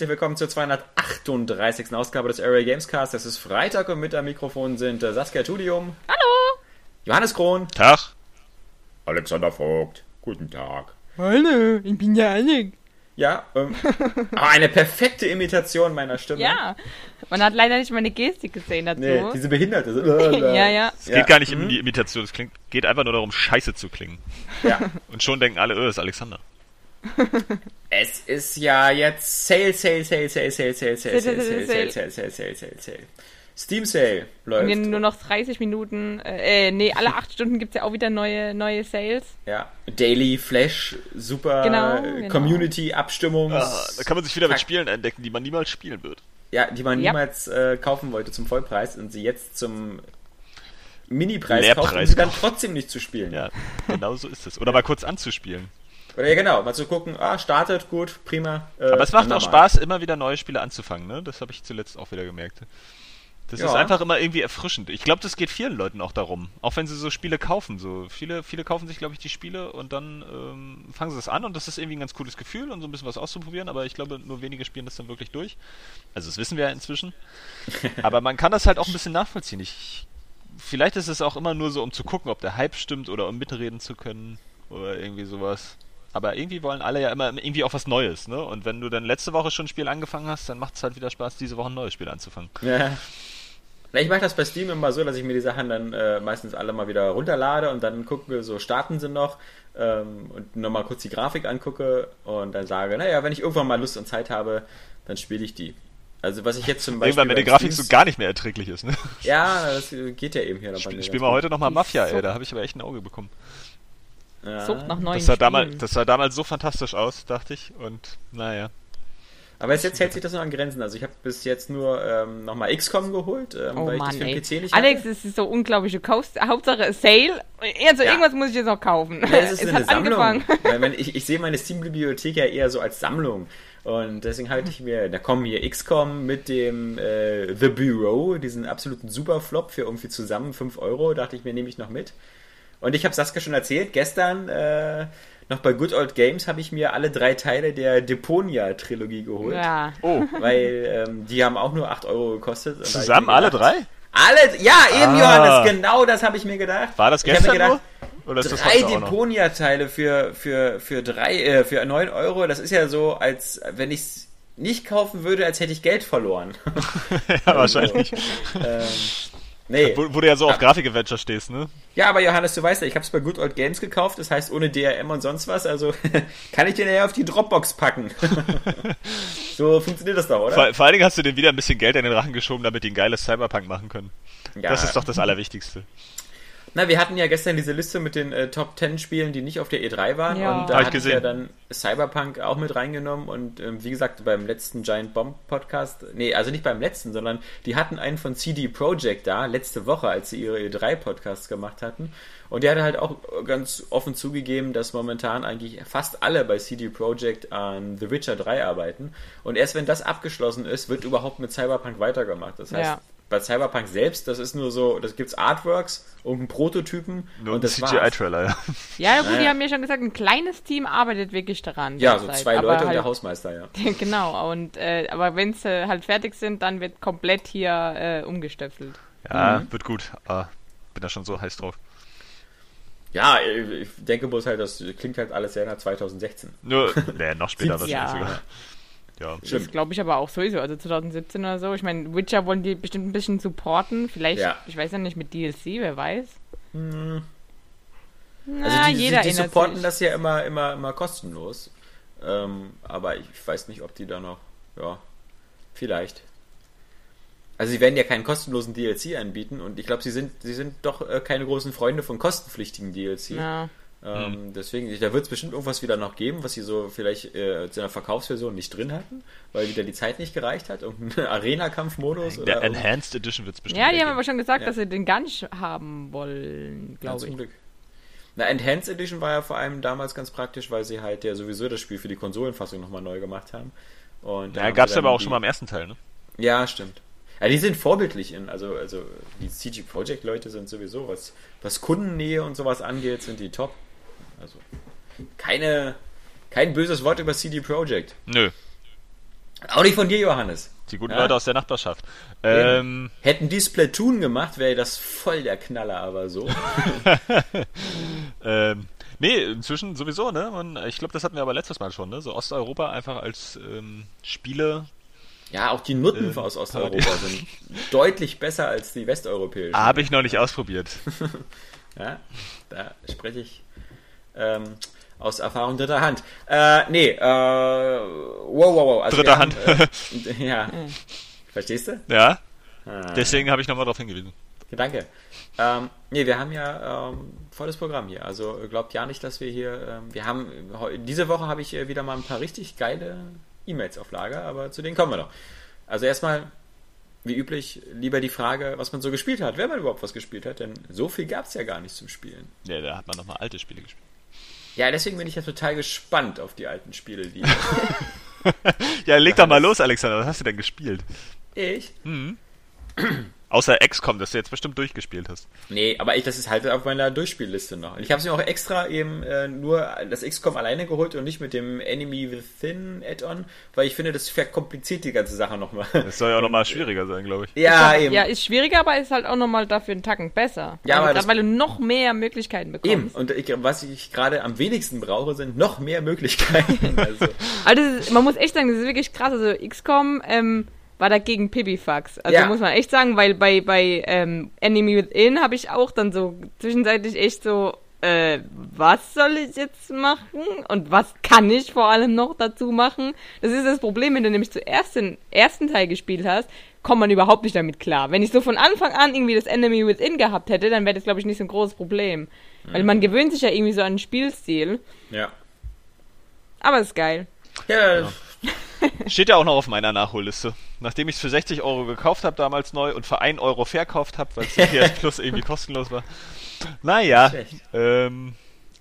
herzlich willkommen zur 238. Ausgabe des Area Gamescast. Es ist Freitag und mit am Mikrofon sind äh, Saskia Tudium. Hallo. Johannes Krohn. Tag. Alexander Vogt. Guten Tag. Hallo, ich bin ja Alex. Ja, ähm, ah, eine perfekte Imitation meiner Stimme. Ja, man hat leider nicht meine Gestik gesehen dazu. Nee, diese Behinderte. so, ja, ja. Es geht gar nicht um die Imitation, es klingt, geht einfach nur darum, scheiße zu klingen. Ja. Und schon denken alle, oh, das ist Alexander. Es ist ja jetzt Sale, Sale, Sale, Sale, Sale, Sale, Sale, Sale, Sale, Sale, Sale, Sale, Sale, Sale, Sale. Steam Sale läuft. nur noch 30 Minuten, äh, äh, nee, alle 8 Stunden gibt's ja auch wieder neue, neue Sales. Ja, Daily Flash, super Genau, äh, genau. Community Abstimmungs. Ah, da kann man sich wieder mit Spielen entdecken, die man niemals spielen wird. Ja, die man Ja. niemals äh, kaufen wollte zum Vollpreis und sie jetzt zum Minipreis kauft, um sie dann trotzdem nicht zu spielen. Ja, genau so ist es. Oder mal kurz anzuspielen. Oder ja, genau, mal zu gucken, ah, startet, gut, prima. Äh, Aber es macht auch. Spaß, immer wieder neue Spiele anzufangen, ne? Das habe ich zuletzt auch wieder gemerkt. Das Ja. ist einfach immer irgendwie erfrischend. Ich glaube, das geht vielen Leuten auch darum. Auch wenn sie so Spiele kaufen. So viele, viele kaufen sich, glaube ich, die Spiele und dann ähm, fangen sie das an und das ist irgendwie ein ganz cooles Gefühl und so ein bisschen was auszuprobieren, aber ich glaube, nur wenige spielen das dann wirklich durch. Also das wissen wir ja inzwischen. aber man kann das halt auch ein bisschen nachvollziehen. Ich, vielleicht ist es auch immer nur so, um zu gucken, ob der Hype stimmt oder um mitreden zu können oder irgendwie sowas. Aber irgendwie wollen alle ja immer irgendwie auch was Neues, ne? Und wenn du dann letzte Woche schon ein Spiel angefangen hast, dann macht es halt wieder Spaß, diese Woche ein neues Spiel anzufangen. Ja. Na, ich mache das bei Steam immer so, dass ich mir die Sachen dann äh, meistens alle mal wieder runterlade und dann gucke, so starten sie noch ähm, und nochmal kurz die Grafik angucke und dann sage, naja, wenn ich irgendwann mal Lust und Zeit habe, dann spiele ich die. Also was ich jetzt zum Beispiel... Irgendwann, wenn die Grafik Steams- so gar nicht mehr erträglich ist, ne? Ja, das geht ja eben hier bei Spiel, mal gut. heute nochmal Mafia, ey, da habe ich aber echt ein Auge bekommen. Ja. Sucht nach neuen Das sah, Spielen. damals, das sah damals so fantastisch aus, dachte ich. Und naja. Aber jetzt hält sich das noch an Grenzen. Also ich habe bis jetzt nur ähm, nochmal XCOM geholt, ähm, Oh weil ich Mann, das für den. PC nicht Alex, es ist so unglaubliche Coast. Hauptsache Sale. Also Ja. irgendwas muss ich jetzt noch kaufen. Ja, es ist eine hat Sammlung. angefangen. Weil wenn ich, ich sehe meine Steam-Bibliothek ja eher so als Sammlung. Und deswegen halte ich mir, da kommen hier XCOM mit dem äh, The Bureau, diesen absoluten Superflop für irgendwie zusammen 5 Euro, dachte ich mir, nehme ich noch mit. Und ich habe Saskia schon erzählt, gestern äh, noch bei Good Old Games habe ich mir alle drei Teile der Deponia-Trilogie geholt. Ja. Oh, Weil ähm, die haben auch nur 8 Euro gekostet. Zusammen alle drei? Alle, ja, eben Ah. Johannes, genau das habe ich mir gedacht. War das gestern gedacht, nur? Oder ist das drei? Deponia-Teile für, für, für drei, äh, für 9 Euro, das ist ja so, als wenn ich es nicht kaufen würde, als hätte ich Geld verloren. ja, wahrscheinlich. ähm, nee. Wo, wo du ja so auf Grafik-Adventure stehst, ne? Ja, aber Johannes, du weißt ja, ich habe es bei Good Old Games gekauft, das heißt ohne DRM und sonst was, also kann ich den ja auf die Dropbox packen. so funktioniert das doch, oder? Vor, vor allen Dingen hast du dir wieder ein bisschen Geld in den Rachen geschoben, damit die ein geiles Cyberpunk machen können. Ja. Das ist doch das Allerwichtigste. Na, wir hatten ja gestern diese Liste mit den äh, Top 10 Spielen, die nicht auf der E3 waren. Ja. Und da gesehen. ja dann Cyberpunk auch mit reingenommen. Und ähm, wie gesagt, beim letzten Giant Bomb Podcast, nee, also nicht beim letzten, sondern die hatten einen von CD Projekt da, letzte Woche, als sie ihre E3 Podcasts gemacht hatten. Und der hatte halt auch ganz offen zugegeben, dass momentan eigentlich fast alle bei CD Projekt an The Witcher 3 arbeiten. Und erst wenn das abgeschlossen ist, wird überhaupt mit Cyberpunk weitergemacht. Das heißt, Ja. Bei Cyberpunk selbst, das ist nur so, das gibt's Artworks und einen Prototypen Nur und das war's. CGI-Trailer, ja. Ja, gut, Naja. die haben mir schon gesagt, ein kleines Team arbeitet wirklich daran. Ja, so zwei Leute und halt, der Hausmeister, ja. Genau, und äh, aber wenn sie halt fertig sind, dann wird komplett hier äh, umgestöpselt. Ja, Mhm. wird gut. Ah, bin da schon so heiß drauf. Ja, ich denke bloß halt, das klingt halt alles sehr nach 2016. Nur, nee, noch später wahrscheinlich ja. sogar. Ja. Das glaube ich aber auch sowieso, also 2017 oder so. Ich meine, Witcher wollen die bestimmt ein bisschen supporten. Vielleicht, Ja. ich weiß ja nicht, mit DLC, wer weiß. Hm. Na, Also die, jeder die, die supporten sich. das ja immer, immer, immer kostenlos. Ähm, aber ich weiß nicht, ob die da noch, ja, vielleicht. Also sie werden ja keinen kostenlosen DLC anbieten und ich glaube, sie sind, sie sind doch äh, keine großen Freunde von kostenpflichtigen DLC. Ja. Ähm, Deswegen, da wird es bestimmt irgendwas wieder noch geben, was sie so vielleicht äh, zu einer Verkaufsversion nicht drin hatten, weil wieder die Zeit nicht gereicht hat. Irgendein Arena-Kampfmodus Der oder Enhanced Edition wird es bestimmt ja, die haben geben. aber schon gesagt, Ja. dass sie den gar nicht haben wollen, Ja, glaube zum ich. Glück. Na, Enhanced Edition war ja vor allem damals ganz praktisch, weil sie halt ja sowieso das Spiel für die Konsolenfassung nochmal neu gemacht haben. Und Ja, sie dann aber auch die- schon mal im ersten Teil, ne? Ja, stimmt. Ja, die sind vorbildlich in, also, also die CG Projekt Leute sind sowieso, was, was Kundennähe und sowas angeht, sind die top. Also keine, kein böses Wort über CD Projekt. Nö. Auch nicht von dir, Johannes. Die guten Ja? Leute aus der Nachbarschaft. Ähm, Hätten die Splatoon gemacht, wäre das voll der Knaller, aber so. ähm, nee, inzwischen sowieso, ne? Man, ich glaube, das hatten wir aber letztes Mal schon, ne? So Osteuropa einfach als ähm, Spiele. Ja, auch die Nutten Ähm, aus Osteuropa sind deutlich besser als die westeuropäischen. Habe ich noch nicht ausprobiert. Ja, da spreche ich ähm, aus Erfahrung dritter Hand. Äh, nee, äh, wow, wow, wow. Also Dritter Hand. Haben, äh, ja. Verstehst du? Ja, Ah, deswegen habe ich nochmal darauf hingewiesen. Danke. Ähm, nee, wir haben ja ähm, volles Programm hier. Also äh, glaubt ja nicht, dass wir hier. Ähm, wir haben diese Woche habe ich äh, wieder mal ein paar richtig geile E-Mails auf Lager, aber zu denen kommen wir noch. Also erstmal, wie üblich, lieber die Frage, was man so gespielt hat, wer man überhaupt was gespielt hat, denn so viel gab es ja gar nicht zum Spielen. Ja, da hat man nochmal alte Spiele gespielt. Ja, deswegen bin ich ja total gespannt auf die alten Spiele, die Ja, leg doch mal los, Alexander. Was hast du denn gespielt? ich. Außer XCOM, das du jetzt bestimmt durchgespielt hast. Nee, aber ich, das ist halt auf meiner Durchspielliste noch. Und ich habe es mir auch extra eben äh, nur das XCOM alleine geholt und nicht mit dem Enemy Within Add-on, weil ich finde, das verkompliziert die ganze Sache nochmal. Das soll ja auch nochmal schwieriger sein, glaube ich. Ja, eben. Ja, ist schwieriger, aber ist halt auch nochmal dafür einen Tacken besser. Ja, also aber grad, das- weil du noch mehr Möglichkeiten bekommst. Eben. Und ich, was ich gerade am wenigsten brauche, sind noch mehr Möglichkeiten. Also, Also ist, man muss echt sagen, das ist wirklich krass. Also XCOM ähm, war dagegen Pipifax. Also Ja. muss man echt sagen, weil bei, bei ähm, Enemy Within habe ich auch dann so zwischenzeitlich echt so, äh, was soll ich jetzt machen? Und was kann ich vor allem noch dazu machen? Das ist das Problem, wenn du nämlich zuerst den ersten Teil gespielt hast, kommt man überhaupt nicht damit klar. Wenn ich so von Anfang an irgendwie das Enemy Within gehabt hätte, dann wäre das, glaube ich, nicht so ein großes Problem. Weil man gewöhnt sich ja irgendwie so an den Spielstil. ja. Aber ist geil. Ja, Steht ja auch noch auf meiner Nachholliste. Nachdem ich es für 60 Euro gekauft habe damals neu und für 1 Euro verkauft habe, weil es im PS Plus irgendwie kostenlos war. Naja, ähm,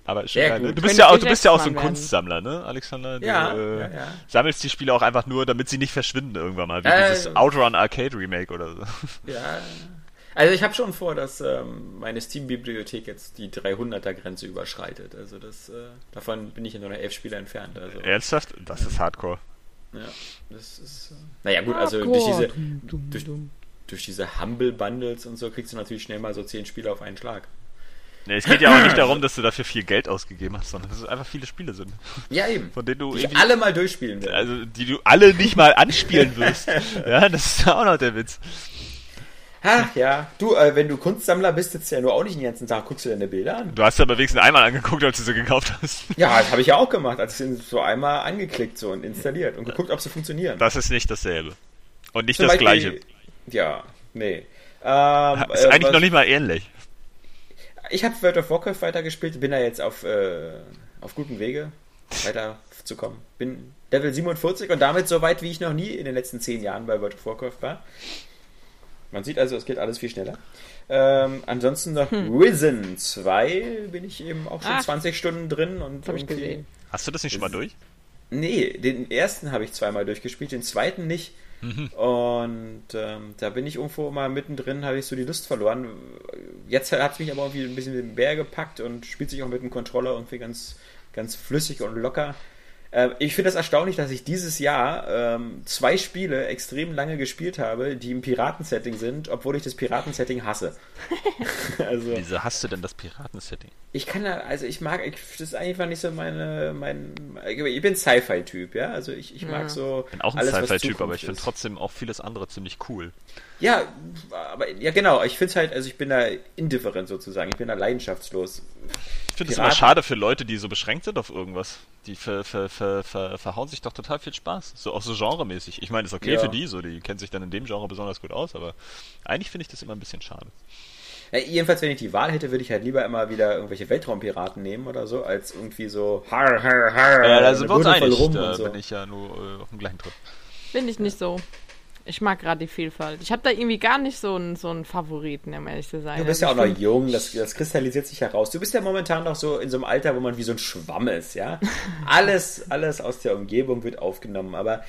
aber ist schon Sehr geil, ne? gut. Du bist ja auch, du bist ja auch so ein werden. Kunstsammler, ne, Alexander? Du, Ja, äh, ja, ja. sammelst die Spiele auch einfach nur, damit sie nicht verschwinden irgendwann mal, wie Äh, dieses Outrun Arcade Remake oder so. ja. Also ich habe schon vor, dass ähm, meine Steam-Bibliothek jetzt die 300er-Grenze überschreitet. Also das, äh, davon bin ich ja nur noch elf Spiele entfernt. Also, Ernsthaft? Das ist Hardcore. Ja, das ist. Äh, naja gut, also durch diese, durch, durch diese Humble Bundles und so kriegst du natürlich schnell mal so zehn Spiele auf einen Schlag. Nee, es geht ja auch nicht darum, dass du dafür viel Geld ausgegeben hast, sondern dass es einfach viele Spiele sind, Ja eben. von denen du Die alle mal durchspielen will. also die du alle nicht mal anspielen wirst. ja, das ist ja auch noch der Witz. Ach ja, du, äh, wenn du Kunstsammler bist, sitzt du ja nur auch nicht den ganzen Tag, guckst du deine Bilder an. Du hast ja aber wenigstens einmal angeguckt, als du sie gekauft hast. Ja, das habe ich ja auch gemacht. Also ich so einmal angeklickt so und installiert und geguckt, ob sie funktionieren. Das ist nicht dasselbe. Und nicht Zum das Beispiel- gleiche. Ja, nee. Ähm, Ist äh, eigentlich was- noch nicht mal ähnlich. Ich habe World of Warcraft weitergespielt, bin da jetzt auf, äh, auf gutem Wege, weiterzukommen. Bin Level 47 und damit so weit, wie ich noch nie in den letzten 10 Jahren bei World of Warcraft war. Man sieht also, es geht alles viel schneller. Ähm, ansonsten noch Risen 2 bin ich eben auch schon Ach. 20 Stunden drin und habe ich gesehen. Hast du das nicht schon mal durch? Nee, den ersten habe ich zweimal durchgespielt, den zweiten nicht. Und ähm, da bin ich irgendwo mal mittendrin, habe ich so die Lust verloren. Jetzt hat es mich aber irgendwie ein bisschen mit dem Bär gepackt und spielt sich auch mit dem Controller irgendwie ganz, ganz flüssig und locker. Ähm, ich finde es das erstaunlich, dass ich dieses Jahr ähm, zwei Spiele extrem lange gespielt habe, die im Piratensetting sind, obwohl ich das Piratensetting hasse. also Wieso hast du denn das Piratensetting? ich kann da, also ich mag, ich, das ist einfach nicht so meine, mein, ich bin Sci-Fi-Typ, ja, also ich, ich mag so Ich bin auch ein Sci-Fi-Typ, aber ich finde trotzdem auch vieles andere ziemlich cool. Ja, aber, ja genau, ich finde es halt, also ich bin da indifferent sozusagen, ich bin da leidenschaftslos. Ich finde es immer schade für Leute, die so beschränkt sind auf irgendwas. Die ver, ver, ver, ver, verhauen sich doch total viel Spaß. So auch so genremäßig. Ich meine, ist okay Ja. für die, so die kennen sich dann in dem Genre besonders gut aus, aber eigentlich finde ich das immer ein bisschen schade. Ja, jedenfalls, wenn ich die Wahl hätte, würde ich halt lieber immer wieder irgendwelche Weltraumpiraten nehmen oder so, als irgendwie so har, har, har, Ja, da sind wir uns einig. rum Da so. bin ich ja nur äh, auf dem gleichen Trip. Bin ich nicht so. Ich mag gerade die Vielfalt. Ich habe da irgendwie gar nicht so einen, so einen Favoriten, um ehrlich zu sein. Du bist ja auch Also noch find- jung, das, das kristallisiert sich heraus. Du bist ja momentan noch so in so einem Alter, wo man wie so ein Schwamm ist, ja. Alles, alles aus der Umgebung wird aufgenommen, aber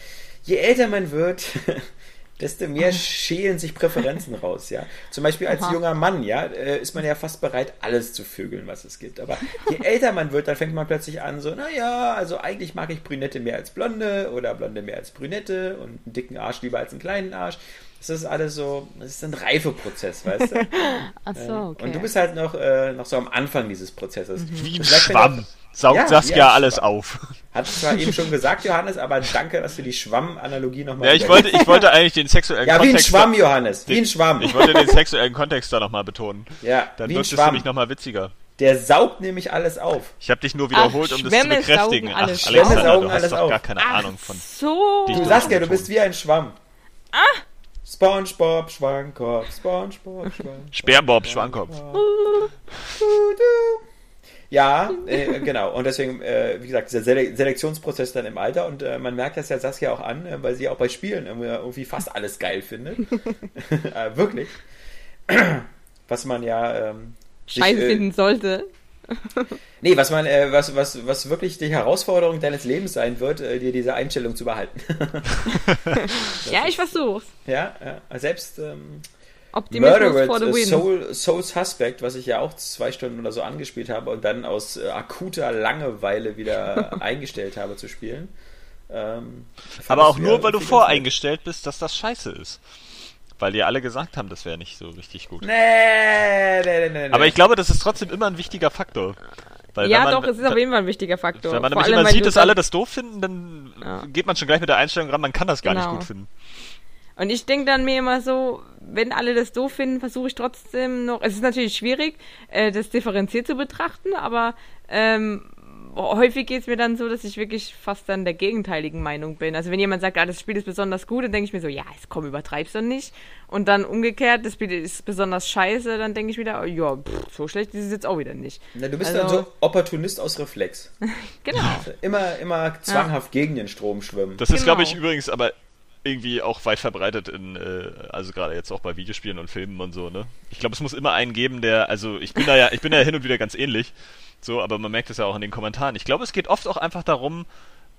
je älter man wird, desto mehr schälen sich Präferenzen raus, ja. Zum Beispiel als Aha. junger Mann, ja, äh, ist man ja fast bereit, alles zu vögeln, was es gibt. Aber je älter man wird, dann fängt man plötzlich an, so, naja, also eigentlich mag ich Brünette mehr als Blonde oder Blonde mehr als Brünette und einen dicken Arsch lieber als einen kleinen Arsch. Das ist alles so, das ist ein Reifeprozess, weißt du? Ach so, okay. Und du bist halt noch, äh, noch so am Anfang dieses Prozesses. Wie ein Schwamm. Saugt Ja, Saskia alles auf. Hat zwar eben schon gesagt, Johannes, aber danke, dass du die Schwamm-Analogie nochmal. Ja, ich wollte, ich wollte eigentlich den sexuellen Ja, wie ein Kontext. Schwamm, Johannes. Wie ein Schwamm. Ich wollte den sexuellen Kontext da nochmal betonen. Ja, Dann wie ein wirkt es mich nochmal witziger. Der saugt nämlich alles auf. Ich habe dich nur wiederholt, Ach, um das zu bekräftigen. saugen Ach, alles Schwämme Alexander, saugen du hast alles doch auf. gar keine Ach Ahnung von. so. Du Saskia, du bist wie ein Schwamm. Ah! SpongeBob, Schwammkopf, SpongeBob, Schwammkopf. Sperrbob, Schwankopf. Ja, äh, genau. Und deswegen, äh, wie gesagt, dieser Sele Selektionsprozess dann im Alter. Und äh, man merkt das ja Saskia auch an, äh, weil sie auch bei Spielen irgendwie, fast alles geil findet. äh, wirklich. Was man ja. Ähm, sich, Scheiße äh, finden sollte. Nee, was man, äh, was, was, was wirklich die Herausforderung deines Lebens sein wird, dir diese Einstellung zu behalten. Ja, ich versuch's. ja, ja, selbst ähm, Optimismus Murder for the win. Soul, Soul Suspect, was ich ja auch zwei Stunden oder so angespielt habe und dann aus äh, akuter Langeweile wieder eingestellt habe zu spielen. Ähm, Aber auch nur, weil du voreingestellt bist, dass das scheiße ist. Weil die alle gesagt haben, das wäre nicht so richtig gut. Nee, nee, nee, nee. Aber ich glaube, das ist trotzdem immer ein wichtiger Faktor. Weil ja, man, doch, es ist auf jeden Fall ein wichtiger Faktor. Wenn man Vor nämlich allem, immer sieht, dass alle das doof finden, dann Ja. geht man schon gleich mit der Einstellung ran, man kann das gar Genau. nicht gut finden. Und ich denke dann mir immer so, wenn alle das doof finden, versuche ich trotzdem noch. Es ist natürlich schwierig, äh, das differenziert zu betrachten, aber ähm, häufig geht es mir dann so, dass ich wirklich fast dann der gegenteiligen Meinung bin. Also wenn jemand sagt, ah, das Spiel ist besonders gut, dann denke ich mir so, ja, jetzt komm, übertreib's doch nicht. Und dann umgekehrt, das Spiel ist besonders scheiße, dann denke ich wieder, oh, ja, pff, so schlecht ist es jetzt auch wieder nicht. Na, du bist Also- dann so Opportunist aus Reflex. Genau. Immer, immer zwanghaft gegen den Strom schwimmen. Das ist, Genau. glaube ich, übrigens aber irgendwie auch weit verbreitet in, äh, also gerade jetzt auch bei Videospielen und Filmen und so, ne? Ich glaube, es muss immer einen geben, der, also ich bin da ja, ich bin da ja hin und wieder ganz ähnlich, so, aber man merkt es ja auch in den Kommentaren. Ich glaube, es geht oft auch einfach darum,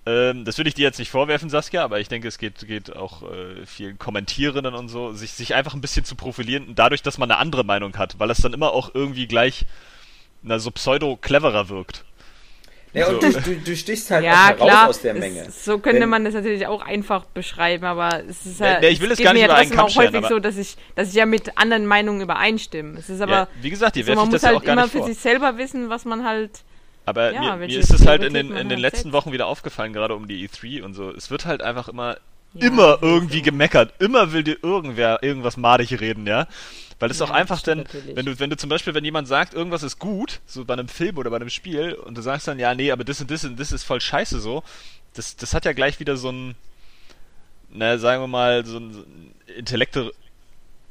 ähm, das will ich dir jetzt nicht vorwerfen, Saskia, aber ich denke, es geht, geht auch äh, vielen Kommentierenden und so, sich, sich einfach ein bisschen zu profilieren, dadurch, dass man eine andere Meinung hat, weil es dann immer auch irgendwie gleich, na, so pseudo-cleverer wirkt. Ja, und So. du, du, du stichst halt Ja, auch heraus aus der es- Menge. So könnte Wenn- man das natürlich auch einfach beschreiben, aber es ist ja, nee, ich will es es gar mir nicht ja über einen Kamm auch häufig so, dass ich, dass ich ja mit anderen Meinungen übereinstimme. Es ist aber, ja, wie gesagt, ihr so, werfe man muss das ja halt auch gar immer nicht für vor. sich selber wissen, was man halt, Aber Ja, mir, mir ist es halt in den, in den halt letzten setzt. Wochen wieder aufgefallen, gerade um die E3 und so. Es wird halt einfach immer, Ja, immer irgendwie so. gemeckert. Immer will dir irgendwer irgendwas madig reden, ja. Weil es Ja, auch einfach dann, wenn du, wenn du zum Beispiel, wenn jemand sagt, irgendwas ist gut, so bei einem Film oder bei einem Spiel, und du sagst dann, ja, nee, aber das und das und das ist voll scheiße so, das, das hat ja gleich wieder so ein, na, sagen wir mal, so ein Intellekte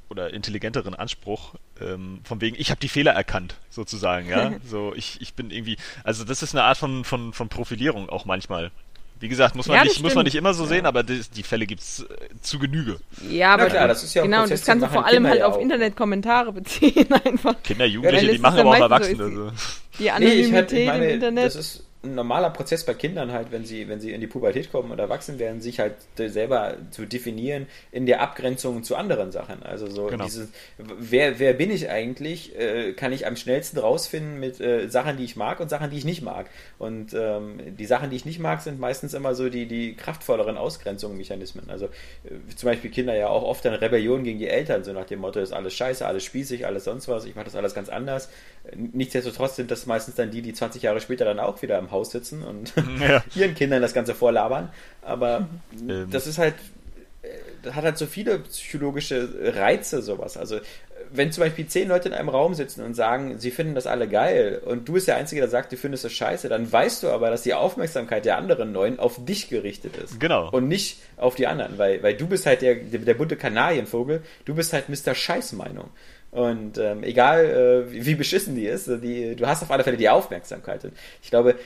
oder intelligenteren Anspruch, ähm, von wegen, ich habe die Fehler erkannt, sozusagen, ja. so, ich, ich bin irgendwie, also das ist eine Art von, von, von Profilierung auch manchmal. Wie gesagt, muss man, Ja, nicht, muss man nicht immer so sehen, aber die, die Fälle gibt's äh, zu Genüge. ja, aber klar, das ist ja auch ein genau, Prozess, das kannst du vor allem Kinder halt ja auf. Internetkommentare beziehen einfach. Kinder, Jugendliche, die machen ja aber auch Erwachsene. so. Die Nee, ich, Anonymität halt, ich im meine, Internet. das ist ein normaler Prozess bei Kindern halt, wenn sie, wenn sie in die Pubertät kommen oder erwachsen werden, sich halt selber zu definieren in der Abgrenzung zu anderen Sachen. Also so Genau. dieses, wer, wer bin ich eigentlich, äh, kann ich am schnellsten rausfinden mit äh, Sachen, die ich mag und Sachen, die ich nicht mag. Und ähm, die Sachen, die ich nicht mag, sind meistens immer so die, die kraftvolleren Ausgrenzungsmechanismen. Also äh, zum Beispiel Kinder ja auch oft dann Rebellion gegen die Eltern, so nach dem Motto, ist alles scheiße, alles spießig, alles sonst was, ich mache das alles ganz anders. Nichtsdestotrotz sind das meistens dann die, die 20 Jahre später dann auch wieder im Haus sitzen und Ja. ihren Kindern das Ganze vorlabern. Aber Ähm. das ist halt, äh, das hat halt so viele psychologische Reize, sowas. Also, äh, wenn zum Beispiel zehn Leute in einem Raum sitzen und sagen, sie finden das alle geil und du bist der Einzige, der sagt, du findest das scheiße, dann weißt du aber, dass die Aufmerksamkeit der anderen neun auf dich gerichtet ist. Genau. Und nicht auf die anderen, weil, weil du bist halt der, der, der bunte Kanarienvogel, du bist halt Mr. Scheißmeinung. Und ähm, egal, äh, wie, wie beschissen die ist, die, du hast auf alle Fälle die Aufmerksamkeit. Und ich glaube,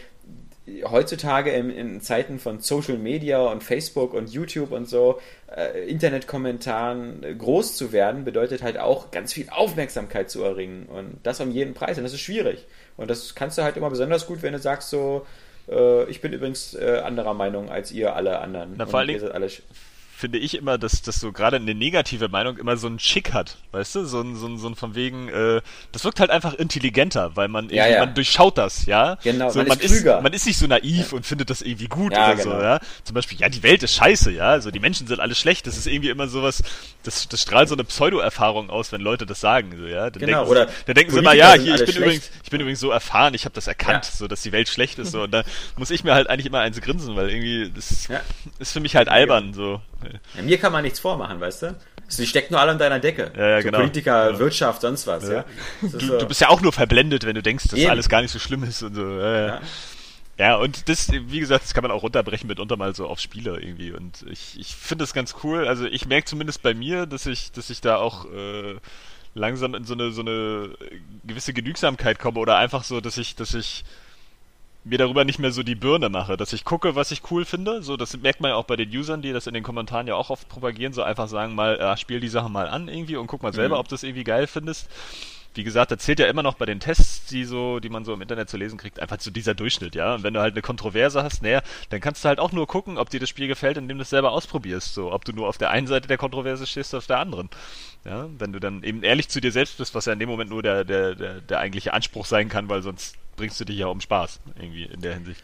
heutzutage in, in Zeiten von Social Media und Facebook und YouTube und so, äh, Internetkommentaren äh, groß zu werden, bedeutet halt auch ganz viel Aufmerksamkeit zu erringen. Und das um jeden Preis. Und das ist schwierig. Und das kannst du halt immer besonders gut, wenn du sagst so, äh, ich bin übrigens äh, anderer Meinung als ihr alle anderen. Na, vor allen Dingen- finde ich immer, dass das so gerade eine negative Meinung immer so einen Schick hat, weißt du? So ein, so ein, so ein von wegen, äh, das wirkt halt einfach intelligenter, weil man, Ja, ja. man durchschaut das, ja? Genau, so, man man, ist klüger. man ist nicht so naiv und findet das irgendwie gut Ja, oder so, genau. ja? Zum Beispiel, ja, die Welt ist scheiße, ja? Also die Menschen sind alle schlecht, das ist irgendwie immer sowas, das, das strahlt so eine Pseudo-Erfahrung aus, wenn Leute das sagen, so, ja? Dann Genau, denken, oder sie, dann denken sie immer, ja, hier, ich bin schlecht. übrigens, ich bin übrigens so erfahren, ich habe das erkannt, Ja. so, dass die Welt schlecht ist, so, und da muss ich mir halt eigentlich immer eins grinsen, weil irgendwie, das Ja. ist für mich halt albern, so. Ja, mir kann man nichts vormachen, weißt du? Sie steckt nur alle an deiner Decke. Ja, ja, so genau. Politiker, Ja. Wirtschaft, sonst was, ja. Du, so- du bist ja auch nur verblendet, wenn du denkst, dass Eben. alles gar nicht so schlimm ist und so. Ja, und das, wie gesagt, das kann man auch runterbrechen mitunter mal so auf Spiele irgendwie. Und ich, ich finde das ganz cool. Also ich merke zumindest bei mir, dass ich, dass ich da auch äh, langsam in so eine, so eine gewisse Genügsamkeit komme oder einfach so, dass ich, dass ich mir darüber nicht mehr so die Birne mache, dass ich gucke, was ich cool finde. So, das merkt man ja auch bei den Usern, die das in den Kommentaren ja auch oft propagieren, so einfach sagen mal, äh, spiel die Sache mal an irgendwie und guck mal selber, Mhm. ob du das irgendwie geil findest. Wie gesagt, da zählt ja immer noch bei den Tests, die so, die man so im Internet zu lesen kriegt, einfach zu dieser Durchschnitt, ja. Und wenn du halt eine Kontroverse hast, naja, dann kannst du halt auch nur gucken, ob dir das Spiel gefällt, indem du es selber ausprobierst. So, ob du nur auf der einen Seite der Kontroverse stehst oder auf der anderen. Ja, wenn du dann eben ehrlich zu dir selbst bist, was ja in dem Moment nur der, der, der, der eigentliche Anspruch sein kann, weil sonst bringst du dich ja um Spaß, irgendwie in der Hinsicht.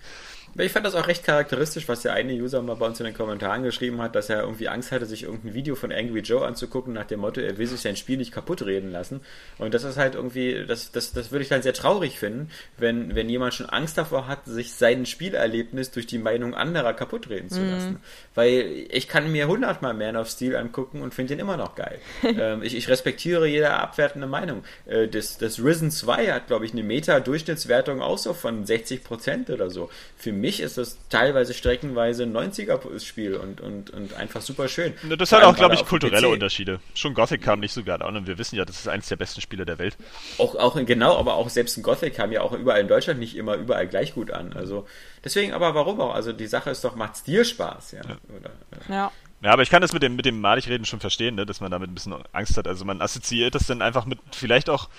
Ich fand das auch recht charakteristisch, was der eine User mal bei uns in den Kommentaren geschrieben hat, dass er irgendwie Angst hatte, sich irgendein Video von Angry Joe anzugucken, nach dem Motto, er will sich sein Spiel nicht kaputt reden lassen. Und das ist halt irgendwie, das, das, das würde ich dann sehr traurig finden, wenn, wenn jemand schon Angst davor hat, sich sein Spielerlebnis durch die Meinung anderer kaputt reden zu lassen. Weil ich kann mir hundertmal Man of Steel angucken und finde ihn immer noch geil. ähm, ich, ich respektiere jede abwertende Meinung. Äh, das, das Risen 2 hat, glaube ich, eine Meta-Durchschnittswertung auch so von 60% oder so. Für mich ist das teilweise streckenweise ein 90er-Spiel und, und, und einfach super schön. Das hat auch, glaube ich, kulturelle PC. Unterschiede. Schon Gothic kam nicht so gerade an und wir wissen ja, das ist eines der besten Spiele der Welt. Auch, auch in- genau, aber auch selbst in Gothic kam ja auch überall in Deutschland nicht immer überall gleich gut an. Also deswegen, aber warum auch? Also die Sache ist doch, macht dir Spaß, ja. Oder, äh, Ja. Ja, aber ich kann das mit dem, mit dem Maligreden schon verstehen, ne, dass man damit ein bisschen Angst hat. Also man assoziiert das dann einfach mit, vielleicht auch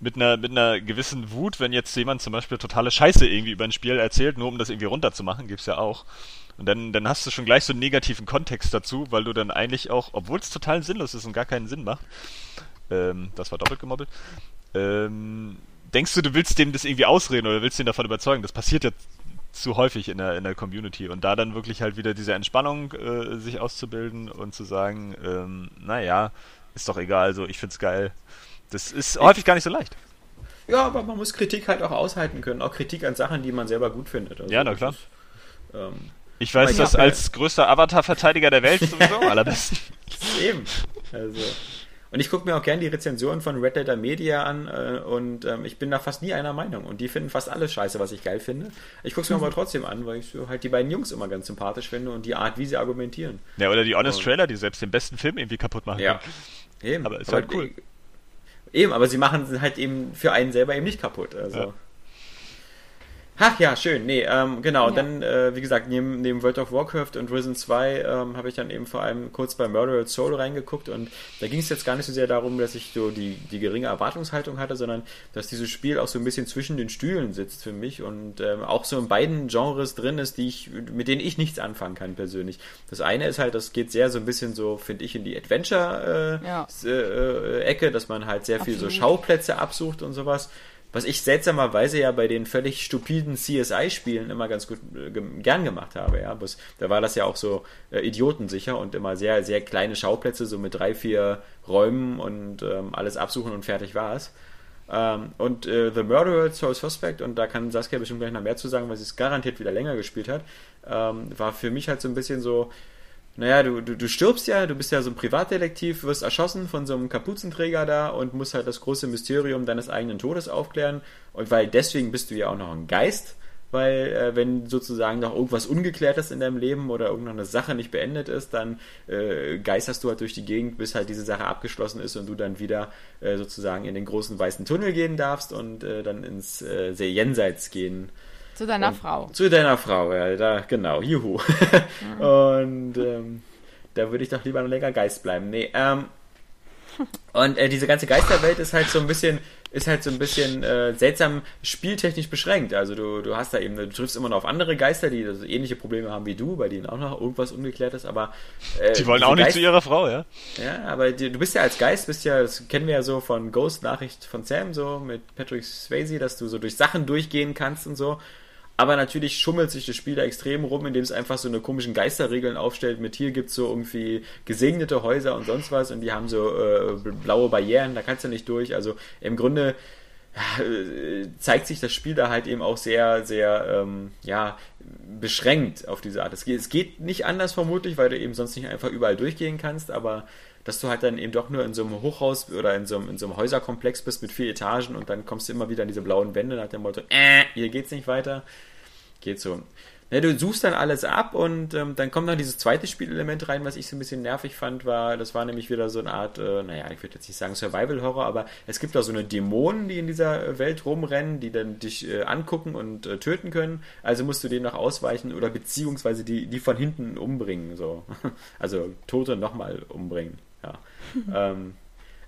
mit einer, mit einer gewissen Wut, wenn jetzt jemand zum Beispiel totale Scheiße irgendwie über ein Spiel erzählt, nur um das irgendwie runterzumachen, gibt's ja auch. Und dann, dann hast du schon gleich so einen negativen Kontext dazu, weil du dann eigentlich auch, obwohl es total sinnlos ist und gar keinen Sinn macht, ähm, das war doppelt gemobbelt, ähm, denkst du, du willst dem das irgendwie ausreden oder willst ihn davon überzeugen? Das passiert ja zu häufig in der, in der Community und da dann wirklich halt wieder diese Entspannung äh, sich auszubilden und zu sagen, ähm, naja, ist doch egal, so ich find's geil. Das ist häufig gar nicht so leicht. Ja, aber man muss Kritik halt auch aushalten können. Auch Kritik an Sachen, die man selber gut findet. Also Ja, na klar. Ist, ähm, Ich weiß Aber das ja, als größter Avatar-Verteidiger der Welt sowieso allerbesten. eben. Also. Und ich gucke mir auch gerne die Rezensionen von Red Letter Media an äh, und ähm, ich bin da fast nie einer Meinung. Und die finden fast alles scheiße, was ich geil finde. Ich gucke es mir aber trotzdem an, weil ich so halt die beiden Jungs immer ganz sympathisch finde und die Art, wie sie argumentieren. Ja, oder die Honest Und- Trailer, die selbst den besten Film irgendwie kaputt machen Ja. können. Eben. Aber ist halt cool. Eben, aber sie machen sie halt eben für einen selber eben nicht kaputt. Also. Ja. Ach ja, schön. Nee, ähm, genau. Ja. Dann, äh, wie gesagt, neben, neben World of Warcraft und Risen 2 ähm, habe ich dann eben vor allem kurz bei Murdered Soul reingeguckt und da ging es jetzt gar nicht so sehr darum, dass ich so die, die geringe Erwartungshaltung hatte, sondern dass dieses Spiel auch so ein bisschen zwischen den Stühlen sitzt für mich und ähm, auch so in beiden Genres drin ist, die ich, mit denen ich nichts anfangen kann persönlich. Das eine ist halt, das geht sehr so ein bisschen so, finde ich, in die Adventure äh, Ja. Äh, äh, Ecke, dass man halt sehr viel so Absolut. Schauplätze absucht und sowas. Was ich seltsamerweise ja bei den völlig stupiden CSI-Spielen immer ganz gut äh, gern gemacht habe, ja. Bloß, da war das ja auch so äh, idiotensicher und immer sehr, sehr kleine Schauplätze, so mit drei, vier Räumen und ähm, alles absuchen und fertig war es. Ähm, und äh, The Murderer Soul Suspect, und da kann Saskia bestimmt gleich noch mehr zu sagen, weil sie es garantiert wieder länger gespielt hat, ähm, war für mich halt so ein bisschen so, naja, du, du, du stirbst ja, du bist ja so ein Privatdetektiv, wirst erschossen von so einem Kapuzenträger da und musst halt das große Mysterium deines eigenen Todes aufklären. Und weil deswegen bist du ja auch noch ein Geist, weil äh, wenn sozusagen noch irgendwas ungeklärt ist in deinem Leben oder irgendeine Sache nicht beendet ist, dann äh, geisterst du halt durch die Gegend, bis halt diese Sache abgeschlossen ist und du dann wieder äh, sozusagen in den großen weißen Tunnel gehen darfst und äh, dann ins äh, sehr Jenseits gehen Zu deiner und- Frau. Zu deiner Frau, ja, da, genau, juhu. und ähm, da würde ich doch lieber noch länger Geist bleiben. Nee, ähm, und äh, diese ganze Geisterwelt ist halt so ein bisschen ist halt so ein bisschen äh, seltsam spieltechnisch beschränkt. Also du, du hast da eben, du triffst immer noch auf andere Geister, die also ähnliche Probleme haben wie du, bei denen auch noch irgendwas ungeklärt ist, aber äh, die wollen auch nicht Geist, zu ihrer Frau, ja? Ja, aber die, du bist ja als Geist, bist ja, das kennen wir ja so von Ghost Nachricht von Sam so mit Patrick Swayze, dass du so durch Sachen durchgehen kannst und so. Aber natürlich schummelt sich das Spiel da extrem rum, indem es einfach so eine komischen Geisterregeln aufstellt. Mit hier gibt es so irgendwie gesegnete Häuser und sonst was und die haben so äh, blaue Barrieren, da kannst du nicht durch. Also im Grunde äh, zeigt sich das Spiel da halt eben auch sehr, sehr, ähm, ja, beschränkt auf diese Art. Es geht nicht anders vermutlich, weil du eben sonst nicht einfach überall durchgehen kannst, aber dass du halt dann eben doch nur in so einem Hochhaus oder in so einem, in so einem Häuserkomplex bist mit vier Etagen und dann kommst du immer wieder an diese blauen Wände nach dem Motto, äh, hier geht's nicht weiter. Geht so. Ja, du suchst dann alles ab und ähm, dann kommt noch dieses zweite Spielelement rein, was ich so ein bisschen nervig fand, war, das war nämlich wieder so eine Art, äh, naja, ich würde jetzt nicht sagen Survival-Horror, aber es gibt da so eine Dämonen, die in dieser Welt rumrennen, die dann dich äh, angucken und äh, töten können. Also musst du denen noch ausweichen oder beziehungsweise die, die von hinten umbringen, so. Also Tote nochmal umbringen. Ja. ähm,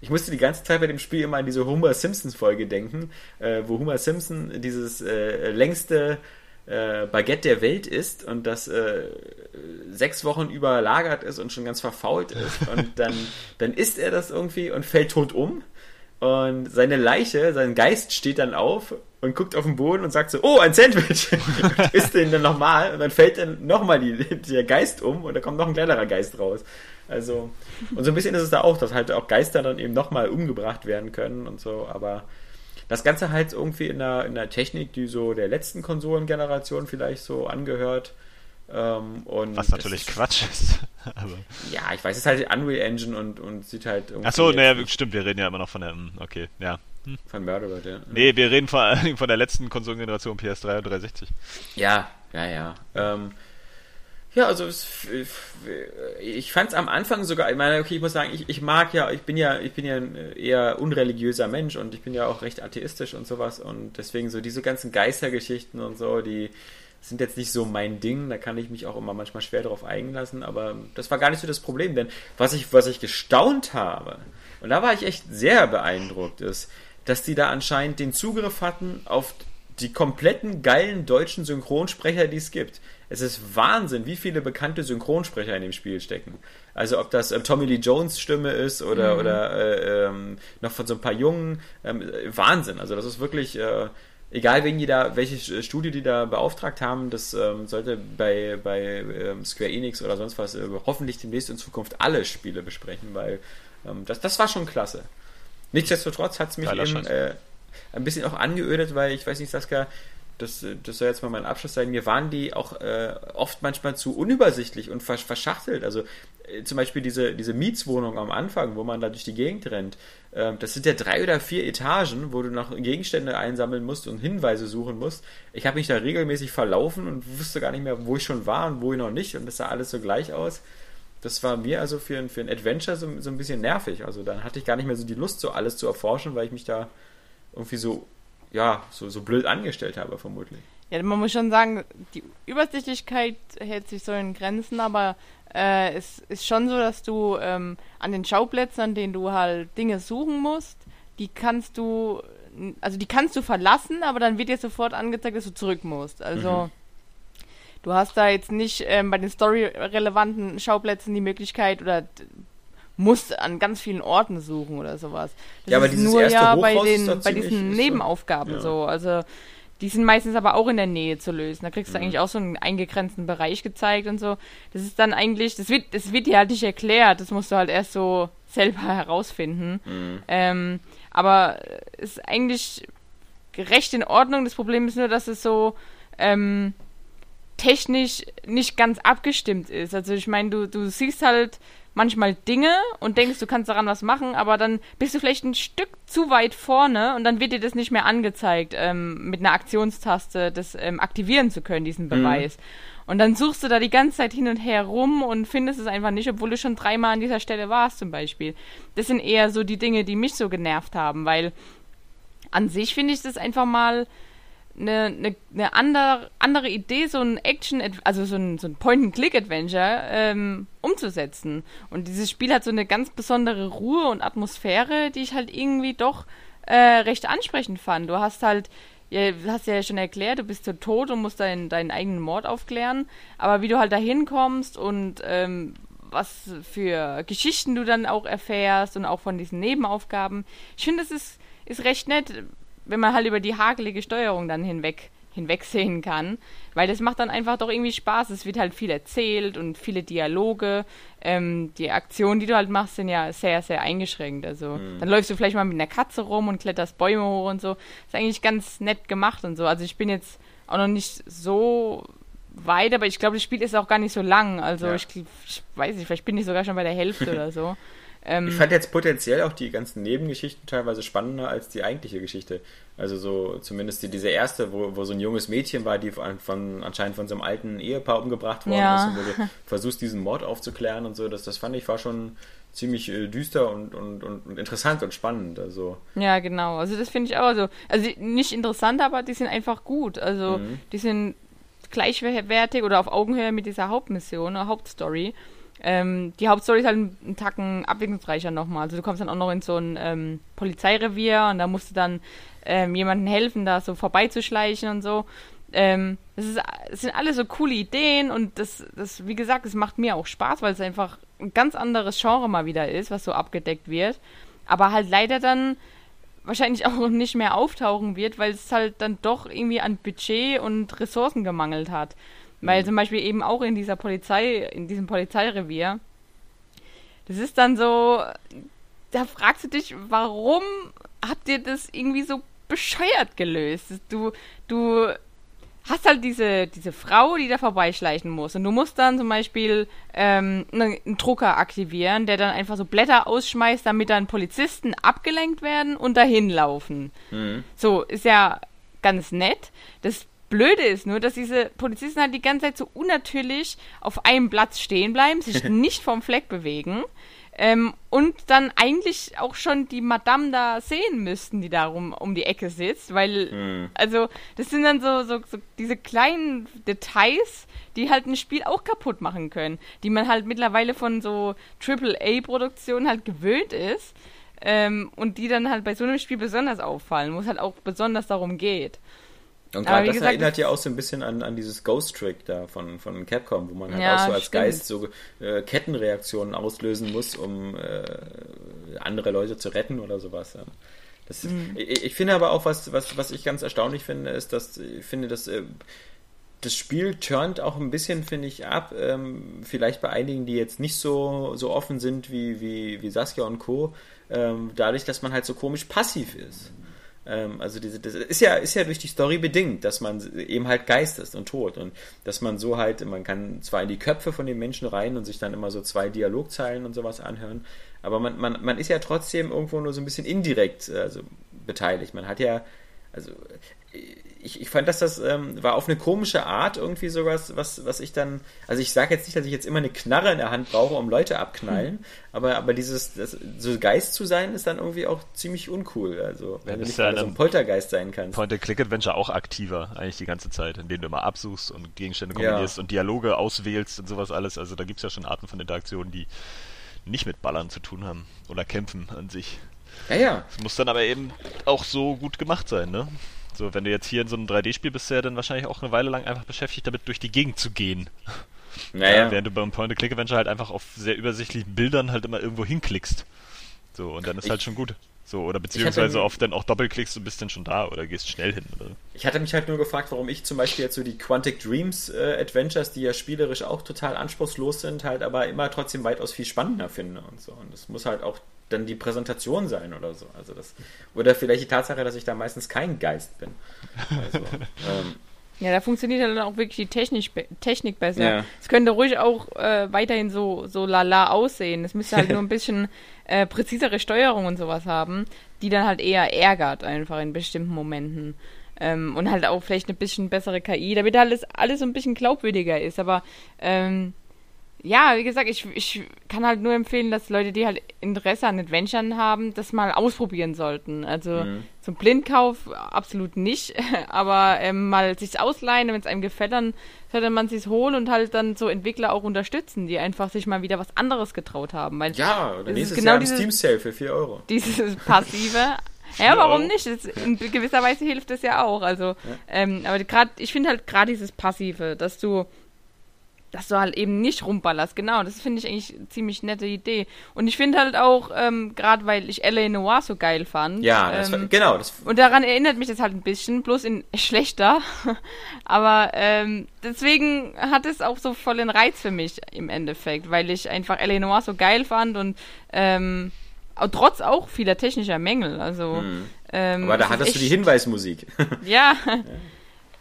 ich musste die ganze Zeit bei dem Spiel immer an diese Homer Simpsons Folge denken, äh, wo Homer Simpson dieses äh, längste äh, Baguette der Welt ist und das äh, sechs Wochen überlagert ist und schon ganz verfault ist und dann, dann isst er das irgendwie und fällt tot um und seine Leiche, sein Geist steht dann auf und guckt auf den Boden und sagt so, oh, ein Sandwich. und isst den dann nochmal und dann fällt dann nochmal der Geist um und da kommt noch ein kleinerer Geist raus. Also, und so ein bisschen ist es da auch, dass halt auch Geister dann eben nochmal umgebracht werden können und so, aber das Ganze halt irgendwie in einer, in einer Technik, die so der letzten Konsolengeneration vielleicht so angehört. Ähm, Was natürlich Quatsch ist. ja, ich weiß, es ist halt Unreal Engine und, und sieht halt irgendwie. Achso, naja, stimmt, wir reden ja immer noch von der. Hm, okay, ja. Hm. Von Murderbird, ja. Nee, wir reden vor allem von der letzten Konsolengeneration PS3 und 360. Ja, ja, ja. Ähm, ja, also es, ich fand es am Anfang sogar, ich meine, okay, ich muss sagen, ich, ich mag ja, ich bin ja, ich bin ja ein eher unreligiöser Mensch und ich bin ja auch recht atheistisch und sowas und deswegen so diese ganzen Geistergeschichten und so, die sind jetzt nicht so mein Ding, da kann ich mich auch immer manchmal schwer darauf einlassen, aber das war gar nicht so das Problem, denn was ich, was ich gestaunt habe, und da war ich echt sehr beeindruckt, ist, dass die da anscheinend den Zugriff hatten auf die kompletten geilen deutschen Synchronsprecher, die es gibt. Es ist Wahnsinn, wie viele bekannte Synchronsprecher in dem Spiel stecken. Also ob das äh, Tommy Lee Jones Stimme ist oder, mhm. oder äh, ähm, noch von so ein paar Jungen. Ähm, Wahnsinn. Also das ist wirklich, äh, egal wen die da, welche Studie die da beauftragt haben, das ähm, sollte bei, bei ähm, Square Enix oder sonst was äh, hoffentlich demnächst in Zukunft alle Spiele besprechen, weil ähm, das, das war schon klasse. Nichtsdestotrotz hat es mich eben äh, ein bisschen auch angeödet, weil ich weiß nicht, Saskia, das, das soll jetzt mal mein Abschluss sein, mir waren die auch äh, oft manchmal zu unübersichtlich und verschachtelt. Also äh, zum Beispiel diese, diese Mietswohnung am Anfang, wo man da durch die Gegend rennt. Äh, das sind ja drei oder vier Etagen, wo du noch Gegenstände einsammeln musst und Hinweise suchen musst. Ich habe mich da regelmäßig verlaufen und wusste gar nicht mehr, wo ich schon war und wo ich noch nicht. Und das sah alles so gleich aus. Das war mir also für ein, für ein Adventure so, so ein bisschen nervig. Also dann hatte ich gar nicht mehr so die Lust, so alles zu erforschen, weil ich mich da irgendwie so ja, so, so blöd angestellt habe, vermutlich. Ja, man muss schon sagen, die Übersichtlichkeit hält sich so in Grenzen, aber äh, es ist schon so, dass du ähm, an den Schauplätzen, an denen du halt Dinge suchen musst, die kannst du, also die kannst du verlassen, aber dann wird dir sofort angezeigt, dass du zurück musst. Also mhm. du hast da jetzt nicht ähm, bei den story-relevanten Schauplätzen die Möglichkeit oder musst an ganz vielen Orten suchen oder sowas. Das ja, aber dieses nur ja bei den bei diesen Nebenaufgaben ja. so. Also die sind meistens aber auch in der Nähe zu lösen. Da kriegst du mhm. eigentlich auch so einen eingegrenzten Bereich gezeigt und so. Das ist dann eigentlich, das wird, das wird dir halt nicht erklärt. Das musst du halt erst so selber herausfinden. Mhm. Ähm, aber es ist eigentlich recht in Ordnung. Das Problem ist nur, dass es so ähm, technisch nicht ganz abgestimmt ist. Also ich meine, du, du siehst halt manchmal Dinge und denkst, du kannst daran was machen, aber dann bist du vielleicht ein Stück zu weit vorne und dann wird dir das nicht mehr angezeigt, ähm, mit einer Aktionstaste das ähm, aktivieren zu können, diesen mhm. Beweis. Mhm. Und dann suchst du da die ganze Zeit hin und her rum und findest es einfach nicht, obwohl du schon dreimal an dieser Stelle warst zum Beispiel. Das sind eher so die Dinge, die mich so genervt haben, weil an sich finde ich das einfach mal eine, eine, eine andere, andere Idee, so ein Action, also so ein, so ein Point-and-Click-Adventure ähm, umzusetzen. Und dieses Spiel hat so eine ganz besondere Ruhe und Atmosphäre, die ich halt irgendwie doch äh, recht ansprechend fand. Du hast halt, ja, du hast ja schon erklärt, du bist so tot und musst deinen, deinen eigenen Mord aufklären. Aber wie du halt da hinkommst und ähm, was für Geschichten du dann auch erfährst und auch von diesen Nebenaufgaben. Ich finde, es ist, ist recht nett, wenn man halt über die hakelige Steuerung dann hinweg hinwegsehen kann, weil das macht dann einfach doch irgendwie Spaß. Es wird halt viel erzählt und viele Dialoge. Ähm, die Aktionen, die du halt machst, sind ja sehr, sehr eingeschränkt. Also mhm. dann läufst du vielleicht mal mit einer Katze rum und kletterst Bäume hoch und so. Ist eigentlich ganz nett gemacht und so. Also ich bin jetzt auch noch nicht so weit, aber ich glaube, das Spiel ist auch gar nicht so lang. Also ja. ich, ich, weiß nicht, vielleicht bin ich sogar schon bei der Hälfte oder so. Ähm, ich fand jetzt potenziell auch die ganzen Nebengeschichten teilweise spannender als die eigentliche Geschichte. Also so zumindest die, diese erste, wo, wo so ein junges Mädchen war, die von, von anscheinend von so einem alten Ehepaar umgebracht worden ja. ist und wo du versuchst, diesen Mord aufzuklären und so. Das, das fand ich war schon ziemlich äh, düster und, und, und, und, interessant und spannend. Also. Ja, genau. Also das finde ich auch so. Also nicht interessant, aber die sind einfach gut. Also mhm. die sind gleichwertig oder auf Augenhöhe mit dieser Hauptmission, oder Hauptstory. Ähm, die Hauptstory ist halt einen Tacken abwechslungsreicher nochmal. Also du kommst dann auch noch in so ein ähm, Polizeirevier und da musst du dann ähm, jemandem helfen, da so vorbeizuschleichen und so. Ähm, das, ist, sind alles so coole Ideen und das, das, wie gesagt, es macht mir auch Spaß, weil es einfach ein ganz anderes Genre mal wieder ist, was so abgedeckt wird. Aber halt leider dann wahrscheinlich auch nicht mehr auftauchen wird, weil es halt dann doch irgendwie an Budget und Ressourcen gemangelt hat. Weil zum Beispiel eben auch in dieser Polizei, in diesem Polizeirevier, das ist dann so, da fragst du dich, warum habt ihr das irgendwie so bescheuert gelöst? Du, du hast halt diese, diese Frau, die da vorbeischleichen muss. Und du musst dann zum Beispiel ähm, einen Drucker aktivieren, der dann einfach so Blätter ausschmeißt, damit dann Polizisten abgelenkt werden und dahin laufen. Mhm. So, ist ja ganz nett. Das Blöde ist nur, dass diese Polizisten halt die ganze Zeit so unnatürlich auf einem Platz stehen bleiben, sich nicht vom Fleck bewegen. Ähm, und dann eigentlich auch schon die Madame da sehen müssten, die da rum, um die Ecke sitzt, weil, mhm. also, das sind dann so, so, so diese kleinen Details, die halt ein Spiel auch kaputt machen können, die man halt mittlerweile von so AAA-Produktionen halt gewöhnt ist ähm, und die dann halt bei so einem Spiel besonders auffallen, wo es halt auch besonders darum geht. Und gerade das gesagt, erinnert ja auch so ein bisschen an, an dieses Ghost Trick da von, von Capcom, wo man halt ja, auch so als stimmt. Geist so äh, Kettenreaktionen auslösen muss, um äh, andere Leute zu retten oder sowas. Ja. Das, mhm. ich, ich, finde aber auch, was, was, was ich ganz erstaunlich finde, ist, dass ich finde, dass äh, das Spiel turnt auch ein bisschen, finde ich, ab. Ähm, vielleicht bei einigen, die jetzt nicht so, so offen sind wie, wie, wie Saskia und Co., ähm, dadurch, dass man halt so komisch passiv ist. Ähm, also diese, das ist ja, ist ja durch die Story bedingt, dass man eben halt Geist ist und tot und dass man so halt, man kann zwar in die Köpfe von den Menschen rein und sich dann immer so zwei Dialogzeilen und sowas anhören, aber man, man, man ist ja trotzdem irgendwo nur so ein bisschen indirekt also beteiligt. Man hat ja, also ich, ich fand, dass das ähm, war auf eine komische Art irgendwie sowas, was, was ich dann, also ich sage jetzt nicht, dass ich jetzt immer eine Knarre in der Hand brauche, um Leute abknallen, hm. aber, aber dieses, das, so Geist zu sein, ist dann irgendwie auch ziemlich uncool. Also, wenn ja, du nicht ja so ein Poltergeist sein kannst. Point-and-Click-Adventure auch aktiver, eigentlich die ganze Zeit, indem du immer absuchst und Gegenstände kombinierst ja. und Dialoge auswählst und sowas alles. Also da gibt es ja schon Arten von Interaktionen, die nicht mit Ballern zu tun haben oder Kämpfen an sich. Ja, ja. Es muss dann aber eben auch so gut gemacht sein, ne? So, wenn du jetzt hier in so einem 3D-Spiel bist, ja dann wahrscheinlich auch eine Weile lang einfach beschäftigt, damit durch die Gegend zu gehen. Naja. Ja, während du beim Point-and-Click-Adventure halt einfach auf sehr übersichtlichen Bildern halt immer irgendwo hinklickst. So, und dann ist ich, halt schon gut. So, oder beziehungsweise oft dann auch doppelklickst und bist dann schon da oder gehst schnell hin. Oder? Ich hatte mich halt nur gefragt, warum ich zum Beispiel jetzt so die Quantic Dreams äh, Adventures, die ja spielerisch auch total anspruchslos sind, halt aber immer trotzdem weitaus viel spannender finde und so. Und das muss halt auch dann die Präsentation sein oder so. Also das, oder vielleicht die Tatsache, dass ich da meistens kein Geist bin. Also, ähm, ja, da funktioniert dann auch wirklich die Technik, Technik besser. Ja. Es könnte ruhig auch äh, weiterhin so, so lala aussehen. Es müsste halt nur ein bisschen äh, präzisere Steuerung und sowas haben, die dann halt eher ärgert, einfach in bestimmten Momenten. Ähm, und halt auch vielleicht eine bisschen bessere KI, damit alles, alles so ein bisschen glaubwürdiger ist. Aber ähm, ja, wie gesagt, ich, ich kann halt nur empfehlen, dass Leute, die halt Interesse an Adventuren haben, das mal ausprobieren sollten. Also mhm. zum Blindkauf absolut nicht, aber ähm, mal sich ausleihen, wenn es einem gefällt, dann sollte man sich holen und halt dann so Entwickler auch unterstützen, die einfach sich mal wieder was anderes getraut haben. Weil ja, oder nächstes genau Jahr im Steam Sale für 4 Euro. Dieses Passive Ja, warum nicht? Das, in gewisser Weise hilft das ja auch. Also, ähm, aber gerade, ich finde halt gerade dieses Passive, dass du dass du halt eben nicht rumballerst. Genau, das finde ich eigentlich eine ziemlich nette Idee. Und ich finde halt auch, ähm, gerade weil ich L.A. Noir so geil fand. Ja, das ähm, war, genau. Das, und daran erinnert mich das halt ein bisschen, bloß in schlechter. Aber ähm, deswegen hat es auch so voll den Reiz für mich im Endeffekt, weil ich einfach L.A. Noir so geil fand und ähm, trotz auch vieler technischer Mängel. Also, ähm, aber da hattest du die echt- Hinweismusik. ja.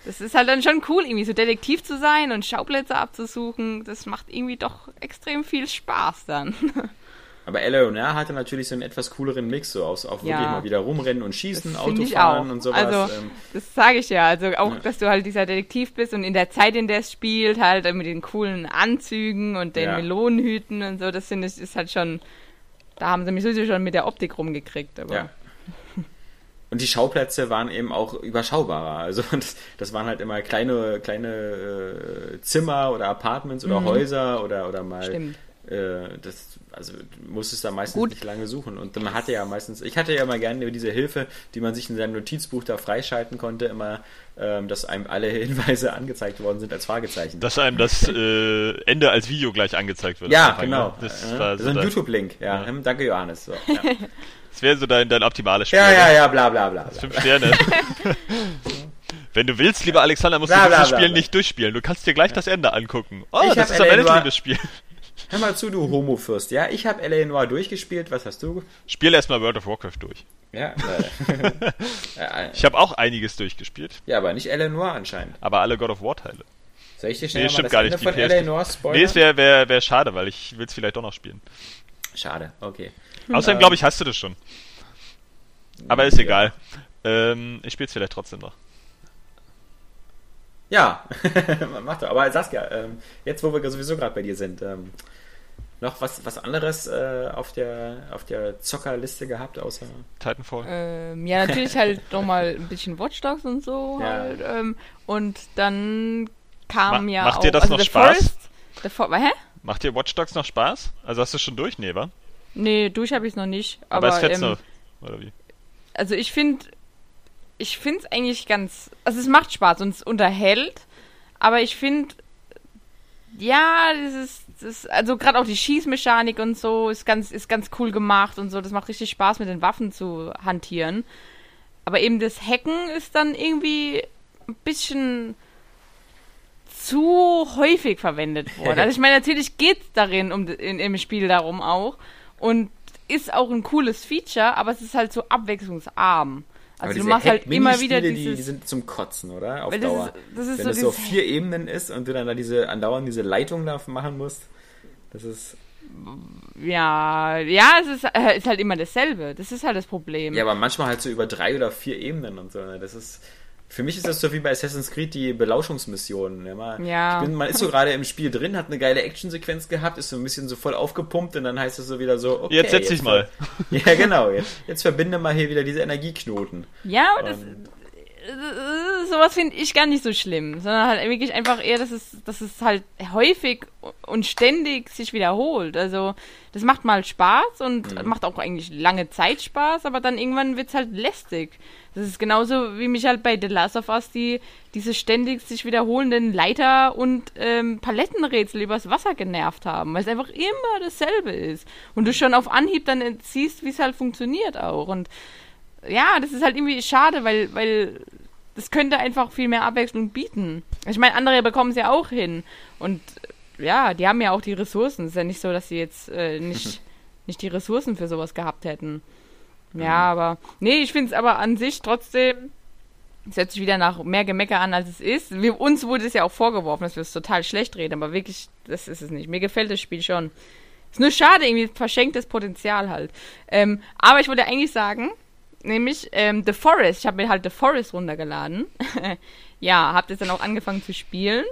Das ist halt dann schon cool, irgendwie so Detektiv zu sein und Schauplätze abzusuchen. Das macht irgendwie doch extrem viel Spaß dann. Aber Eleanor hatte natürlich so einen etwas cooleren Mix, so aus auch wirklich Ja. mal wieder rumrennen und schießen, Das Auto finde ich fahren auch. und sowas. Also, ähm, das sage ich ja. Also auch, Ja. dass du halt dieser Detektiv bist und in der Zeit, in der es spielt, halt mit den coolen Anzügen und den Ja. Melonenhüten und so, das ich, ist halt schon. Da haben sie mich sowieso schon mit der Optik rumgekriegt. Aber Ja. Und die Schauplätze waren eben auch überschaubarer. Also das, das waren halt immer kleine, kleine äh, Zimmer oder Apartments oder Häuser oder, oder mal. Mhm. Stimmt. Äh, das, also du musstest da meistens Gut. nicht lange suchen. Und man hatte ja meistens, ich hatte ja immer gerne diese Hilfe, die man sich in seinem Notizbuch da freischalten konnte, immer, ähm, dass einem alle Hinweise angezeigt worden sind als Fragezeichen. Dass einem das äh, Ende als Video gleich angezeigt wird. ja, Anfang, genau. ne? Das Äh, war so so ein YouTube-Link. Ja, Ja. hm, danke Johannes. So, ja. Das wäre so dein, dein optimales Spiel. ja, ja, ja, bla bla bla. bla. Fünf Sterne. Wenn du willst, lieber Alexander, musst Bla, du bla, dieses Spiel nicht durchspielen. Du kannst dir gleich das Ende angucken. Oh, Ich das ist LA ein Noir- Lieblingsspiel. Hör mal zu, du Homo-Fürst. Ja, ich habe L.A. Noir durchgespielt. Was hast du? Spiel erstmal World of Warcraft durch. Ja, äh, ja, Ich habe auch einiges durchgespielt, ja, aber nicht L.A. Noir anscheinend. aber alle God of War Teile. Soll ich dir schnell Nee, mal das gar Ende nicht. von L.A. Noir spoilern? Nee, es wäre wär, wär schade, weil ich will es vielleicht doch noch spielen. Schade, okay. Außerdem, glaube ich, hast du das schon. Aber ist egal. Ähm, ich spiele es vielleicht trotzdem noch. Ja, mach doch. Aber Saskia, ähm, jetzt wo wir sowieso gerade bei dir sind, ähm, noch was, was anderes äh, auf, der, auf der Zockerliste gehabt, außer. Titanfall. Ähm, ja, natürlich halt nochmal ein bisschen Watch Dogs und so Ja. halt. Ähm, und dann kam Ma- ja macht auch, dir das also noch Spaß? Forest, The For hä? Macht dir Watch Dogs noch Spaß? Also hast du schon durch? Nee, wa? Nee, durch habe ich noch nicht. Aber, Aber, es fetzt ähm, noch. Oder wie? also ich finde, ich finde es eigentlich ganz, also es macht Spaß und es unterhält, aber ich finde, ja, das ist, das also gerade auch die Schießmechanik und so ist ganz, ist ganz cool gemacht und so, das macht richtig Spaß mit den Waffen zu hantieren. Aber eben das Hacken ist dann irgendwie ein bisschen zu häufig verwendet worden. Also ich meine, natürlich geht es darin um in, im Spiel darum auch und ist auch ein cooles Feature, aber es ist halt so abwechslungsarm. Also du machst halt immer wieder dieses die, die sind zum Kotzen, oder? Auf das Dauer. ist- das ist Wenn so das so auf vier Ebenen ist und du dann da diese andauernd diese Leitung da machen musst, das ist. ja, ja, es ist, äh, ist halt immer dasselbe. Das ist halt das Problem. Ja, aber manchmal halt so über drei oder vier Ebenen und so. Ne? Das ist. Für mich ist das so wie bei Assassin's Creed die Belauschungsmissionen. Ja, man, Ja. Ich bin, man ist so gerade im Spiel drin, hat eine geile Actionsequenz gehabt, ist so ein bisschen so voll aufgepumpt und dann heißt es so wieder so, okay. Jetzt setz dich mal. Ja, genau. Jetzt, jetzt verbinde mal hier wieder diese Energieknoten. Ja, aber das, Und- äh, sowas finde ich gar nicht so schlimm, sondern halt wirklich einfach eher, dass es, dass es halt häufig und ständig sich wiederholt. Also das macht mal Spaß und Mhm. macht auch eigentlich lange Zeit Spaß, aber dann irgendwann wird's halt lästig. Das ist genauso wie mich halt bei The Last of Us die diese ständig sich wiederholenden Leiter- und ähm, Palettenrätsel übers Wasser genervt haben, weil es einfach immer dasselbe ist. Und du schon auf Anhieb dann siehst, wie es halt funktioniert auch. Und ja, das ist halt irgendwie schade, weil, weil das könnte einfach viel mehr Abwechslung bieten. Ich meine, andere bekommen es ja auch hin. Und ja, die haben ja auch die Ressourcen. Es ist ja nicht so, dass sie jetzt äh, nicht, nicht die Ressourcen für sowas gehabt hätten. Ja, aber. Nee, ich finde es aber an sich trotzdem. Es hört sich wieder nach mehr Gemecker an, als es ist. Wir, uns wurde es ja auch vorgeworfen, dass wir es total schlecht reden, aber wirklich, das ist es nicht. Mir gefällt das Spiel schon. Ist nur schade, irgendwie verschenktes Potenzial halt. Ähm, aber ich wollte eigentlich sagen, nämlich ähm, The Forest. Ich habe mir halt The Forest runtergeladen. ja, habe das dann auch angefangen zu spielen.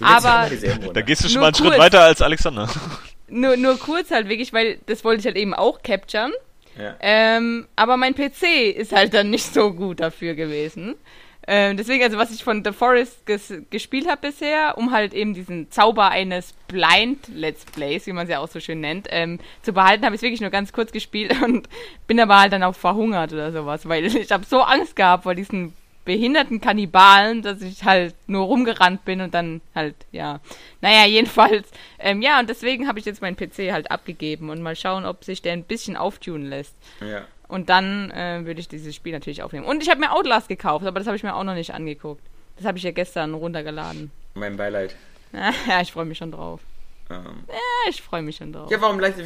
Aber. Da gehst du schon mal einen Schritt kurz. weiter als Alexander. nur, nur kurz halt wirklich, weil das wollte ich halt eben auch capturen. Ähm, aber mein PC ist halt dann nicht so gut dafür gewesen. Ähm, deswegen, also was ich von The Forest ges gespielt habe bisher, um halt eben diesen Zauber eines Blind Let's Plays, wie man es ja auch so schön nennt, ähm, zu behalten, habe ich wirklich nur ganz kurz gespielt und bin aber halt dann auch verhungert oder sowas, weil ich habe so Angst gehabt vor diesen behinderten Kannibalen, dass ich halt nur rumgerannt bin und dann halt, ja. Naja, jedenfalls, ähm, ja, und deswegen habe ich jetzt meinen PC halt abgegeben und mal schauen, ob sich der ein bisschen auftunen lässt. Ja. Und dann äh, würde ich dieses Spiel natürlich aufnehmen. Und ich habe mir Outlast gekauft, aber das habe ich mir auch noch nicht angeguckt. Das habe ich ja gestern runtergeladen. Mein Beileid. ja, ich freue mich schon drauf. Ähm, Ja, ich freue mich schon drauf. ja, warum lädst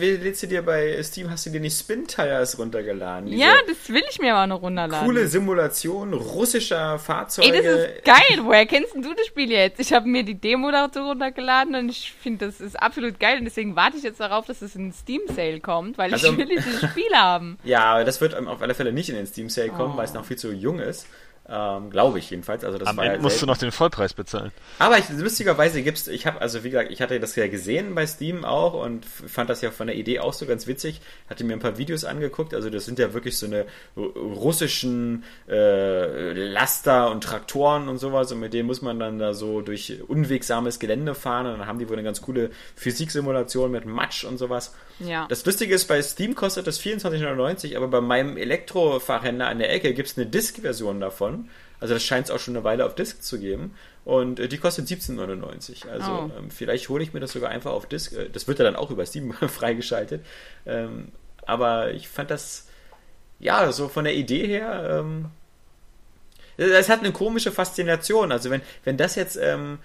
du dir bei Steam, hast du dir nicht Spin Tires runtergeladen? Diese Ja, das will ich mir aber noch runterladen. Coole Simulation russischer Fahrzeuge. Ey, das ist geil. Woher kennst du das Spiel jetzt? Ich habe mir die Demo dazu runtergeladen und ich finde, das ist absolut geil. Und deswegen warte ich jetzt darauf, dass es in Steam Sale kommt, weil Also- ich will dieses Spiel haben. Ja, aber das wird auf alle Fälle nicht in den Steam Sale kommen, Oh. weil es noch viel zu jung ist. Ähm, Glaube ich jedenfalls. Also das Am war Ende ja musst du noch den Vollpreis bezahlen. Aber ich, lustigerweise gibt's, ich habe, also wie gesagt, ich hatte das ja gesehen bei Steam auch und fand das ja von der Idee auch so ganz witzig. Hatte mir ein paar Videos angeguckt, also das sind ja wirklich so eine ru- russischen äh, Laster und Traktoren und sowas und mit denen muss man dann da so durch unwegsames Gelände fahren und dann haben die wohl eine ganz coole Physiksimulation mit Matsch und sowas. Ja. Das Lustige ist, bei Steam kostet das 24,99, aber bei meinem Elektrofachhändler an der Ecke gibt's eine Disk-Version davon. Also das scheint es auch schon eine Weile auf Disk zu geben. Und äh, die kostet 17,99. Also Oh. ähm, vielleicht hole ich mir das sogar einfach auf Disk. Äh, Das wird ja dann auch über Steam freigeschaltet. Ähm, aber ich fand das, ja, so von der Idee her, ähm, es hat eine komische Faszination. Also wenn, wenn das jetzt, ähm,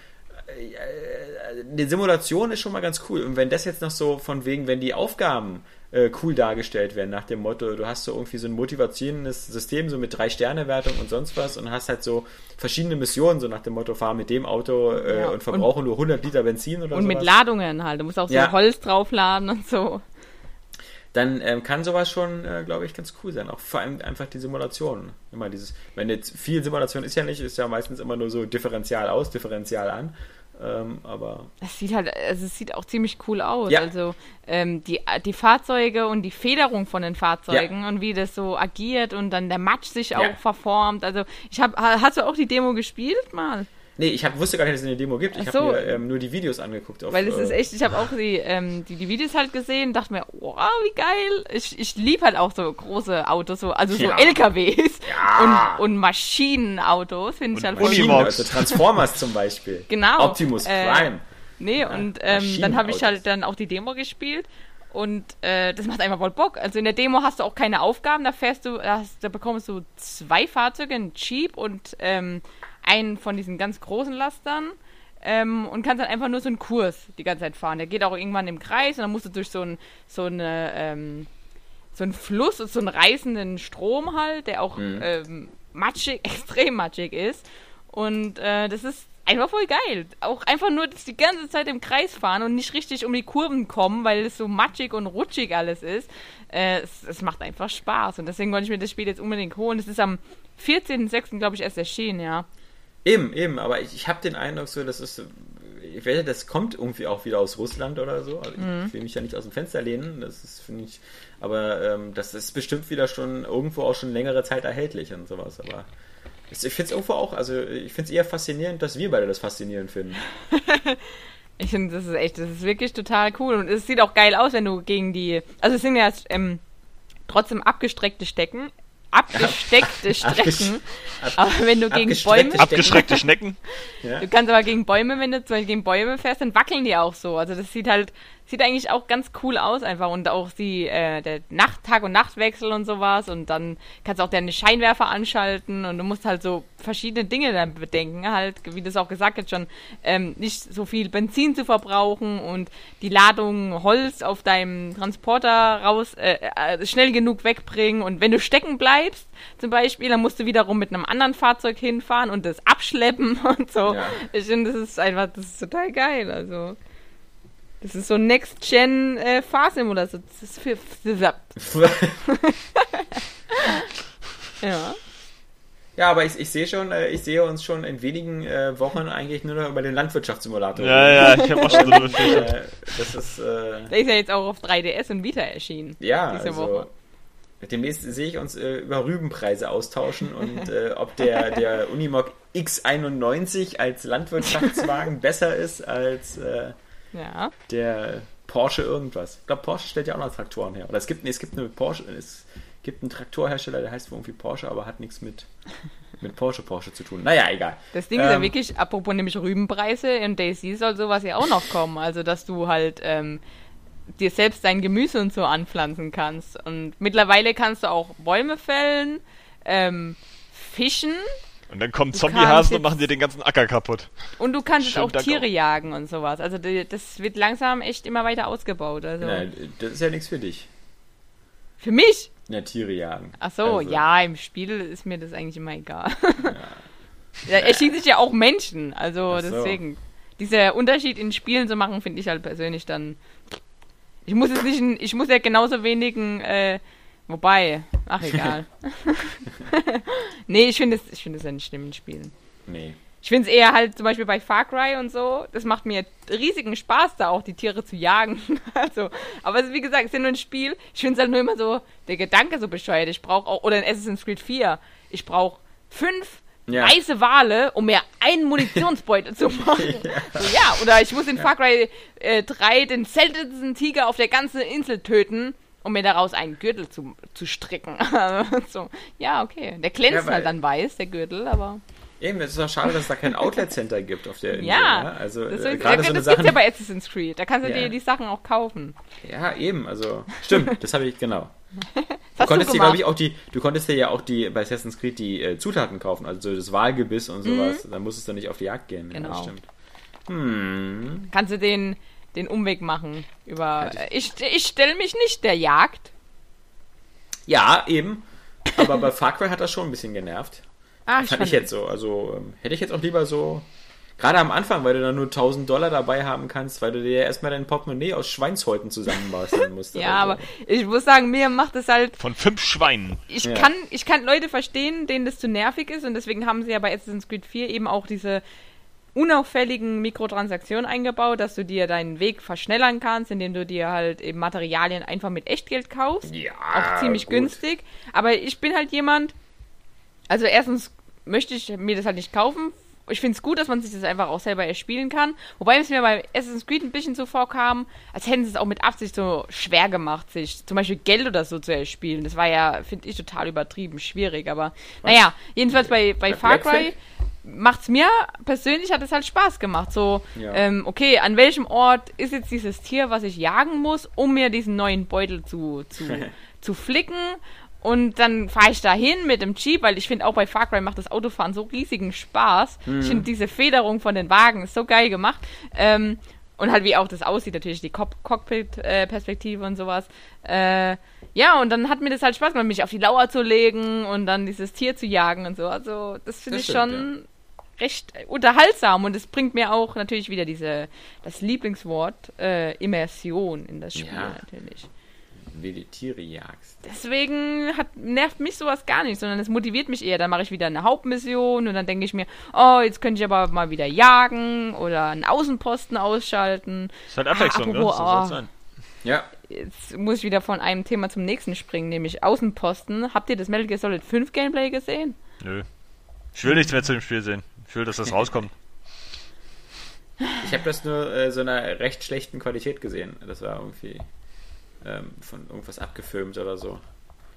äh, die Simulation ist schon mal ganz cool. Und wenn das jetzt noch so von wegen, wenn die Aufgaben äh, cool dargestellt werden, nach dem Motto, du hast so irgendwie so ein motivierendes System, so mit drei Sterne-Wertung und sonst was und hast halt so verschiedene Missionen, so nach dem Motto, fahr mit dem Auto äh, Ja, und verbrauche nur 100 Liter Benzin oder Und mit sowas. Ladungen halt. Du musst auch so Ja. Holz draufladen und so. dann ähm, kann sowas schon, äh, glaube ich, ganz cool sein. Auch vor allem einfach die Simulation. Immer dieses, wenn jetzt viel Simulation ist ja nicht, ist ja meistens immer nur so Differential aus, Differential an. Ähm, aber Das sieht halt, also es sieht auch ziemlich cool aus. Ja. Also ähm, die, die Fahrzeuge und die Federung von den Fahrzeugen und wie das so agiert und dann der Matsch sich auch Ja. verformt. Also ich habe, hast du auch die Demo gespielt mal? Nee, ich hab, wusste gar nicht, dass es eine Demo gibt. Ich Ach habe so. mir ähm, nur die Videos angeguckt. Auf, Weil es ist äh, echt, ich habe auch die, ähm, die, die Videos halt gesehen, dachte mir, wow, wie geil. Ich, ich liebe halt auch so große Autos, so, also so Ja. LKWs Ja. und, und Maschinenautos, finde ich halt. Maschinen, also Transformers zum Beispiel. Genau. Optimus Äh, Prime. Nee, und ähm, dann habe ich halt dann auch die Demo gespielt und äh, das macht einfach voll Bock. Also in der Demo hast du auch keine Aufgaben, da fährst du, da, hast, da bekommst du zwei Fahrzeuge, einen Jeep und ähm, einen von diesen ganz großen Lastern ähm, und kannst dann einfach nur so einen Kurs die ganze Zeit fahren. Der geht auch irgendwann im Kreis und dann musst du durch so, ein, so eine ähm, so einen Fluss, so einen reißenden Strom halt, der auch Mhm. ähm, matschig, extrem matschig ist. Und äh, das ist einfach voll geil. Auch einfach nur dass die ganze Zeit im Kreis fahren und nicht richtig um die Kurven kommen, weil es so matschig und rutschig alles ist. Äh, es, es macht einfach Spaß. Und deswegen wollte ich mir das Spiel jetzt unbedingt holen. Es ist am 14.06. glaube ich erst erschienen, ja. Eben, eben, aber ich, ich habe den Eindruck so, das ist, ich wette, das kommt irgendwie auch wieder aus Russland oder so. Also Mhm. Ich will mich ja nicht aus dem Fenster lehnen, das ist, finde ich, aber ähm, das ist bestimmt wieder schon irgendwo auch schon längere Zeit erhältlich und sowas, aber ich finde es irgendwo auch, also ich finde es eher faszinierend, dass wir beide das faszinierend finden. Ich finde, das ist echt, das ist wirklich total cool. Und es sieht auch geil aus, wenn du gegen die. Also es sind ja ähm, trotzdem abgestreckte Stecken. Abgesteckte Strecken. Ab- Aber wenn du gegen abgestreckte Bäume. Abgeschreckte Schnecken. Ja? Du kannst aber gegen Bäume, wenn du zum Beispiel gegen Bäume fährst, dann wackeln die auch so. Also das sieht halt, sieht eigentlich auch ganz cool aus einfach. Und auch die, äh, der Nacht, Tag- und Nachtwechsel und sowas. Und dann kannst du auch deine Scheinwerfer anschalten und du musst halt so verschiedene Dinge dann bedenken. Halt, wie du es auch gesagt hast schon, ähm, nicht so viel Benzin zu verbrauchen und die Ladung Holz auf deinem Transporter raus, äh, äh, schnell genug wegbringen. Und wenn du stecken bleibst, zum Beispiel, dann musst du wiederum mit einem anderen Fahrzeug hinfahren und das abschleppen und so. Ja. Ich finde, das ist einfach, das ist total geil. Also, das ist so Next-Gen äh, Fahrsimulator. Das ist für, ja. Ja, aber ich, ich sehe schon, äh, ich sehe uns schon in wenigen äh, Wochen eigentlich nur noch über den Landwirtschaftssimulator. Ja, ja, ich habe auch schon so. Äh, das ist, äh, Der ist ja jetzt auch auf 3DS und Vita erschienen. ja, Diese also, Woche. Demnächst sehe ich uns äh, über Rübenpreise austauschen und äh, ob der, der Unimog X91 als Landwirtschaftswagen besser ist als äh, Ja. der Porsche irgendwas. Ich glaube, Porsche stellt ja auch noch Traktoren her. Oder es gibt, nee, es gibt eine Porsche, es gibt einen Traktorhersteller, der heißt irgendwie Porsche, aber hat nichts mit, mit Porsche Porsche zu tun. Naja, egal. Das Ding ist ja Ähm, wirklich, apropos nämlich Rübenpreise, in Daisy soll sowas ja auch noch kommen. Also, dass du halt ähm, dir selbst dein Gemüse und so anpflanzen kannst. Und mittlerweile kannst du auch Bäume fällen, ähm, fischen Und dann kommen Zombiehasen und machen dir den ganzen Acker kaputt. und du kannst Schönen auch Tiere auch. jagen und sowas. Also, das wird langsam echt immer weiter ausgebaut. Also, Nein, das ist ja nichts für dich. für mich? Ja, Tiere jagen. Ach so, Also, ja, im Spiel ist mir das eigentlich immer egal. ja, erschießt sich ja auch Menschen, also Ach so. deswegen. Dieser Unterschied in Spielen zu machen, finde ich halt persönlich dann. Ich muss es nicht, ich muss ja genauso wenigen, äh, wobei, ach egal. nee, ich finde es, es ja nicht schlimm in Spielen. Nee. Ich finde es eher halt zum Beispiel bei Far Cry und so, das macht mir riesigen Spaß, da auch die Tiere zu jagen. also, aber es, ist, wie gesagt, es ist ja nur ein Spiel. Ich finde es halt nur immer so, der Gedanke so bescheuert. Ich brauche auch, oder in Assassin's Creed 4, ich brauche fünf Ja. weiße Wale, um mir einen Munitionsbeutel zu machen. So, ja, oder ich muss in Far Cry äh, 3 den seltensten Tiger auf der ganzen Insel töten, um mir daraus einen Gürtel zu, zu stricken. so, ja, okay. Der glänzt Ja, halt dann weiß, der Gürtel, aber. Eben, es ist doch schade, dass es da kein Outlet-Center gibt auf der Insel. Ja, ne? also Das, äh, gerade so das gibt's Sachen. ja bei Assassin's Creed. Da kannst du Ja. dir die Sachen auch kaufen. Ja, eben, also stimmt, das habe ich genau. Du konntest dir, glaube ich, auch die, du konntest dir ja auch die bei Assassin's Creed die äh, Zutaten kaufen, also so das Walgebiss und sowas. Dann musstest du nicht auf die Jagd gehen. Ja, Mhm. Genau. das stimmt. Hm. Kannst du den, den Umweg machen über. Äh, ich ich stelle mich nicht der Jagd. Ja, eben. Aber bei Far Cry hat das schon ein bisschen genervt. Ah, Fand ich jetzt so. Also ähm, hätte ich jetzt auch lieber so. Gerade am Anfang, weil du dann nur 1000 Dollar dabei haben kannst, weil du dir ja erstmal dein Portemonnaie aus Schweinshäuten zusammenbasteln musst. Ja, aber so. ich muss sagen, mir macht es halt. Von fünf Schweinen. Ich Ja. kann, ich kann Leute verstehen, denen das zu nervig ist und deswegen haben sie ja bei Assassin's Creed 4 eben auch diese unauffälligen Mikrotransaktionen eingebaut, dass du dir deinen Weg verschnellern kannst, indem du dir halt eben Materialien einfach mit Echtgeld kaufst. Ja, auch ziemlich gut. günstig. Aber ich bin halt jemand, also erstens möchte ich mir das halt nicht kaufen. Ich finde es gut, dass man sich das einfach auch selber erspielen kann. Wobei es mir bei Assassin's Creed ein bisschen so vorkam, als hätten sie es auch mit Absicht so schwer gemacht, sich zum Beispiel Geld oder so zu erspielen. Das war ja, finde ich, total übertrieben schwierig. Aber naja, jedenfalls bei, bei Far Cry? Macht's mir persönlich hat es halt Spaß gemacht. So, Ja. ähm, okay, an welchem Ort ist jetzt dieses Tier, was ich jagen muss, um mir diesen neuen Beutel zu, zu, zu flicken? Und dann fahre ich da hin mit dem Jeep, weil ich finde auch bei Far Cry macht das Autofahren so riesigen Spaß. Ich finde diese Federung von den Wagen ist so geil gemacht. Ähm, und halt wie auch das aussieht, natürlich die Cock- Cockpit-Perspektive und sowas. Äh, ja, und dann hat mir das halt Spaß gemacht, mich auf die Lauer zu legen und dann dieses Tier zu jagen und so. Also das finde ich stimmt, schon recht unterhaltsam und es bringt mir auch natürlich wieder diese das Lieblingswort äh, Immersion in das Spiel Ja. natürlich. Wie die Tiere jagst. Deswegen hat, nervt mich sowas gar nicht, sondern es motiviert mich eher. Dann mache ich wieder eine Hauptmission und dann denke ich mir, oh, jetzt könnte ich aber mal wieder jagen oder einen Außenposten ausschalten. Ist halt Abwechslung, Ah, ne? So apropos, ah. sein. Ja, Jetzt muss ich wieder von einem Thema zum nächsten springen, nämlich Außenposten. Habt ihr das Metal Gear Solid 5 Gameplay gesehen? Nö. Ich will nichts mehr zu dem Spiel sehen. Ich will, dass das rauskommt. ich habe das nur äh, so einer recht schlechten Qualität gesehen. Das war irgendwie ähm, von irgendwas abgefilmt oder so.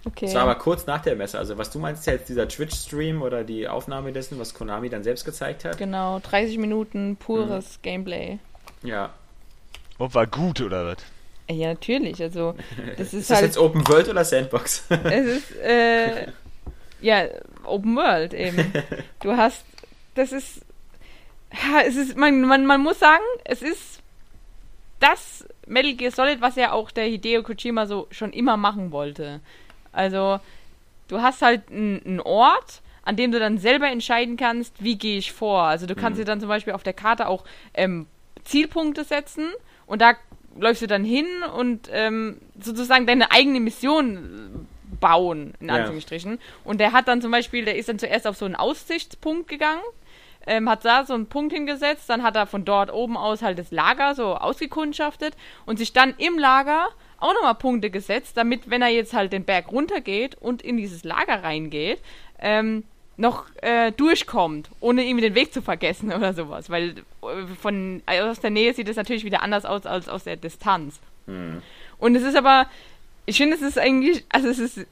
Okay. Das war aber kurz nach der Messe. Also was du meinst, ist jetzt dieser Twitch-Stream oder die Aufnahme dessen, was Konami dann selbst gezeigt hat? Genau, 30 Minuten Mhm. pures Gameplay. Ja. Und war gut, oder was? Äh, Ja, natürlich. Also, das ist, Ist das halt. jetzt Open World oder Sandbox? es ist, äh, ja, Open World eben. Du hast, das ist, ja, es ist, man, man, man muss sagen, es ist das Metal Gear Solid, was ja auch der Hideo Kojima so schon immer machen wollte. Also, du hast halt einen Ort, an dem du dann selber entscheiden kannst, wie gehe ich vor. Also du kannst dir dann zum Beispiel auf der Karte auch ähm, Zielpunkte setzen und da läufst du dann hin und ähm, sozusagen deine eigene Mission äh, bauen, in Ja. Anführungsstrichen. Und der hat dann zum Beispiel, der ist dann zuerst auf so einen Aussichtspunkt gegangen, ähm, hat da so einen Punkt hingesetzt, dann hat er von dort oben aus halt das Lager so ausgekundschaftet und sich dann im Lager auch nochmal Punkte gesetzt, damit, wenn er jetzt halt den Berg runtergeht und in dieses Lager reingeht, ähm, noch äh, durchkommt, ohne irgendwie den Weg zu vergessen oder sowas. Weil äh, von also aus der Nähe sieht es natürlich wieder anders aus als aus der Distanz. Hm. Und es ist aber, ich finde, es ist eigentlich, also es ist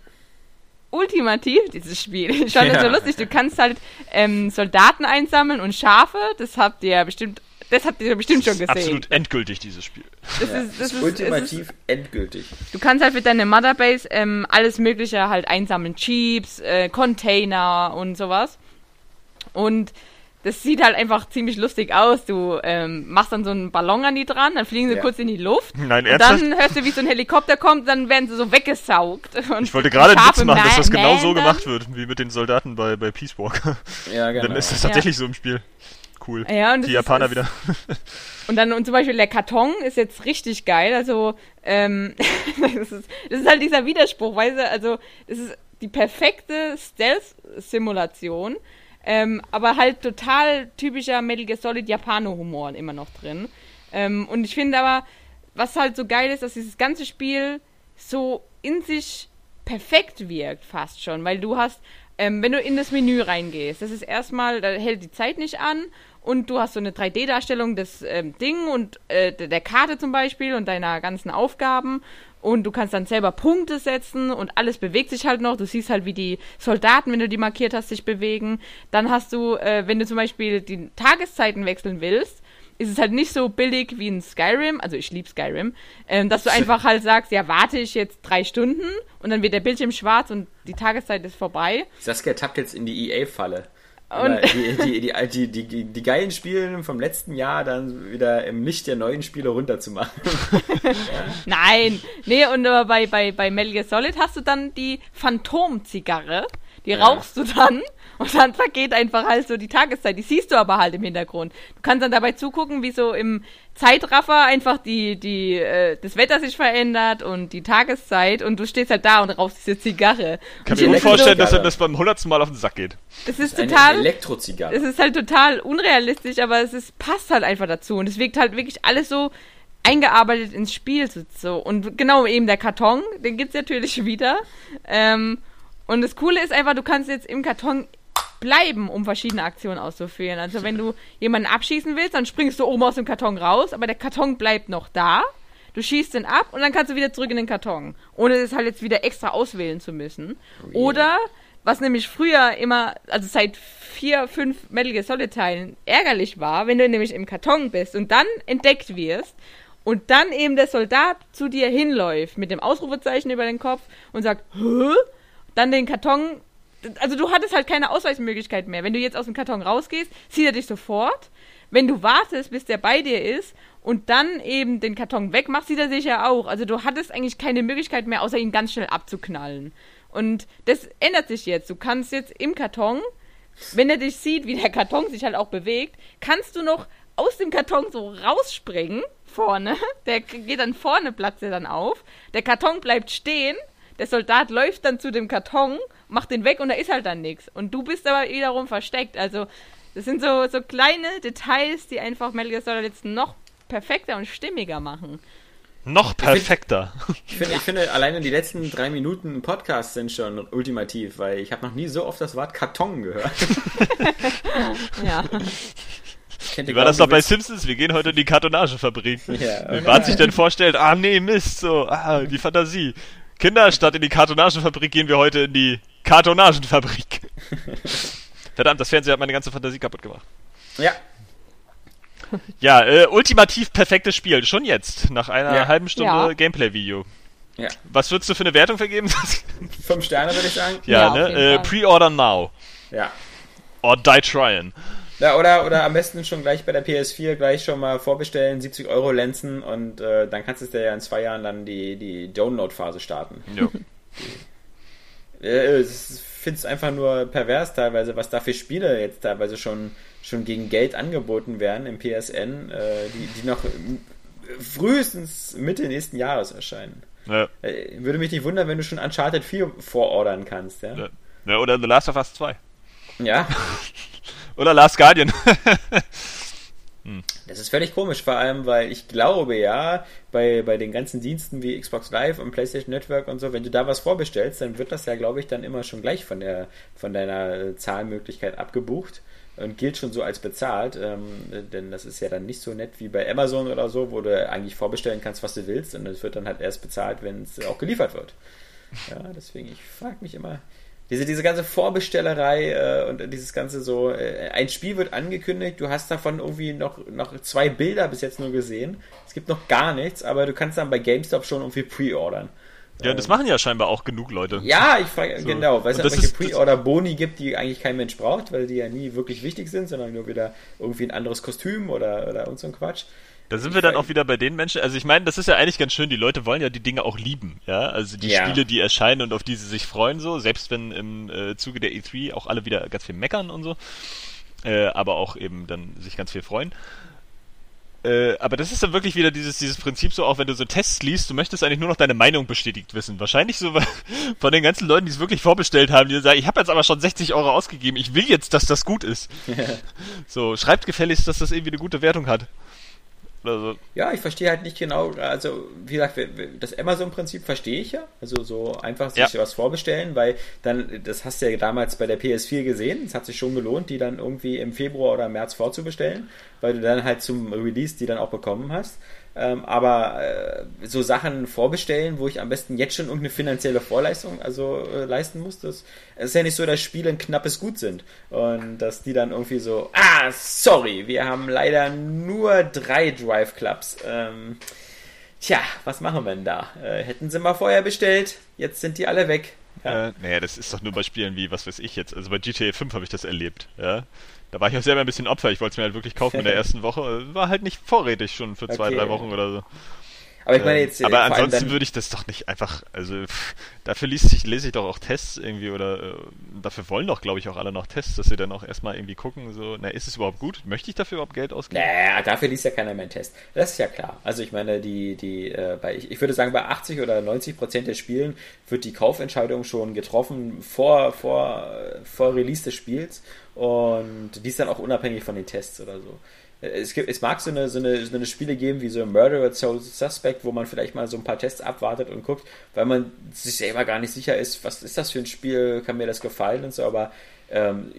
ultimativ, dieses Spiel. Ich fand das so Ja. lustig. Du kannst halt ähm, Soldaten einsammeln und Schafe. Das habt ihr ja bestimmt, das habt ihr bestimmt schon gesehen. Absolut endgültig, dieses Spiel. Das Ja, ist, das ist, ultimativ es ist, endgültig. du kannst halt für deine Motherbase ähm, alles Mögliche halt einsammeln. Jeeps, äh, Container und sowas. Und das sieht halt einfach ziemlich lustig aus. Du ähm, machst dann so einen Ballon an die dran, dann fliegen sie Ja. kurz in die Luft. Nein, Und ernsthaft? dann hörst du, wie so ein Helikopter kommt, dann werden sie so weggesaugt. Und Ich wollte gerade einen Witz machen, dass das genau so gemacht wird, wie mit den Soldaten bei, bei Peace Walk. Ja, genau. Dann ist das Ja. tatsächlich so im Spiel. Cool. Ja, und Die Japaner ist, wieder. Und dann und zum Beispiel der Karton ist jetzt richtig geil. Also, ähm, das, ist, das ist halt dieser Widerspruch, weißt du? Also, das ist die perfekte Stealth-Simulation, ähm, aber halt total typischer Metal Gear Solid Japano-Humor immer noch drin. Ähm, und ich finde aber, was halt so geil ist, dass dieses ganze Spiel so in sich perfekt wirkt, fast schon, weil du hast, ähm, wenn du in das Menü reingehst, das ist erstmal, da hält die Zeit nicht an und du hast so eine 3D-Darstellung des ähm, Ding und äh, der Karte zum Beispiel und deiner ganzen Aufgaben und du kannst dann selber Punkte setzen und alles bewegt sich halt noch. Du siehst halt, wie die Soldaten, wenn du die markiert hast, sich bewegen. Dann hast du, äh, wenn du zum Beispiel die Tageszeiten wechseln willst, ist es halt nicht so billig wie in Skyrim, also ich liebe Skyrim, ähm, dass du einfach halt sagst, ja, warte ich jetzt drei Stunden und dann wird der Bildschirm schwarz und die Tageszeit ist vorbei. Saskia tappt jetzt in die EA-Falle. Die, die, die, die, die, die, geilen Spiele vom letzten Jahr dann wieder im Licht der neuen Spiele runterzumachen. Nein, nee, und aber bei, bei, bei Metal Gear Solid hast du dann die Phantomzigarre, die Ja. rauchst du dann und dann vergeht einfach halt so die Tageszeit. Die siehst du aber halt im Hintergrund. Du kannst dann dabei zugucken, wie so im Zeitraffer einfach die, die, äh, das Wetter sich verändert und die Tageszeit und du stehst halt da und rauchst diese Zigarre. Kann mir ich gut vorstellen, dass er das beim hundertsten Mal auf den Sack geht. Das ist Eine total. Elektrozigarre. Es ist halt total unrealistisch, aber es ist, passt halt einfach dazu. Und es wirkt halt wirklich alles so eingearbeitet ins Spiel. So, so. Und genau eben der Karton, den gibt's natürlich wieder. Ähm, und das Coole ist einfach, du kannst jetzt im Karton bleiben, um verschiedene Aktionen auszuführen. Also wenn du jemanden abschießen willst, dann springst du oben aus dem Karton raus, aber der Karton bleibt noch da. Du schießt den ab und dann kannst du wieder zurück in den Karton, ohne es halt jetzt wieder extra auswählen zu müssen. Oder was nämlich früher immer, also seit vier, fünf Metal Gear Solid Teilen ärgerlich war, wenn du nämlich im Karton bist und dann entdeckt wirst und dann eben der Soldat zu dir hinläuft mit dem Ausrufezeichen über den Kopf und sagt, Hä? dann den Karton, also du hattest halt keine Ausweichmöglichkeit mehr. Wenn du jetzt aus dem Karton rausgehst, sieht er dich sofort. Wenn du wartest, bis der bei dir ist und dann eben den Karton wegmachst, sieht er sich ja auch. Also du hattest eigentlich keine Möglichkeit mehr, außer ihn ganz schnell abzuknallen. Und das ändert sich jetzt. Du kannst jetzt im Karton, wenn er dich sieht, wie der Karton sich halt auch bewegt, kannst du noch aus dem Karton so rausspringen, vorne. Der geht dann vorne, platzt er dann auf. Der Karton bleibt stehen. Der Soldat läuft dann zu dem Karton, macht den weg und da ist halt dann nichts. Und du bist aber wiederum versteckt. Also, das sind so, so kleine Details, die einfach Metal Gear Solid jetzt noch perfekter und stimmiger machen. Noch perfekter. Ich finde, ich finde, alleine die letzten drei Minuten Podcast sind schon ultimativ, weil ich habe noch nie so oft das Wort Karton gehört. Ja. Wie war das doch glauben, bei? Simpsons? Wir gehen heute in die Kartonagefabrik. Ja, Wie Bart sich denn vorstellt, ah nee, Mist, so, ah, die Fantasie. Kinder, statt in die Kartonagefabrik gehen wir heute in die Kartonagenfabrik. Verdammt, das Fernsehen hat meine ganze Fantasie kaputt gemacht. Ja, Ja, äh, ultimativ perfektes Spiel, schon jetzt, nach einer Ja. halben Stunde Ja. Gameplay-Video. ja. Was würdest du für eine Wertung vergeben? Fünf Sterne würde ich sagen. ja, Ja, ne? Äh. Pre-order now. Ja. Or die trying. Ja, oder, oder am besten schon gleich bei der PS4 gleich schon mal vorbestellen, 70 Euro lenzen und äh, dann kannst du es dir ja in zwei Jahren dann die, die Download-Phase starten. Jo. Äh, Ich finde es einfach nur pervers teilweise, was da für Spiele jetzt teilweise schon, schon gegen Geld angeboten werden im PSN, äh, die, die noch ähm, frühestens Mitte nächsten Jahres erscheinen. Ja. Äh, würde mich nicht wundern, wenn du schon Uncharted 4 vorordern kannst, ja? Ja. Ja, oder The Last of Us 2. Ja, Oder Last Guardian. Hm. Das ist völlig komisch, vor allem, weil ich glaube ja, bei, bei den ganzen Diensten wie Xbox Live und PlayStation Network und so, wenn du da was vorbestellst, dann wird das ja, glaube ich, dann immer schon gleich von der von deiner Zahlmöglichkeit abgebucht und gilt schon so als bezahlt, ähm, denn das ist ja dann nicht so nett wie bei Amazon oder so, wo du eigentlich vorbestellen kannst, was du willst und es wird dann halt erst bezahlt, wenn es auch geliefert wird. Ja, deswegen, ich frage mich immer, diese, diese ganze Vorbestellerei äh, und dieses ganze so, äh, ein Spiel wird angekündigt, du hast davon irgendwie noch, noch zwei Bilder bis jetzt nur gesehen. Es gibt noch gar nichts, aber du kannst dann bei GameStop schon irgendwie pre-ordern. Ja, das machen ja scheinbar auch genug Leute. Ja, ich frage, so. genau, weil es ja welche Pre-Order-Boni gibt, die eigentlich kein Mensch braucht, weil die ja nie wirklich wichtig sind, sondern nur wieder irgendwie ein anderes Kostüm oder, oder und so ein Quatsch. Da sind wir dann auch wieder bei den Menschen. Also ich meine, das ist ja eigentlich ganz schön. Die Leute wollen ja die Dinge auch lieben, ja. Also die ja. Spiele, die erscheinen und auf die sie sich freuen, so. Selbst wenn im äh, Zuge der E3 auch alle wieder ganz viel meckern und so, äh, aber auch eben dann sich ganz viel freuen. Äh, aber das ist dann wirklich wieder dieses, dieses Prinzip so, auch wenn du so Tests liest, du möchtest eigentlich nur noch deine Meinung bestätigt wissen. Wahrscheinlich so von den ganzen Leuten, die es wirklich vorbestellt haben, die sagen, ich habe jetzt aber schon 60 Euro ausgegeben, ich will jetzt, dass das gut ist. so, schreibt gefälligst, dass das irgendwie eine gute Wertung hat. Also ja, ich verstehe halt nicht genau, also wie gesagt, das Amazon-Prinzip verstehe ich ja. Also so einfach sich ja. was vorbestellen, weil dann, das hast du ja damals bei der PS4 gesehen, es hat sich schon gelohnt, die dann irgendwie im Februar oder März vorzubestellen, weil du dann halt zum Release die dann auch bekommen hast. Ähm, aber äh, so Sachen vorbestellen, wo ich am besten jetzt schon irgendeine finanzielle Vorleistung also äh, leisten muss, das ist ja nicht so, dass Spiele ein knappes Gut sind und dass die dann irgendwie so, ah, sorry, wir haben leider nur drei Drive Clubs. Ähm, tja, was machen wir denn da? Äh, hätten sie mal vorher bestellt, jetzt sind die alle weg. Ja. Äh, naja, das ist doch nur bei Spielen wie, was weiß ich jetzt. Also bei GTA 5 habe ich das erlebt, ja. Da war ich auch selber ein bisschen Opfer. Ich wollte es mir halt wirklich kaufen in der ersten Woche. War halt nicht vorrätig schon für zwei, okay. drei Wochen oder so. Aber ich meine jetzt. Äh, aber ansonsten würde ich das doch nicht einfach. Also pff, dafür liest ich, lese ich doch auch Tests irgendwie oder äh, dafür wollen doch, glaube ich, auch alle noch Tests, dass sie dann auch erstmal irgendwie gucken, so, na, ist es überhaupt gut? Möchte ich dafür überhaupt Geld ausgeben? Naja, dafür liest ja keiner mehr einen Test. Das ist ja klar. Also ich meine, die, die, äh, bei, ich, ich würde sagen, bei 80 oder 90 Prozent der Spielen wird die Kaufentscheidung schon getroffen vor, vor, vor Release des Spiels und die ist dann auch unabhängig von den Tests oder so es, gibt, es mag so eine, so, eine, so eine Spiele geben wie so Murderer Soul Suspect, wo man vielleicht mal so ein paar Tests abwartet und guckt, weil man sich selber gar nicht sicher ist, was ist das für ein Spiel, kann mir das gefallen und so, aber ähm,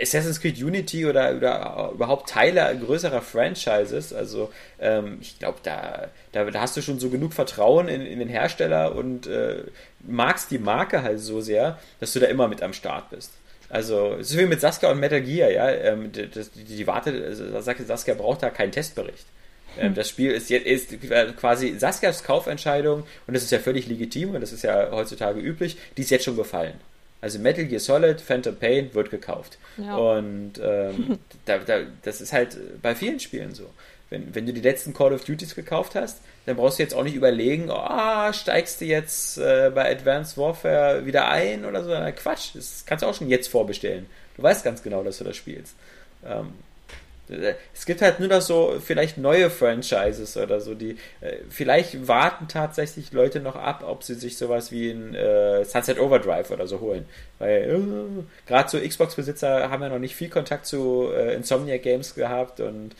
Assassin's Creed Unity oder, oder überhaupt Teile größerer Franchises, also ähm, ich glaube, da, da, da, hast du schon so genug Vertrauen in, in den Hersteller und äh, magst die Marke halt so sehr, dass du da immer mit am Start bist. Also, so wie mit Saskia und Metal Gear, ja. Ähm, die, die, die wartet, also, Saskia braucht da keinen Testbericht. Ähm, hm. Das Spiel ist jetzt ist quasi Saskias Kaufentscheidung und das ist ja völlig legitim und das ist ja heutzutage üblich, die ist jetzt schon gefallen. Also Metal Gear Solid, Phantom Pain wird gekauft. Ja. Und ähm, da, da, das ist halt bei vielen Spielen so. Wenn, wenn du die letzten Call of Duties gekauft hast, dann brauchst du jetzt auch nicht überlegen, oh, steigst du jetzt äh, bei Advanced Warfare wieder ein oder so. Na, Quatsch, das kannst du auch schon jetzt vorbestellen. Du weißt ganz genau, dass du das spielst. Ähm, es gibt halt nur noch so vielleicht neue Franchises oder so, die äh, vielleicht warten tatsächlich Leute noch ab, ob sie sich sowas wie ein äh, Sunset Overdrive oder so holen. Weil äh, gerade so Xbox-Besitzer haben ja noch nicht viel Kontakt zu äh, Insomniac Games gehabt und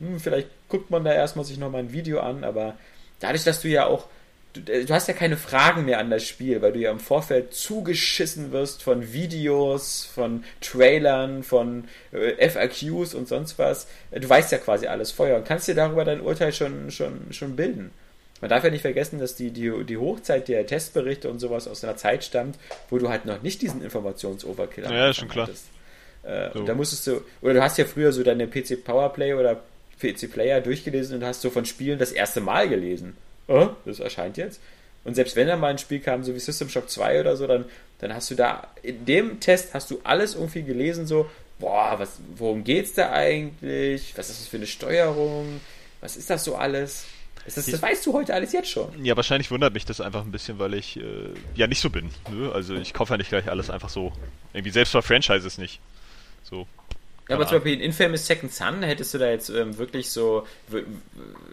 hm, vielleicht guckt man da erstmal sich nochmal ein Video an, aber dadurch, dass du ja auch, du, äh, du, hast ja keine Fragen mehr an das Spiel, weil du ja im Vorfeld zugeschissen wirst von Videos, von Trailern, von äh, FAQs und sonst was. Du weißt ja quasi alles vorher und kannst dir darüber dein Urteil schon, schon, schon bilden. Man darf ja nicht vergessen, dass die, die, die Hochzeit der Testberichte und sowas aus einer Zeit stammt, wo du halt noch nicht diesen Informationsoverkill hast. Ja, schon klar. Äh, so. Und da musstest du, oder du hast ja früher so deine PC Powerplay oder PC Player durchgelesen und hast so von Spielen das erste Mal gelesen. Oh, das erscheint jetzt. Und selbst wenn da mal ein Spiel kam, so wie System Shock 2 oder so, dann, dann hast du da, in dem Test hast du alles irgendwie gelesen, so, boah, was, worum geht's da eigentlich? Was ist das für eine Steuerung? Was ist das so alles? Das, das, das weißt du heute alles jetzt schon. Ja, wahrscheinlich wundert mich das einfach ein bisschen, weil ich äh, ja nicht so bin. Ne? Also ich kaufe ja nicht gleich alles einfach so. Irgendwie selbst bei Franchises nicht. So. Ja, aber zum Beispiel in Infamous Second Son hättest du da jetzt ähm, wirklich so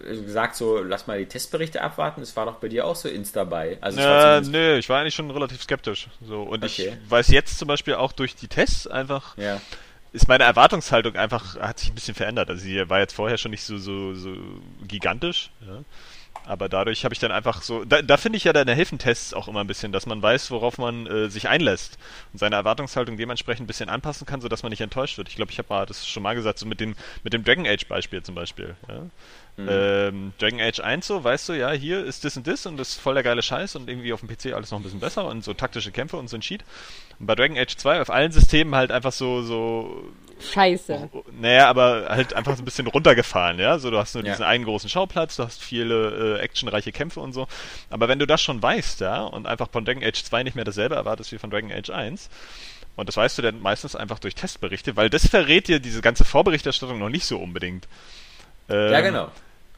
gesagt, so lass mal die Testberichte abwarten. Das war doch bei dir auch so ins dabei. Also äh, nö, ich war eigentlich schon relativ skeptisch. So und okay. ich weiß jetzt zum Beispiel auch durch die Tests einfach, ja. ist meine Erwartungshaltung einfach, hat sich ein bisschen verändert. Also sie war jetzt vorher schon nicht so, so, so gigantisch. Ja. Aber dadurch habe ich dann einfach so, da, da finde ich ja deine Hilfentests auch immer ein bisschen, dass man weiß, worauf man äh, sich einlässt und seine Erwartungshaltung dementsprechend ein bisschen anpassen kann, sodass man nicht enttäuscht wird. Ich glaube, ich habe mal das schon mal gesagt, so mit dem, mit dem Dragon Age Beispiel zum Beispiel. Ja? Mhm. Ähm, Dragon Age 1 so, weißt du, ja, hier ist das und das und das ist voll der geile Scheiß und irgendwie auf dem PC alles noch ein bisschen besser und so taktische Kämpfe und so ein Cheat. Und bei Dragon Age 2 auf allen Systemen halt einfach so, so Scheiße. Oh, naja, aber halt einfach so ein bisschen runtergefahren, ja. So, du hast nur ja. diesen einen großen Schauplatz, du hast viele äh, actionreiche Kämpfe und so. Aber wenn du das schon weißt, ja, und einfach von Dragon Age 2 nicht mehr dasselbe erwartest wie von Dragon Age 1, und das weißt du dann meistens einfach durch Testberichte, weil das verrät dir diese ganze Vorberichterstattung noch nicht so unbedingt. Ähm, ja, genau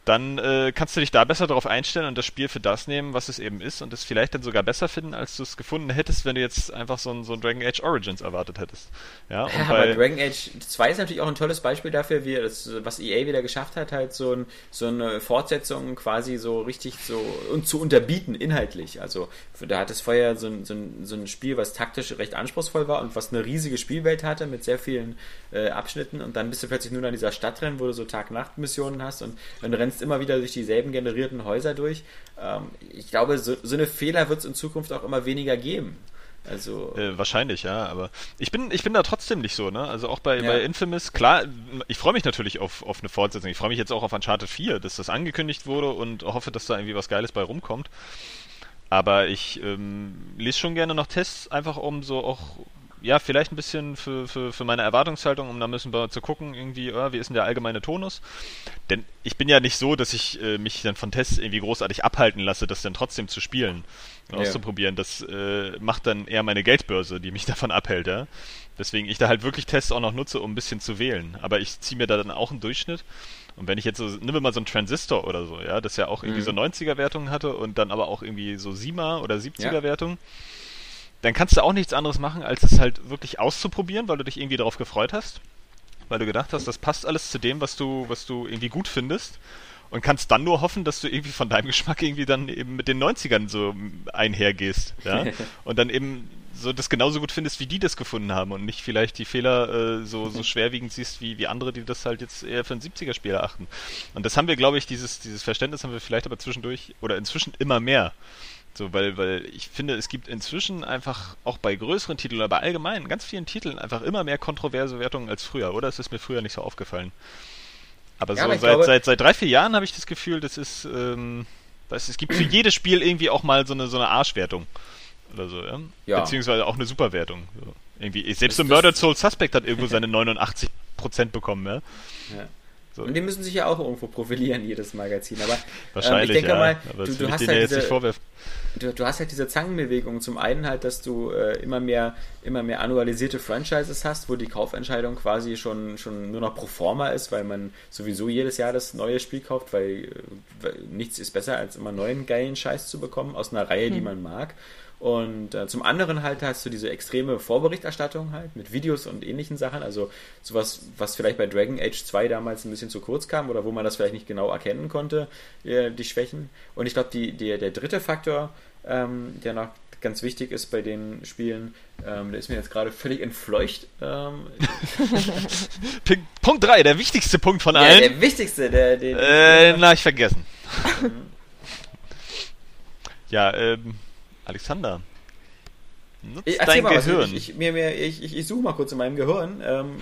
dann äh, kannst du dich da besser darauf einstellen und das Spiel für das nehmen, was es eben ist und es vielleicht dann sogar besser finden, als du es gefunden hättest, wenn du jetzt einfach so ein, so ein Dragon Age Origins erwartet hättest. Ja, ja aber Dragon Age 2 ist natürlich auch ein tolles Beispiel dafür, wie das, was EA wieder geschafft hat, halt so, ein, so eine Fortsetzung quasi so richtig so und zu unterbieten inhaltlich. Also da hat es vorher so ein, so, ein, so ein Spiel, was taktisch recht anspruchsvoll war und was eine riesige Spielwelt hatte mit sehr vielen äh, Abschnitten und dann bist du plötzlich nur an dieser Stadt drin, wo du so Tag-Nacht-Missionen hast und dann rennst rennst immer wieder durch dieselben generierten Häuser durch. Ähm, ich glaube, so, so eine Fehler wird es in Zukunft auch immer weniger geben. Also äh, wahrscheinlich, ja, aber ich bin ich bin da trotzdem nicht so, ne? Also auch bei, ja. bei Infamous, klar, ich freue mich natürlich auf, auf eine Fortsetzung. Ich freue mich jetzt auch auf Uncharted 4, dass das angekündigt wurde und hoffe, dass da irgendwie was Geiles bei rumkommt. Aber ich ähm, lese schon gerne noch Tests, einfach um so auch ja, vielleicht ein bisschen für, für, für meine Erwartungshaltung, um da müssen wir zu gucken, irgendwie, äh, wie ist denn der allgemeine Tonus? Denn ich bin ja nicht so, dass ich äh, mich dann von Tests irgendwie großartig abhalten lasse, das dann trotzdem zu spielen und ja. auszuprobieren. Das äh, macht dann eher meine Geldbörse, die mich davon abhält, ja. Deswegen ich da halt wirklich Tests auch noch nutze, um ein bisschen zu wählen. Aber ich ziehe mir da dann auch einen Durchschnitt. Und wenn ich jetzt so, nimm mal so einen Transistor oder so, ja, das ja auch irgendwie mhm. so 90er-Wertungen hatte und dann aber auch irgendwie so 7er oder 70er-Wertungen. Ja dann kannst du auch nichts anderes machen, als es halt wirklich auszuprobieren, weil du dich irgendwie darauf gefreut hast. Weil du gedacht hast, das passt alles zu dem, was du, was du irgendwie gut findest. Und kannst dann nur hoffen, dass du irgendwie von deinem Geschmack irgendwie dann eben mit den 90ern so einhergehst. Ja? Und dann eben so das genauso gut findest, wie die das gefunden haben und nicht vielleicht die Fehler äh, so, so schwerwiegend siehst, wie, wie andere, die das halt jetzt eher für einen 70er-Spieler achten. Und das haben wir, glaube ich, dieses, dieses Verständnis haben wir vielleicht aber zwischendurch oder inzwischen immer mehr. So, weil, weil ich finde, es gibt inzwischen einfach auch bei größeren Titeln oder bei allgemein ganz vielen Titeln einfach immer mehr kontroverse Wertungen als früher, oder? Es ist mir früher nicht so aufgefallen. Aber ja, so aber seit, glaube... seit, seit drei, vier Jahren habe ich das Gefühl, das ist, ähm, das, es gibt für jedes Spiel irgendwie auch mal so eine, so eine Arschwertung. Oder so, ja? ja. Beziehungsweise auch eine Superwertung. So. Irgendwie, selbst so Murdered Soul Suspect hat irgendwo seine 89% bekommen, ja. ja. So. Und die müssen sich ja auch irgendwo profilieren, jedes Magazin. Aber Wahrscheinlich, ähm, ich denke ja. mal, du, du hast halt diese, du, du, hast halt diese Zangenbewegung. Zum einen halt, dass du äh, immer mehr, immer mehr annualisierte Franchises hast, wo die Kaufentscheidung quasi schon, schon nur noch pro forma ist, weil man sowieso jedes Jahr das neue Spiel kauft, weil, äh, weil nichts ist besser, als immer neuen geilen Scheiß zu bekommen aus einer Reihe, hm. die man mag. Und äh, zum anderen halt hast du diese extreme Vorberichterstattung halt mit Videos und ähnlichen Sachen. Also sowas, was vielleicht bei Dragon Age 2 damals ein bisschen zu kurz kam oder wo man das vielleicht nicht genau erkennen konnte, äh, die Schwächen. Und ich glaube, die, die, der dritte Faktor, ähm, der noch ganz wichtig ist bei den Spielen, ähm, der ist mir jetzt gerade völlig entfleucht. Ähm, Punkt 3, der wichtigste Punkt von allen. Ja, der wichtigste, der. Den, äh, na, ich vergessen. ja, ähm Alexander, nutzt ich, dein Gehirn. Ich, ich, mir, mir, ich, ich, ich suche mal kurz in meinem Gehirn. Ähm,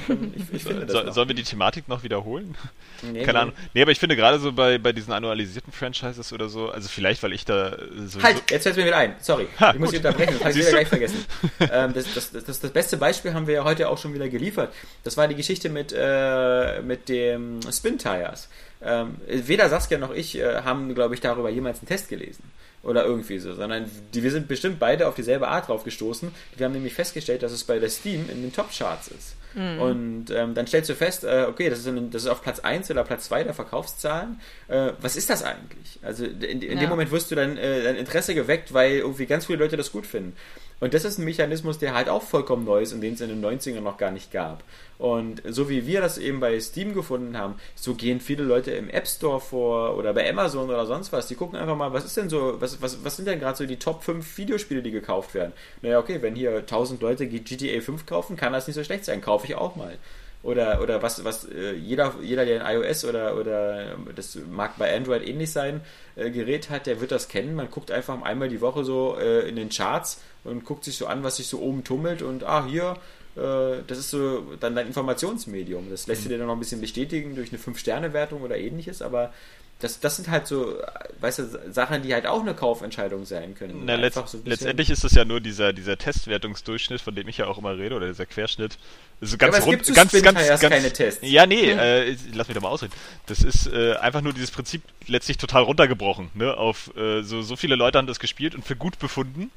ich, finde das so, sollen wir die Thematik noch wiederholen? Nee, Keine nee. Ahnung. Nee, aber ich finde gerade so bei, bei diesen annualisierten Franchises oder so, also vielleicht, weil ich da so. Halt, jetzt fällt mir wieder ein. Sorry. Ha, ich muss dich unterbrechen, das habe ich wieder gleich vergessen. ähm, das, das, das, das, beste Beispiel haben wir ja heute auch schon wieder geliefert. Das war die Geschichte mit, äh, mit dem Spin Tires. Ähm, weder Saskia noch ich äh, haben, glaube ich, darüber jemals einen Test gelesen oder irgendwie so, sondern die, wir sind bestimmt beide auf dieselbe Art drauf gestoßen. Wir haben nämlich festgestellt, dass es bei der Steam in den Top-Charts ist. Mhm. Und ähm, dann stellst du fest, äh, okay, das ist, in, das ist auf Platz 1 oder Platz 2 der Verkaufszahlen. Äh, was ist das eigentlich? Also in, in ja. dem Moment wirst du dann äh, dein Interesse geweckt, weil irgendwie ganz viele Leute das gut finden. Und das ist ein Mechanismus, der halt auch vollkommen neu ist und den es in den 90ern noch gar nicht gab. Und so wie wir das eben bei Steam gefunden haben, so gehen viele Leute im App Store vor oder bei Amazon oder sonst was. Die gucken einfach mal, was ist denn so, was, was, was sind denn gerade so die Top 5 Videospiele, die gekauft werden? Naja, okay, wenn hier 1000 Leute GTA 5 kaufen, kann das nicht so schlecht sein. Kaufe ich auch mal oder oder was was äh, jeder jeder der ein iOS oder oder das mag bei Android ähnlich sein äh, Gerät hat der wird das kennen man guckt einfach einmal die Woche so äh, in den Charts und guckt sich so an, was sich so oben tummelt und ah, hier, äh, das ist so dann dein Informationsmedium. Das lässt mhm. dir dann noch ein bisschen bestätigen durch eine 5-Sterne-Wertung oder ähnliches, aber das, das sind halt so, weißt du, Sachen, die halt auch eine Kaufentscheidung sein können. Na, letzt, so letztendlich ist das ja nur dieser, dieser Testwertungsdurchschnitt, von dem ich ja auch immer rede, oder dieser Querschnitt. Also ganz ja, rund, ganz, ganz, ganz, keine Tests. Ja, nee, äh, lass mich doch mal ausreden. Das ist äh, einfach nur dieses Prinzip letztlich total runtergebrochen. Ne? Auf äh, so, so viele Leute haben das gespielt und für gut befunden.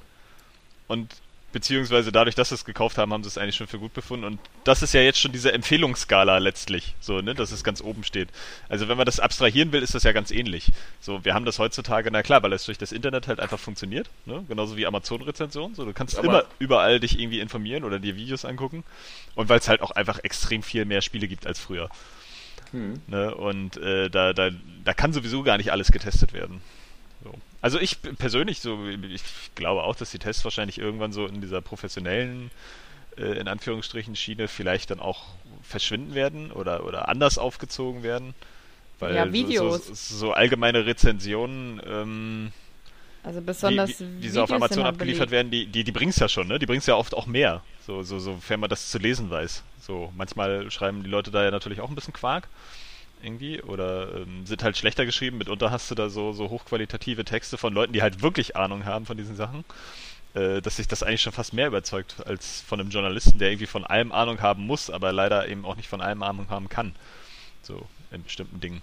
Und beziehungsweise dadurch, dass sie es gekauft haben, haben sie es eigentlich schon für gut befunden. Und das ist ja jetzt schon diese Empfehlungsskala letztlich, so, ne, dass es ganz oben steht. Also wenn man das abstrahieren will, ist das ja ganz ähnlich. So, wir haben das heutzutage, na klar, weil es durch das Internet halt einfach funktioniert, ne? genauso wie Amazon-Rezension. So, du kannst Aber immer überall dich irgendwie informieren oder dir Videos angucken. Und weil es halt auch einfach extrem viel mehr Spiele gibt als früher. Hm. Ne? Und äh, da, da, da kann sowieso gar nicht alles getestet werden. So. Also ich persönlich, so, ich glaube auch, dass die Tests wahrscheinlich irgendwann so in dieser professionellen, äh, in Anführungsstrichen, Schiene vielleicht dann auch verschwinden werden oder, oder anders aufgezogen werden. Weil ja, Videos. So, so, so allgemeine Rezensionen, ähm, also besonders wie, wie, wie sie auf Amazon abgeliefert werden, die, die, die bringen es ja schon, ne? Die bringen es ja oft auch mehr, so, so, sofern man das zu lesen weiß. So, manchmal schreiben die Leute da ja natürlich auch ein bisschen Quark irgendwie oder ähm, sind halt schlechter geschrieben. Mitunter hast du da so, so hochqualitative Texte von Leuten, die halt wirklich Ahnung haben von diesen Sachen, äh, dass sich das eigentlich schon fast mehr überzeugt als von einem Journalisten, der irgendwie von allem Ahnung haben muss, aber leider eben auch nicht von allem Ahnung haben kann. So in bestimmten Dingen.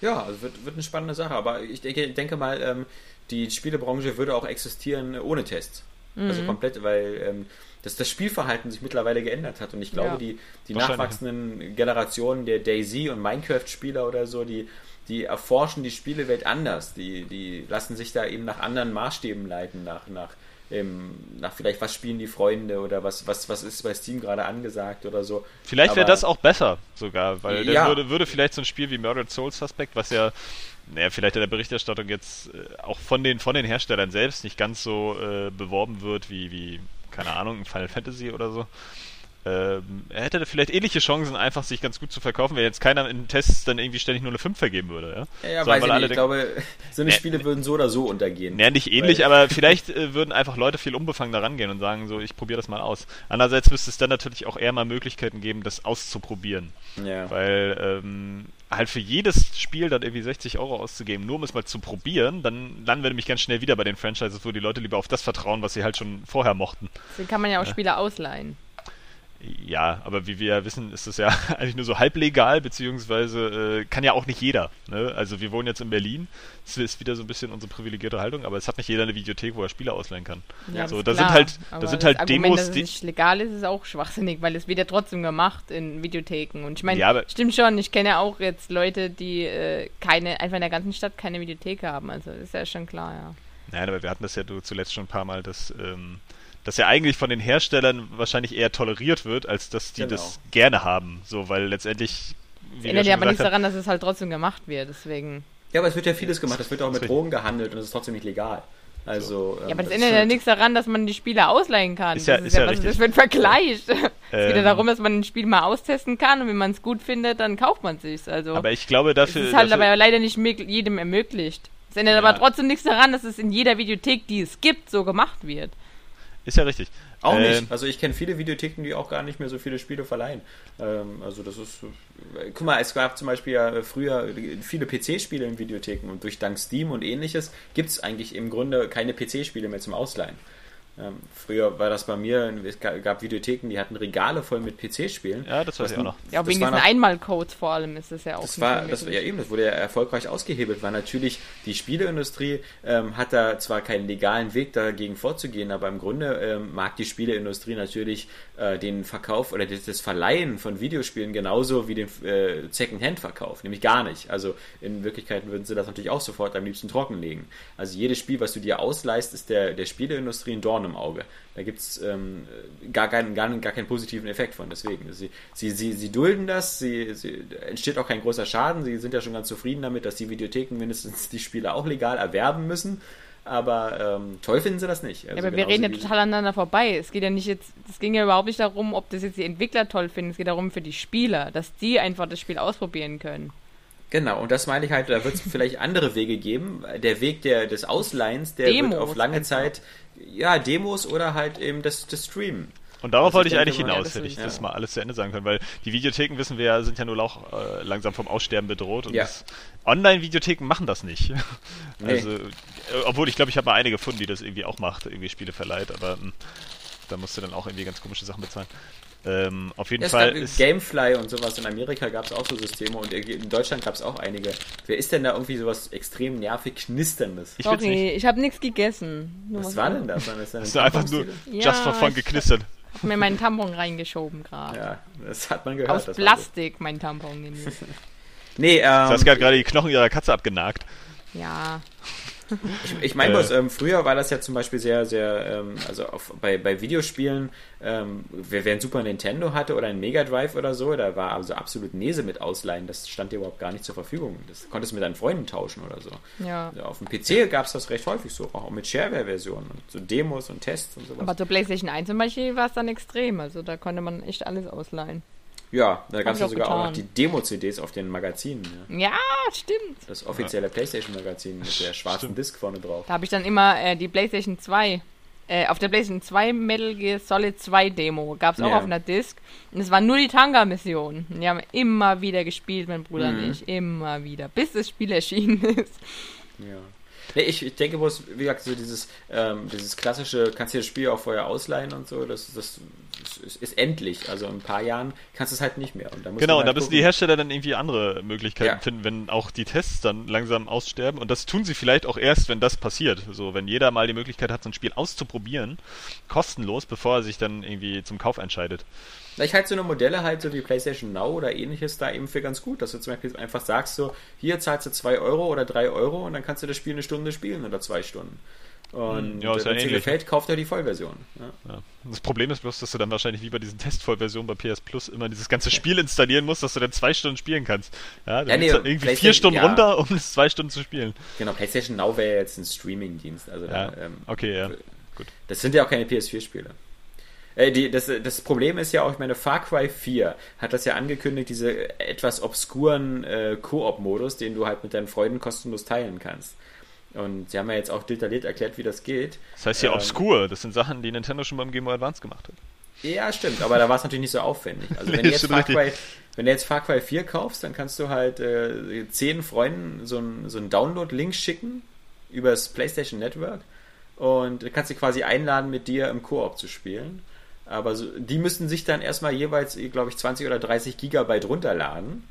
Ja, also wird, wird eine spannende Sache, aber ich denke, denke mal, ähm, die Spielebranche würde auch existieren ohne Tests. Also mhm. Also komplett, weil ähm, dass das Spielverhalten sich mittlerweile geändert hat. Und ich glaube, ja. die, die nachwachsenden Generationen der Daisy- und Minecraft-Spieler oder so, die, die erforschen die Spielewelt anders. Die, die lassen sich da eben nach anderen Maßstäben leiten, nach, nach, ähm, nach vielleicht, was spielen die Freunde oder was, was, was ist bei Steam gerade angesagt oder so. Vielleicht wäre das auch besser sogar, weil ja. würde, würde vielleicht so ein Spiel wie Murdered Soul Suspect, was ja naja, vielleicht in der Berichterstattung jetzt äh, auch von den, von den Herstellern selbst nicht ganz so äh, beworben wird wie, wie keine Ahnung, Final Fantasy oder so. Ähm, er hätte vielleicht ähnliche Chancen, einfach sich ganz gut zu verkaufen, wenn jetzt keiner in Tests dann irgendwie ständig nur eine 5 vergeben würde. Ja, ja, so, weiß ich, nicht. ich glaube, so eine Spiele würden so oder so untergehen. Naja, nicht ähnlich, aber vielleicht äh, würden einfach Leute viel unbefangen da rangehen und sagen, so, ich probiere das mal aus. Andererseits müsste es dann natürlich auch eher mal Möglichkeiten geben, das auszuprobieren. Ja. Weil ähm, halt für jedes Spiel dann irgendwie 60 Euro auszugeben, nur um es mal zu probieren, dann landen wir nämlich ganz schnell wieder bei den Franchises, wo die Leute lieber auf das vertrauen, was sie halt schon vorher mochten. Deswegen kann man ja auch Spiele ausleihen. Ja, aber wie wir ja wissen, ist das ja eigentlich nur so halblegal, beziehungsweise äh, kann ja auch nicht jeder. Ne? Also wir wohnen jetzt in Berlin, das ist wieder so ein bisschen unsere privilegierte Haltung, aber es hat nicht jeder eine Videothek, wo er Spiele ausleihen kann. Ja, so, da sind halt, da sind halt Argument, Demos, dass es nicht legal ist, ist auch schwachsinnig, weil es wird ja trotzdem gemacht in Videotheken. Und ich meine, ja, stimmt schon, ich kenne ja auch jetzt Leute, die äh, keine, einfach in der ganzen Stadt keine Videothek haben. Also ist ja schon klar, ja. Nein, aber wir hatten das ja du zuletzt schon ein paar Mal, dass ähm, das ja eigentlich von den Herstellern wahrscheinlich eher toleriert wird, als dass die genau. das gerne haben. So, weil letztendlich. Es ändert ja aber nichts daran, dass es halt trotzdem gemacht wird, deswegen. Ja, aber es wird ja vieles gemacht. Es wird auch mit Drogen gehandelt und es ist trotzdem nicht legal. Also, ja, ähm, aber das, das ändert ja nichts daran, dass man die Spiele ausleihen kann. Ist ja, das ist, ist ja, ja was, das wird vergleicht. Ähm, es geht ja darum, dass man ein Spiel mal austesten kann und wenn man es gut findet, dann kauft man es sich. Also, aber ich glaube dafür. Es ist halt dafür, aber leider nicht jedem ermöglicht. Es ändert ja. aber trotzdem nichts daran, dass es in jeder Videothek, die es gibt, so gemacht wird. Ist ja richtig. Auch ähm, nicht. Also ich kenne viele Videotheken, die auch gar nicht mehr so viele Spiele verleihen. Ähm, also das ist. Äh, guck mal, es gab zum Beispiel ja früher viele PC-Spiele in Videotheken und durch dank Steam und ähnliches gibt es eigentlich im Grunde keine PC-Spiele mehr zum Ausleihen. Ähm, früher war das bei mir, es gab Videotheken, die hatten Regale voll mit PC-Spielen. Ja, das weiß ich auch noch. Ja, wegen diesen Einmalcodes vor allem ist das ja auch. Das war, das war ja eben, das wurde ja erfolgreich ausgehebelt, weil natürlich die Spieleindustrie ähm, hat da zwar keinen legalen Weg dagegen vorzugehen, aber im Grunde ähm, mag die Spieleindustrie natürlich äh, den Verkauf oder das, Verleihen von Videospielen genauso wie den äh, Second-Hand-Verkauf, nämlich gar nicht. Also in Wirklichkeit würden sie das natürlich auch sofort am liebsten trockenlegen. Also jedes Spiel, was du dir ausleihst, ist der, der Spieleindustrie ein Dorn im Auge. Da gibt es ähm, gar, keinen, gar, gar keinen positiven Effekt von. Deswegen, sie, sie, sie, sie dulden das, sie, sie, entsteht auch kein großer Schaden, sie sind ja schon ganz zufrieden damit, dass die Videotheken mindestens die Spiele auch legal erwerben müssen aber ähm, toll finden sie das nicht. Also ja, aber wir reden ja total aneinander vorbei. Es geht ja nicht jetzt, es ging ja überhaupt nicht darum, ob das jetzt die Entwickler toll finden, es geht darum für die Spieler, dass die einfach das Spiel ausprobieren können. Genau, und das meine ich halt, da wird es vielleicht andere Wege geben. Der Weg der, des Ausleihens, der Demos wird auf lange einfach. Zeit, ja, Demos oder halt eben das, das Streamen. Und darauf wollte ich, ich eigentlich hinaus, hätte ich ja. das mal alles zu Ende sagen können, weil die Videotheken, wissen wir ja, sind ja nur auch äh, langsam vom Aussterben bedroht und ja. Online-Videotheken machen das nicht. Nee. Also, äh, obwohl ich glaube, ich habe mal eine gefunden, die das irgendwie auch macht, irgendwie Spiele verleiht, aber mh, hm, da musst du dann auch irgendwie ganz komische Sachen bezahlen. Ähm, auf jeden ja, Fall. Es gab Gamefly und sowas. In Amerika gab es auch so Systeme und in Deutschland gab es auch einige. Wer ist denn da irgendwie sowas extrem nervig knisterndes? Ich Sorry, ich habe nichts gegessen. Nur was, was war denn das? Das ist einfach nur ja, just for fun geknistert. Hab mir meinen Tampon reingeschoben gerade. Ja, das hat man gehört. Aus Plastik, mein Tampon nämlich. nee, ähm. Saskia hat gerade die Knochen ihrer Katze abgenagt. Ja. Ich, ich meine bloß, ähm, früher war das ja zum Beispiel sehr, sehr, ähm, also auf, bei, bei Videospielen, ähm, wer, wer ein Super Nintendo hatte oder ein Mega Drive oder so, da war also absolut Nese mit Ausleihen. Das stand dir überhaupt gar nicht zur Verfügung. Das konntest du mit deinen Freunden tauschen oder so. Ja. Also auf dem PC gab es das recht häufig so, auch mit Shareware-Versionen und so Demos und Tests und sowas. Aber zur PlayStation 1 zum Beispiel war es dann extrem. Also da konnte man echt alles ausleihen. Ja, da gab es ja sogar getan. auch noch die Demo-CDs auf den Magazinen. Ja, ja stimmt. Das offizielle ja. PlayStation-Magazin mit der schwarzen stimmt. Disc vorne drauf. Da habe ich dann immer äh, die PlayStation 2 äh, auf der PlayStation 2 Metal Gear Solid 2 Demo gab es auch ja. auf einer Disc. Und es war nur die Tanga-Mission. Die haben immer wieder gespielt, mein Bruder mhm. und ich. Immer wieder. Bis das Spiel erschienen ist. Ja. Nee, ich, ich denke bloß, wie gesagt, so dieses, ähm, dieses klassische, kannst du das Spiel auch vorher ausleihen und so, das, das, das ist, endlich. Also in ein paar Jahren kannst du es halt nicht mehr. Und da genau, und halt da müssen die Hersteller dann irgendwie andere Möglichkeiten ja. finden, wenn auch die Tests dann langsam aussterben. Und das tun sie vielleicht auch erst, wenn das passiert. So, wenn jeder mal die Möglichkeit hat, so ein Spiel auszuprobieren, kostenlos, bevor er sich dann irgendwie zum Kauf entscheidet. Ich halte so eine Modelle halt so wie PlayStation Now oder ähnliches da eben für ganz gut, dass du zum Beispiel einfach sagst so, hier zahlst du 2 Euro oder 3 Euro und dann kannst du das Spiel eine Stunde spielen oder zwei Stunden. Und hm, ja, wenn es dir gefällt, kauft er die Vollversion. Ja. Ja. Das Problem ist bloß, dass du dann wahrscheinlich wie bei diesen Testvollversionen bei PS Plus immer dieses ganze Spiel installieren musst, dass du dann zwei Stunden spielen kannst. Ja, dann ja, nee, irgendwie vier Stunden runter, um es zwei Stunden zu spielen. Genau, PlayStation Now wäre jetzt ein Streaming-Dienst. Also da, ähm, okay, ja. Gut. Das sind ja auch keine PS4-Spiele. Äh, die, das, das Problem ist ja auch, ich meine, Far Cry 4 hat das ja angekündigt, diese etwas obskuren äh, Koop-Modus, den du halt mit deinen Freunden kostenlos teilen kannst. Und sie haben ja jetzt auch detailliert erklärt, wie das geht. Das heißt ja ähm, obskur, das sind Sachen, die Nintendo schon beim Game Boy Advance gemacht hat. Ja, stimmt, aber da war es natürlich nicht so aufwendig. Also wenn, nee, du jetzt Far Cry, wenn du jetzt Far Cry 4 kaufst, dann kannst du halt äh, zehn Freunden so einen so Download-Link schicken übers PlayStation Network und kannst sie quasi einladen, mit dir im Koop zu spielen. Aber so, die müssten sich dann erstmal jeweils, glaube ich, 20 oder 30 Gigabyte runterladen,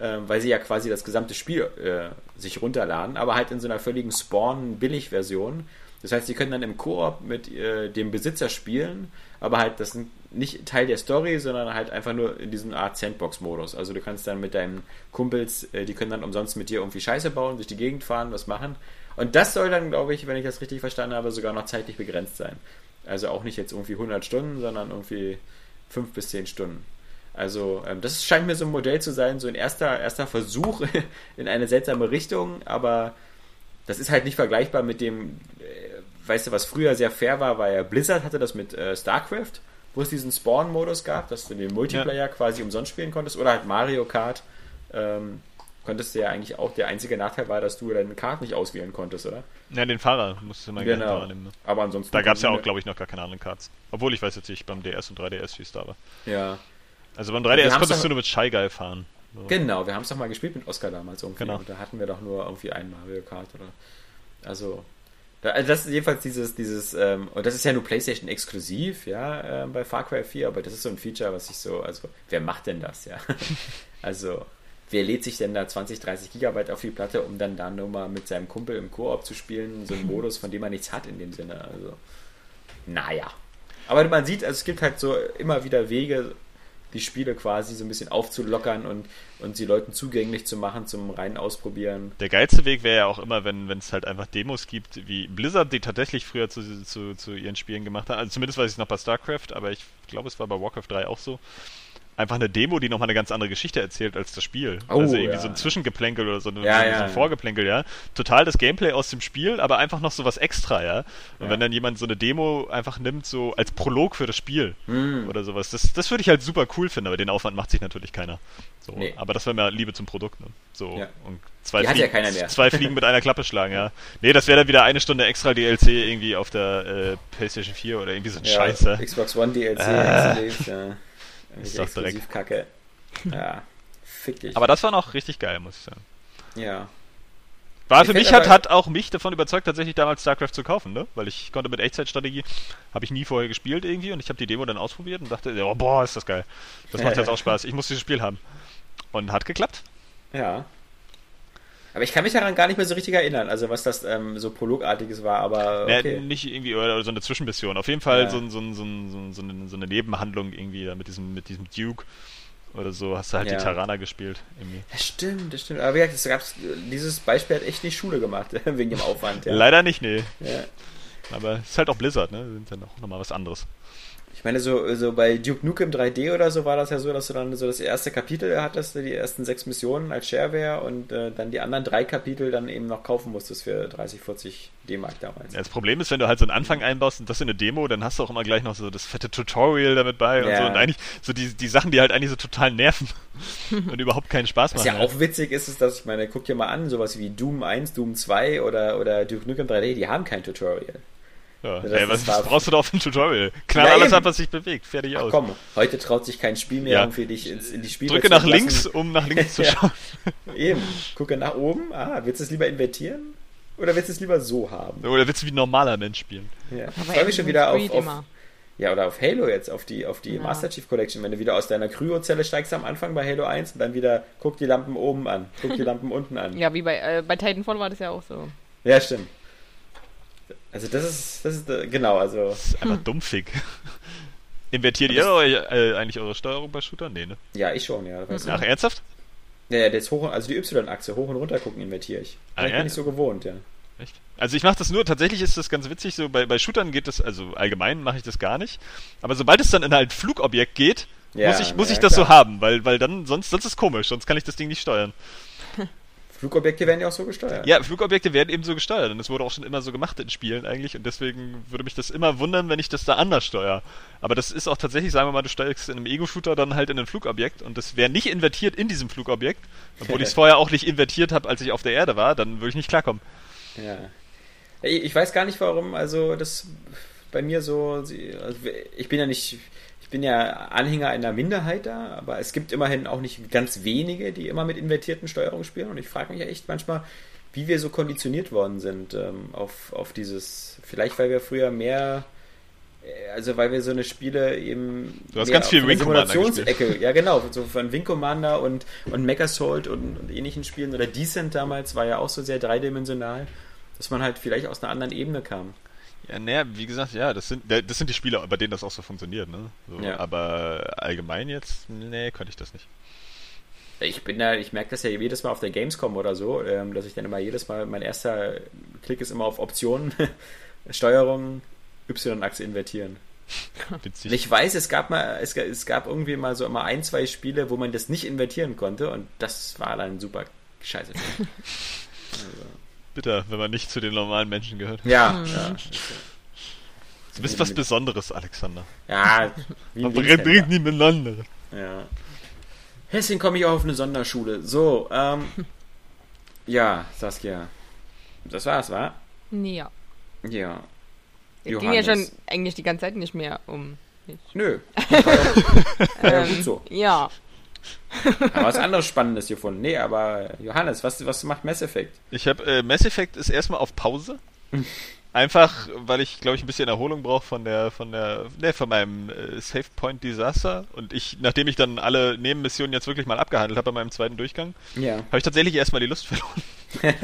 äh, weil sie ja quasi das gesamte Spiel äh, sich runterladen, aber halt in so einer völligen Spawn-Billig-Version. Das heißt, sie können dann im Koop mit äh, dem Besitzer spielen, aber halt das sind nicht Teil der Story, sondern halt einfach nur in diesem Art Sandbox-Modus. Also du kannst dann mit deinen Kumpels, äh, die können dann umsonst mit dir irgendwie Scheiße bauen, durch die Gegend fahren, was machen. Und das soll dann, glaube ich, wenn ich das richtig verstanden habe, sogar noch zeitlich begrenzt sein. Also auch nicht jetzt irgendwie 100 Stunden, sondern irgendwie 5 bis 10 Stunden. Also ähm, das scheint mir so ein Modell zu sein, so ein erster, erster Versuch in eine seltsame Richtung, aber das ist halt nicht vergleichbar mit dem, äh, weißt du, was früher sehr fair war, ja Blizzard hatte das mit äh, StarCraft, wo es diesen Spawn-Modus gab, dass du den Multiplayer ja. quasi umsonst spielen konntest, oder halt Mario Kart. Ähm, konntest du ja eigentlich auch, der einzige Nachteil war, dass du deine Karte nicht auswählen konntest, oder? Ja, den Fahrer musst du mal genau. gerne nehmen. Ne? Aber ansonsten. Da gab es ja auch, glaube ich, noch gar keine anderen Cards. Obwohl ich weiß jetzt nicht beim DS und 3DS, wie es da war. Ja. Also beim 3DS konntest du nur mit Shy Guy fahren. So. Genau, wir haben es doch mal gespielt mit Oscar damals irgendwie. Genau. Und da hatten wir doch nur irgendwie einen Mario Kart oder. Also. Also das ist jedenfalls dieses, dieses, ähm, und das ist ja nur PlayStation exklusiv, ja, äh, bei Far Cry 4, aber das ist so ein Feature, was ich so, also, wer macht denn das, ja? also, wer lädt sich denn da 20, 30 Gigabyte auf die Platte, um dann da nur mal mit seinem Kumpel im Koop zu spielen? So ein Modus, von dem man nichts hat in dem Sinne. Also, naja. Aber man sieht, also es gibt halt so immer wieder Wege, die Spiele quasi so ein bisschen aufzulockern und, und sie Leuten zugänglich zu machen zum reinen Ausprobieren. Der geilste Weg wäre ja auch immer, wenn es halt einfach Demos gibt, wie Blizzard, die tatsächlich früher zu, zu, zu ihren Spielen gemacht hat. Also zumindest weiß ich es noch bei StarCraft, aber ich glaube, es war bei Warcraft 3 auch so einfach eine Demo, die nochmal eine ganz andere Geschichte erzählt als das Spiel. Oh, also irgendwie ja. so ein Zwischengeplänkel oder so, eine, ja, so, ja, ein Vorgeplänkel, ja. Total das Gameplay aus dem Spiel, aber einfach noch so was extra, ja. Und wenn dann jemand so eine Demo einfach nimmt, so als Prolog für das Spiel mm. oder sowas, das, das würde ich halt super cool finden, aber den Aufwand macht sich natürlich keiner. So, nee. Aber das wäre mir Liebe zum Produkt, ne? So, und zwei, Fliegen, ja zwei Fliegen mit einer Klappe schlagen, ja. Nee, das wäre dann wieder eine Stunde extra DLC irgendwie auf der äh, PlayStation 4 oder irgendwie so ein Scheiße. Xbox One DLC, äh. ja. Ist doch direkt. Kacke. Ja, fick dich. Aber das war noch richtig geil, muss ich sagen. Ja. War für mich hat, hat auch mich davon überzeugt, tatsächlich damals StarCraft zu kaufen, ne? Weil ich konnte mit Echtzeitstrategie, habe ich nie vorher gespielt irgendwie und ich habe die Demo dann ausprobiert und dachte, oh, boah, ist das geil. Das macht jetzt auch Spaß. Ich muss dieses Spiel haben. Und hat geklappt. Ja. Aber ich kann mich daran gar nicht mehr so richtig erinnern, also was das ähm, so Prologartiges war, aber. Okay. Nee, nicht irgendwie oder so eine Zwischenmission. Auf jeden Fall ja. so, so, so, eine, so eine Nebenhandlung irgendwie da mit diesem, mit diesem Duke oder so hast du halt ja. die Tarana gespielt. Irgendwie. Das stimmt, das stimmt. Aber wie gesagt, dieses Beispiel hat echt nicht Schule gemacht, wegen dem Aufwand. Ja. Leider nicht, nee. Ja. Aber es ist halt auch Blizzard, ne? Das sind dann auch nochmal was anderes. Ich meine, so, so bei Duke Nukem 3D oder so war das ja so, dass du dann so das erste Kapitel hattest, die ersten sechs Missionen als Shareware und äh, dann die anderen drei Kapitel dann eben noch kaufen musstest für 30, 40 D-Mark damals. Ja, das Problem ist, wenn du halt so einen Anfang einbaust und das in eine Demo, dann hast du auch immer gleich noch so das fette Tutorial damit bei und ja. so und eigentlich so die, die Sachen, die halt eigentlich so total nerven und überhaupt keinen Spaß machen. Was ja auch witzig ist, ist, dass ich meine, guck dir mal an, sowas wie Doom 1, Doom 2 oder, oder Duke Nukem 3D, die haben kein Tutorial. Ja. Ey, was, was brauchst du da auf ein Tutorial? Knall ja, alles ab, was sich bewegt. Fertig Ach, aus. Komm, heute traut sich kein Spiel mehr, ja. um für dich ins, in die Spiele Drücke nach links, um nach links zu schauen. Eben. Gucke nach oben. Ah, willst du es lieber invertieren? Oder willst du es lieber so haben? Oder willst du wie ein normaler Mensch spielen? Ja. Ich freue mich schon wieder auf, auf ja, oder auf Halo jetzt, auf die, auf die ja. Master Chief Collection, wenn du wieder aus deiner Kryozelle steigst am Anfang bei Halo 1 und dann wieder guck die Lampen oben an, guck die Lampen unten an. Ja, wie bei, äh, bei Titanfall war das ja auch so. Ja, stimmt. Also das ist, das ist äh, genau, also. Das ist einfach dumpfig. Invertiert ihr eure, äh, eigentlich eure Steuerung bei Shooter? Nee, ne? Ja, ich schon, ja. Ach, ernsthaft? Ja, ja, das hoch, also die Y-Achse, hoch und runter gucken invertiere ich. Ah, ich ja? bin nicht so gewohnt, ja. Echt? Also ich mache das nur, tatsächlich ist das ganz witzig, so bei, bei Shootern geht das, also allgemein mache ich das gar nicht. Aber sobald es dann in ein Flugobjekt geht, ja, muss ich, muss ja, ich das klar. so haben, weil, weil dann, sonst, sonst ist es komisch, sonst kann ich das Ding nicht steuern. Flugobjekte werden ja auch so gesteuert. Ja, Flugobjekte werden eben so gesteuert und das wurde auch schon immer so gemacht in Spielen eigentlich und deswegen würde mich das immer wundern, wenn ich das da anders steuere. Aber das ist auch tatsächlich, sagen wir mal, du steuerst in einem Ego-Shooter dann halt in ein Flugobjekt und das wäre nicht invertiert in diesem Flugobjekt, obwohl ich es vorher auch nicht invertiert habe, als ich auf der Erde war, dann würde ich nicht klarkommen. Ja. Ich weiß gar nicht, warum, also das bei mir so, also ich bin ja nicht ich bin ja Anhänger einer Minderheit da, aber es gibt immerhin auch nicht ganz wenige, die immer mit invertierten Steuerungen spielen. Und ich frage mich ja echt manchmal, wie wir so konditioniert worden sind ähm, auf, auf dieses. Vielleicht, weil wir früher mehr. Äh, also, weil wir so eine Spiele eben. Du hast ganz viel Wing Simulationsecke. Ja, genau. So von Wing Commander und, und Megasalt und, und ähnlichen Spielen. Oder Decent damals war ja auch so sehr dreidimensional, dass man halt vielleicht aus einer anderen Ebene kam. Ja, naja, wie gesagt, ja, das sind, das sind die Spiele, bei denen das auch so funktioniert, ne? So, ja. Aber allgemein jetzt, nee, könnte ich das nicht. Ich bin da, ich merke das ja jedes Mal auf der Gamescom oder so, ähm, dass ich dann immer jedes Mal, mein erster Klick ist immer auf Optionen, Steuerung, Y-Achse invertieren. Witzig. Ich weiß, es gab mal, es, es gab irgendwie mal so immer ein, zwei Spiele, wo man das nicht invertieren konnte und das war dann super scheiße. also bitter, wenn man nicht zu den normalen Menschen gehört. Ja. Mhm. ja. Du bist was Besonderes, Alexander. Ja, wie man redet nie miteinander. Ja. Deswegen komme ich auch auf eine Sonderschule. So, ähm. ja, Saskia. Das war's, wa? Ja. Ja. Es ging ja schon eigentlich die ganze Zeit nicht mehr um mich. Nö. ja, gut so. Ja. Aber was anderes Spannendes gefunden. Nee, aber Johannes, was, was macht Mass Effect? Ich habe äh, Mass Effect ist erstmal auf Pause. Einfach, weil ich, glaube ich, ein bisschen Erholung brauche von der, von der, ne, von meinem äh, Save Point Disaster. Und ich, nachdem ich dann alle Nebenmissionen jetzt wirklich mal abgehandelt habe bei meinem zweiten Durchgang, ja. habe ich tatsächlich erstmal die Lust verloren.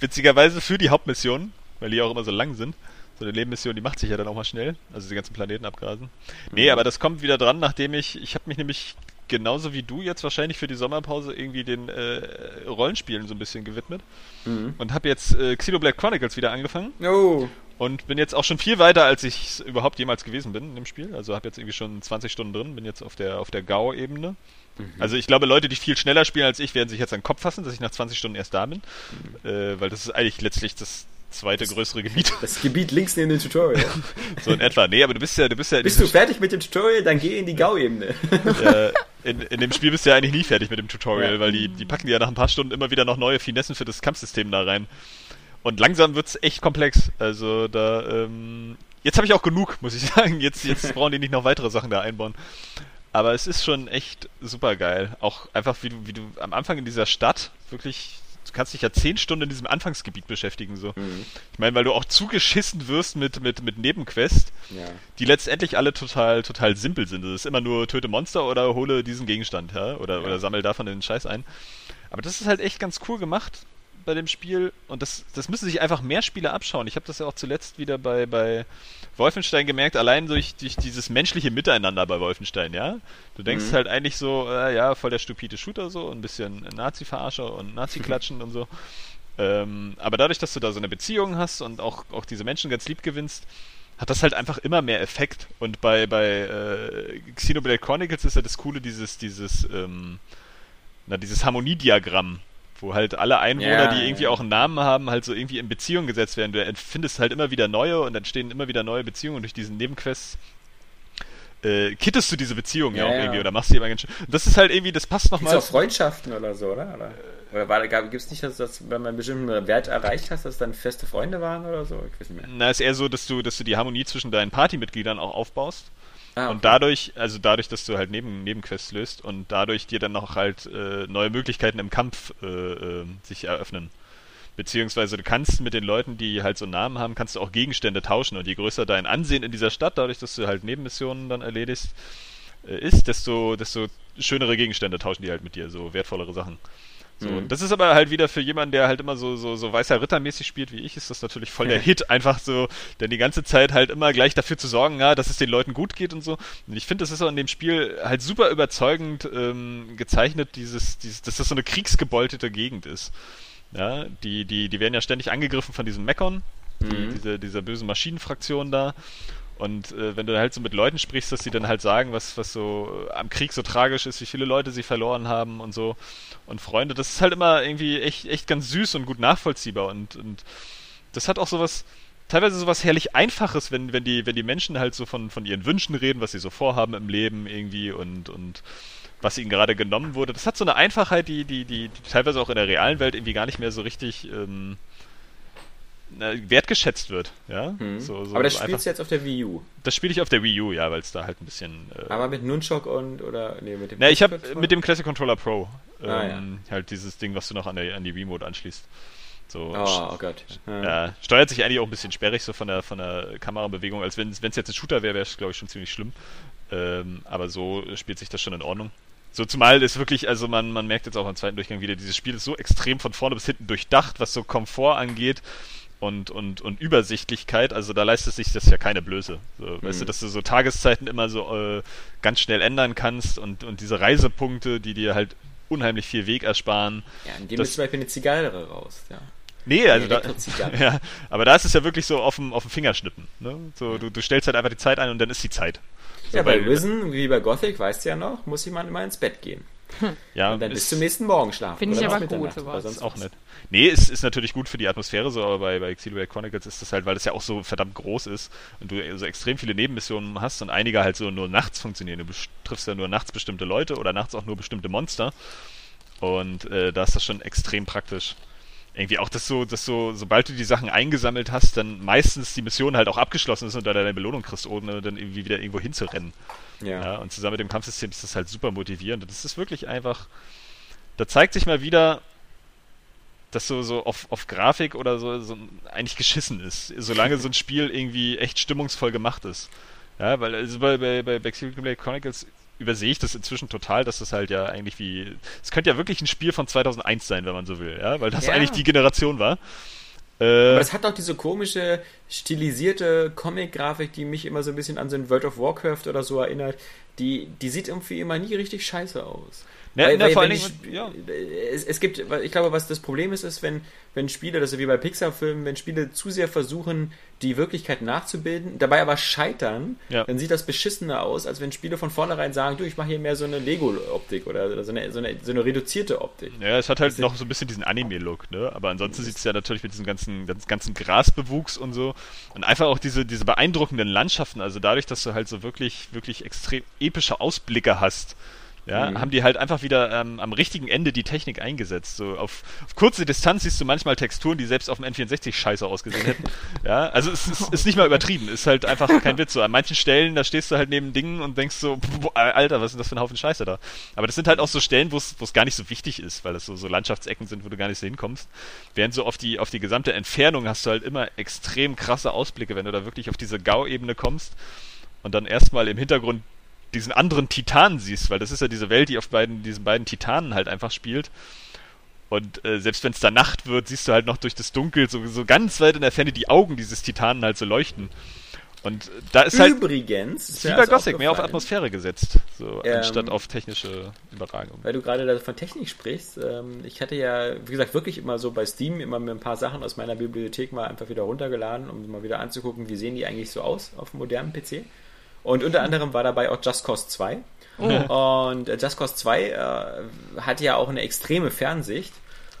Witzigerweise für die Hauptmissionen, weil die auch immer so lang sind. So eine Nebenmission, die macht sich ja dann auch mal schnell. Also die ganzen Planeten abgrasen. Nee, aber das kommt wieder dran, nachdem ich, ich habe mich nämlich genauso wie du jetzt wahrscheinlich für die Sommerpause irgendwie den äh, Rollenspielen so ein bisschen gewidmet. Mhm. Und habe jetzt äh, Xenoblade Chronicles wieder angefangen. Oh. Und bin jetzt auch schon viel weiter, als ich überhaupt jemals gewesen bin in dem Spiel. Also habe jetzt irgendwie schon 20 Stunden drin, bin jetzt auf der, auf der GAU-Ebene. Also ich glaube, Leute, die viel schneller spielen als ich, werden sich jetzt an den Kopf fassen, dass ich nach 20 Stunden erst da bin. Äh, weil das ist eigentlich letztlich das zweite größere Gebiet. Das Gebiet links neben dem Tutorial. so in etwa. Nee, aber du bist ja, du bist ja Bist du fertig mit dem Tutorial, dann geh in die Gau-Ebene. äh, in, in dem Spiel bist du ja eigentlich nie fertig mit dem Tutorial, Ja. weil die, die packen dir ja nach ein paar Stunden immer wieder noch neue Finessen für das Kampfsystem da rein. Und langsam wird's echt komplex. Also da, ähm, jetzt habe ich auch genug, muss ich sagen. Jetzt, jetzt brauchen die nicht noch weitere Sachen da einbauen. Aber es ist schon echt super geil. Auch einfach, wie du, wie du am Anfang in dieser Stadt wirklich, du kannst dich ja zehn Stunden in diesem Anfangsgebiet beschäftigen, so. Mhm. Ich meine, weil du auch zugeschissen wirst mit, mit, mit Nebenquests, Ja. die letztendlich alle total, total simpel sind. Das ist immer nur töte Monster oder hole diesen Gegenstand, ja, oder, Ja. oder sammel davon den Scheiß ein. Aber das ist halt echt ganz cool gemacht bei dem Spiel und das, das müssen sich einfach mehr Spiele abschauen. Ich habe das ja auch zuletzt wieder bei, bei Wolfenstein gemerkt, allein durch, durch dieses menschliche Miteinander bei Wolfenstein, ja. Du denkst Mhm. halt eigentlich so, äh, ja, voll der stupide Shooter so, ein bisschen Nazi-Verarscher und Nazi-Klatschen und so. Ähm, aber dadurch, dass du da so eine Beziehung hast und auch, auch diese Menschen ganz lieb gewinnst, hat das halt einfach immer mehr Effekt. Und bei, bei äh, Xenoblade Chronicles ist ja das Coole, dieses, dieses, ähm, na, dieses Harmoniediagramm, wo halt alle Einwohner, Ja, die irgendwie ja. auch einen Namen haben, halt so irgendwie in Beziehung gesetzt werden. Du findest halt immer wieder neue und entstehen immer wieder neue Beziehungen und durch diesen Nebenquests äh, kittest du diese Beziehung ja, Ja, auch irgendwie oder machst sie immer ganz schön. Das ist halt irgendwie, das passt Gibt's nochmal. auch Freundschaften oder so, oder? Oder, oder war, gab, gibt's nicht, dass, dass wenn man einen bestimmten Wert erreicht hast, dass dann feste Freunde waren oder so? Ich weiß nicht mehr. Na, ist eher so, dass du, dass du die Harmonie zwischen deinen Partymitgliedern auch aufbaust. Ah, Und dadurch, also dadurch, dass du halt neben, Nebenquests löst und dadurch dir dann noch halt äh, neue Möglichkeiten im Kampf äh, äh, sich eröffnen. Beziehungsweise du kannst mit den Leuten, die halt so Namen haben, kannst du auch Gegenstände tauschen und je größer dein Ansehen in dieser Stadt, dadurch, dass du halt Nebenmissionen dann erledigst, äh, ist, desto, desto schönere Gegenstände tauschen die halt mit dir, so wertvollere Sachen. So, Mhm. das ist aber halt wieder für jemanden, der halt immer so, so, so weißer Rittermäßig spielt wie ich, ist das natürlich voll der Hit, einfach so, denn die ganze Zeit halt immer gleich dafür zu sorgen, ja, dass es den Leuten gut geht und so. Und ich finde, das ist auch in dem Spiel halt super überzeugend ähm, gezeichnet, dieses, dieses, dass das so eine kriegsgebeutete Gegend ist. Ja, die, die, die werden ja ständig angegriffen von diesem Mekon, die, Mhm. diese, dieser bösen Maschinenfraktion da. Und äh, wenn du halt so mit Leuten sprichst, dass sie dann halt sagen, was, was so äh, am Krieg so tragisch ist, wie viele Leute sie verloren haben und so. Und Freunde, das ist halt immer irgendwie echt, echt ganz süß und gut nachvollziehbar. Und, und das hat auch sowas, teilweise sowas herrlich Einfaches, wenn, wenn, die, wenn die Menschen halt so von, von ihren Wünschen reden, was sie so vorhaben im Leben irgendwie und, und was ihnen gerade genommen wurde. Das hat so eine Einfachheit, die, die, die, die teilweise auch in der realen Welt irgendwie gar nicht mehr so richtig ähm, wertgeschätzt wird. Ja? Mhm. So, so Aber das so spielst du jetzt auf der Wii U. das spiele ich auf der Wii U, ja, weil es da halt ein bisschen. Äh, Aber mit Nunchok und, oder, nee, mit dem. na, ich habe mit dem Classic Controller Pro ähm, Ah, halt dieses Ding, was du noch an, der, an die Remote anschließt. So, Oh, oh Gott. Ja. ja, steuert sich eigentlich auch ein bisschen sperrig so von der von der Kamerabewegung, als wenn es jetzt ein Shooter wäre, wäre es glaube ich schon ziemlich schlimm. Ähm, aber so spielt sich das schon in Ordnung. So zumal ist wirklich, also man, man merkt jetzt auch am zweiten Durchgang wieder, dieses Spiel ist so extrem von vorne bis hinten durchdacht, was so Komfort angeht und, und, und Übersichtlichkeit. Also da leistet sich das ja keine Blöße. So, Weißt du, dass du so Tageszeiten immer so äh, ganz schnell ändern kannst und, und diese Reisepunkte, die dir halt unheimlich viel Weg ersparen. Ja, in dem Das- ist zum Beispiel eine Zigarre raus. Ja. Nee, also da, ja, aber da ist es ja wirklich so auf dem, auf dem Fingerschnippen. Ne? So, du, du stellst halt einfach die Zeit ein und dann ist die Zeit. So, ja, bei Risen, wie bei Gothic, weißt du ja noch, muss jemand immer ins Bett gehen. Ja, Und dann ist, bis zum nächsten Morgen schlafen. Finde ich aber gut, sowas. sonst ist auch was. nett. Nee, es ist natürlich gut für die Atmosphäre so, aber bei, bei Xenoblade Chronicles ist das halt, weil das ja auch so verdammt groß ist und du so extrem viele Nebenmissionen hast und einige halt so nur nachts funktionieren. Du triffst ja nur nachts bestimmte Leute oder nachts auch nur bestimmte Monster. Und äh, da ist das schon extrem praktisch. Irgendwie auch, dass so, dass so, sobald du die Sachen eingesammelt hast, dann meistens die Mission halt auch abgeschlossen ist und du deine Belohnung kriegst, ohne dann irgendwie wieder irgendwo hinzurennen. Ja. Ja, und zusammen mit dem Kampfsystem ist das halt super motivierend. Und das ist wirklich einfach. Da zeigt sich mal wieder, dass so, so auf, auf Grafik oder so, so eigentlich geschissen ist, solange so ein Spiel irgendwie echt stimmungsvoll gemacht ist. Ja, weil also bei, bei, bei Xenoblade Chronicles übersehe ich das inzwischen total, dass das halt ja eigentlich wie. Es könnte ja wirklich ein Spiel von 2001 sein, wenn man so will, ja, weil das Ja. eigentlich die Generation war. Äh, Aber das hat auch diese komische stilisierte Comic-Grafik, die mich immer so ein bisschen an so ein World of Warcraft oder so erinnert, die, die sieht irgendwie immer nie richtig scheiße aus. Ja, weil, na, weil, vor allen ich, Dingen, ja. es, es gibt, ich glaube, was das Problem ist, ist, wenn, wenn Spiele, das ist wie bei Pixar-Filmen, wenn Spiele zu sehr versuchen, die Wirklichkeit nachzubilden, dabei aber scheitern, Ja. dann sieht das beschissener aus, als wenn Spiele von vornherein sagen, du, ich mache hier mehr so eine Lego-Optik oder, so, eine, so, eine, so eine reduzierte Optik. Ja, es hat halt Das- noch so ein bisschen diesen Anime-Look, ne? Aber ansonsten sieht es ja natürlich mit diesem ganzen, ganz- ganzen Grasbewuchs und so. Und einfach auch diese, diese beeindruckenden Landschaften, also dadurch, dass du halt so wirklich, wirklich extrem epische Ausblicke hast. Ja, Mhm. haben die halt einfach wieder ähm, am richtigen Ende die Technik eingesetzt. So auf, auf kurze Distanz siehst du manchmal Texturen, die selbst auf dem N64 scheiße ausgesehen hätten. ja, also es ist, ist nicht mal übertrieben, ist halt einfach kein Witz. So an manchen Stellen, da stehst du halt neben Dingen und denkst so, Alter, was ist das für ein Haufen Scheiße da? Aber das sind halt auch so Stellen, wo es wo es gar nicht so wichtig ist, weil das so, so Landschaftsecken sind, wo du gar nicht so hinkommst. Während so auf die, auf die gesamte Entfernung hast du halt immer extrem krasse Ausblicke, wenn du da wirklich auf diese Gau-Ebene kommst und dann erstmal im Hintergrund diesen anderen Titan siehst, weil das ist ja diese Welt, die auf beiden, diesen beiden Titanen halt einfach spielt. Und äh, selbst wenn es da Nacht wird, siehst du halt noch durch das Dunkel so, so ganz weit in der Ferne die Augen dieses Titanen halt so leuchten. Und äh, da ist halt Übrigens, ist wie mir bei das Gothic mehr auf Atmosphäre gesetzt, so Ähm, anstatt auf technische Übertragung. Weil du gerade da von Technik sprichst, ähm, ich hatte ja, wie gesagt, wirklich immer so bei Steam immer mir ein paar Sachen aus meiner Bibliothek mal einfach wieder runtergeladen, um mal wieder anzugucken, wie sehen die eigentlich so aus auf einem modernen PC. Und unter anderem war dabei auch Just Cause 2. Und äh, Just Cause 2 äh, hat ja auch eine extreme Fernsicht.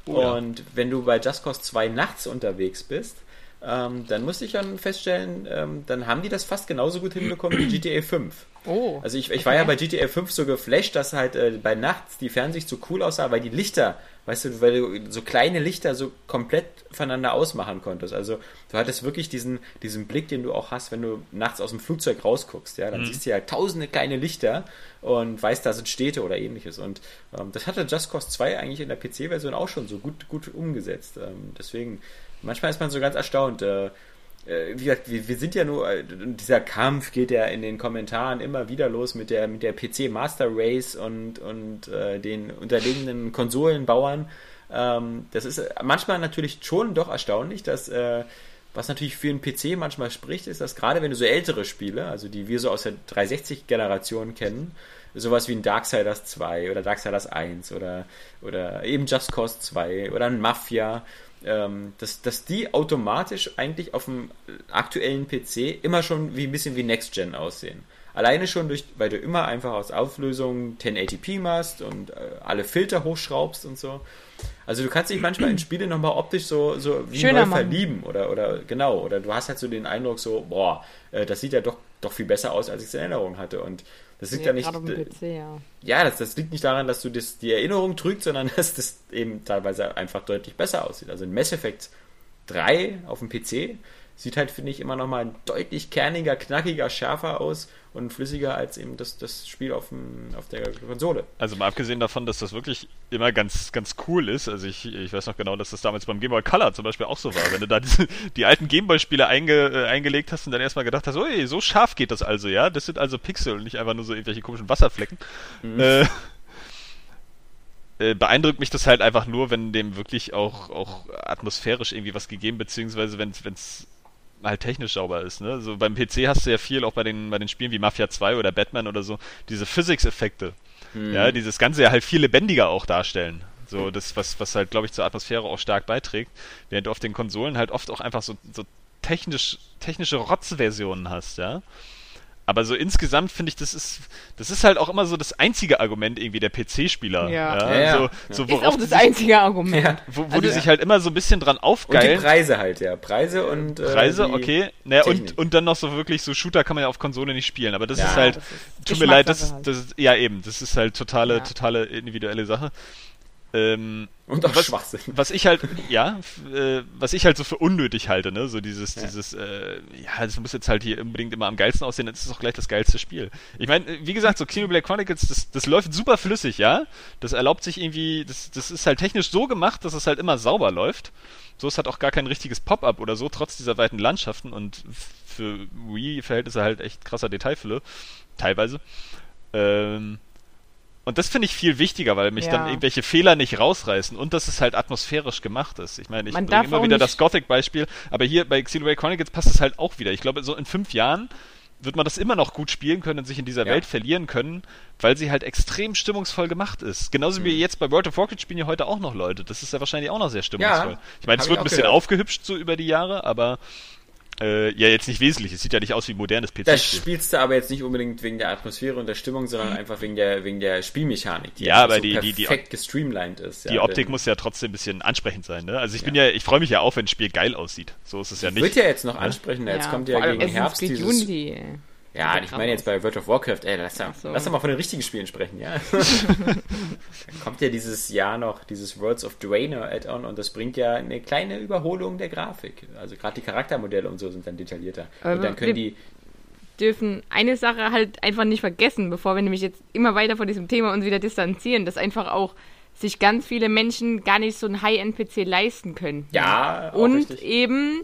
Oh ja. Und wenn du bei Just Cause 2 nachts unterwegs bist, ähm, dann musste ich dann feststellen, ähm, dann haben die das fast genauso gut hinbekommen wie GTA 5. Oh. Also ich, ich war ja bei GTA 5 so geflasht, dass halt äh, bei Nachts die Fernsicht so cool aussah, weil die Lichter, weißt du, weil du so kleine Lichter so komplett voneinander ausmachen konntest. Also du hattest wirklich diesen, diesen Blick, den du auch hast, wenn du nachts aus dem Flugzeug rausguckst, ja, dann siehst du ja tausende kleine Lichter und weißt, da sind Städte oder ähnliches. Und ähm, das hatte Just Cause 2 eigentlich in der PC-Version auch schon so gut, gut umgesetzt. Ähm, deswegen, manchmal ist man so ganz erstaunt. Äh, wie gesagt, wir, wir sind ja nur, äh, dieser Kampf geht ja in den Kommentaren immer wieder los mit der, mit der PC Master Race und, und äh, den unterlegenen Konsolenbauern. Ähm, das ist äh, manchmal natürlich schon doch erstaunlich, dass, äh, was natürlich für einen PC manchmal spricht, ist, dass gerade wenn du so ältere Spiele, also die wir so aus der 360-Generation kennen, sowas wie ein Darksiders 2 oder Darksiders 1 oder, oder eben Just Cause 2 oder ein Mafia, ähm, dass, dass die automatisch eigentlich auf dem aktuellen PC immer schon wie ein bisschen wie Next Gen aussehen. Alleine schon durch, weil du immer einfach aus Auflösung 1080p machst und äh, alle Filter hochschraubst und so. Also du kannst dich manchmal in Spiele nochmal optisch so, so wie Schöner neu machen. verlieben oder, oder genau, oder du hast halt so den Eindruck so, boah, äh, das sieht ja doch, doch viel besser aus, als ich es in Erinnerung hatte und das liegt ja, nicht, auf dem PC, ja. ja, das, das liegt nicht daran, dass du das, die Erinnerung trügt, sondern dass das eben teilweise einfach deutlich besser aussieht. Also in Mass Effect 3 auf dem PC sieht halt, finde ich, immer noch mal deutlich kerniger, knackiger, schärfer aus und flüssiger als eben das, das Spiel auf, dem, auf der Konsole. Also mal abgesehen davon, dass das wirklich immer ganz, ganz cool ist. Also ich, ich weiß noch genau, dass das damals beim Game Boy Color zum Beispiel auch so war. Wenn du da diese, die alten Game Boy-Spiele einge, äh, eingelegt hast und dann erstmal gedacht hast, ui, so scharf geht das also, ja? Das sind also Pixel und nicht einfach nur so irgendwelche komischen Wasserflecken. Äh, äh, beeindruckt mich das halt einfach nur, wenn dem wirklich auch, auch atmosphärisch irgendwie was gegeben, beziehungsweise wenn es halt technisch sauber ist. Ne? So beim PC hast du ja viel, auch bei den, bei den Spielen wie Mafia 2 oder Batman oder so, diese Physics-Effekte. Ja, dieses Ganze ja halt viel lebendiger auch darstellen. So, das, was, was halt, glaube ich, zur Atmosphäre auch stark beiträgt. Während du auf den Konsolen halt oft auch einfach so, so technisch, technische Rotzversionen hast, ja. Aber so insgesamt finde ich, das ist, das ist halt auch immer so das einzige Argument irgendwie der PC-Spieler. Ja. Ja, ja. So, Ja. so Ist auch das sich, einzige Argument. Wo, wo Also- die sich halt immer so ein bisschen dran Und die aufgeilen. Preise halt, ja. Preise und. Äh, Preise, okay. Naja, und, und dann noch so wirklich so Shooter kann man ja auf Konsole nicht spielen, aber das Ja, ist halt, das ist tut mir leid, das, Geschmackssache das ist, ja eben, das ist halt totale, Ja. totale individuelle Sache. Ähm, Und auch was, Schwachsinn. was ich halt, ja, äh, was ich halt so für unnötig halte, ne, so dieses, Ja. dieses, äh, ja, das muss jetzt halt hier unbedingt immer am geilsten aussehen, dann ist auch gleich das geilste Spiel. Ich meine, wie gesagt, so Xenoblade Chronicles, das, das läuft super flüssig, ja, das erlaubt sich irgendwie, das, das ist halt technisch so gemacht, dass es halt immer sauber läuft. So, es hat auch gar kein richtiges Pop-up oder so, trotz dieser weiten Landschaften und für Wii-Verhältnisse halt echt krasser Detailfülle, teilweise. Ähm, Und das finde ich viel wichtiger, weil mich Ja. dann irgendwelche Fehler nicht rausreißen und dass es halt atmosphärisch gemacht ist. Ich meine, ich bringe immer wieder das Gothic-Beispiel, aber hier bei Xenoblade Chronicles passt es halt auch wieder. Ich glaube, so in fünf Jahren wird man das immer noch gut spielen können und sich in dieser Ja. Welt verlieren können, weil sie halt extrem stimmungsvoll gemacht ist. Genauso Mhm. wie jetzt bei World of Warcraft spielen ja heute auch noch Leute. Das ist ja wahrscheinlich auch noch sehr stimmungsvoll. Ja, ich meine, es wird ein bisschen gehört. aufgehübscht so über die Jahre, aber äh, ja, jetzt nicht wesentlich. Es sieht ja nicht aus wie ein modernes PC. Das spielst du aber jetzt nicht unbedingt wegen der Atmosphäre und der Stimmung, sondern einfach wegen der, wegen der Spielmechanik, die Ja, aber so die- die- die- perfekt gestreamlined ist. Die ja, Optik denn muss ja trotzdem ein bisschen ansprechend sein, ne? Also ich bin ja, ich freue mich ja auch, wenn ein Spiel geil aussieht. So ist es ja nicht. Wird ja jetzt noch ansprechender. Jetzt kommt ja gegen Herbst dieses... Unity. Ja, ich ja meine jetzt bei World of Warcraft, ey, lass doch, Ach so. lass doch mal von den richtigen Spielen sprechen, ja. Kommt ja dieses Jahr noch dieses Worlds of Draenor Add-on und das bringt ja eine kleine Überholung der Grafik. Also gerade die Charaktermodelle und so sind dann detaillierter. Aber und dann können wir- die, dürfen eine Sache halt einfach nicht vergessen, bevor wir nämlich jetzt immer weiter von diesem Thema uns wieder distanzieren, dass einfach auch sich ganz viele Menschen gar nicht so ein High-End-PC leisten können. ja, Und richtig. eben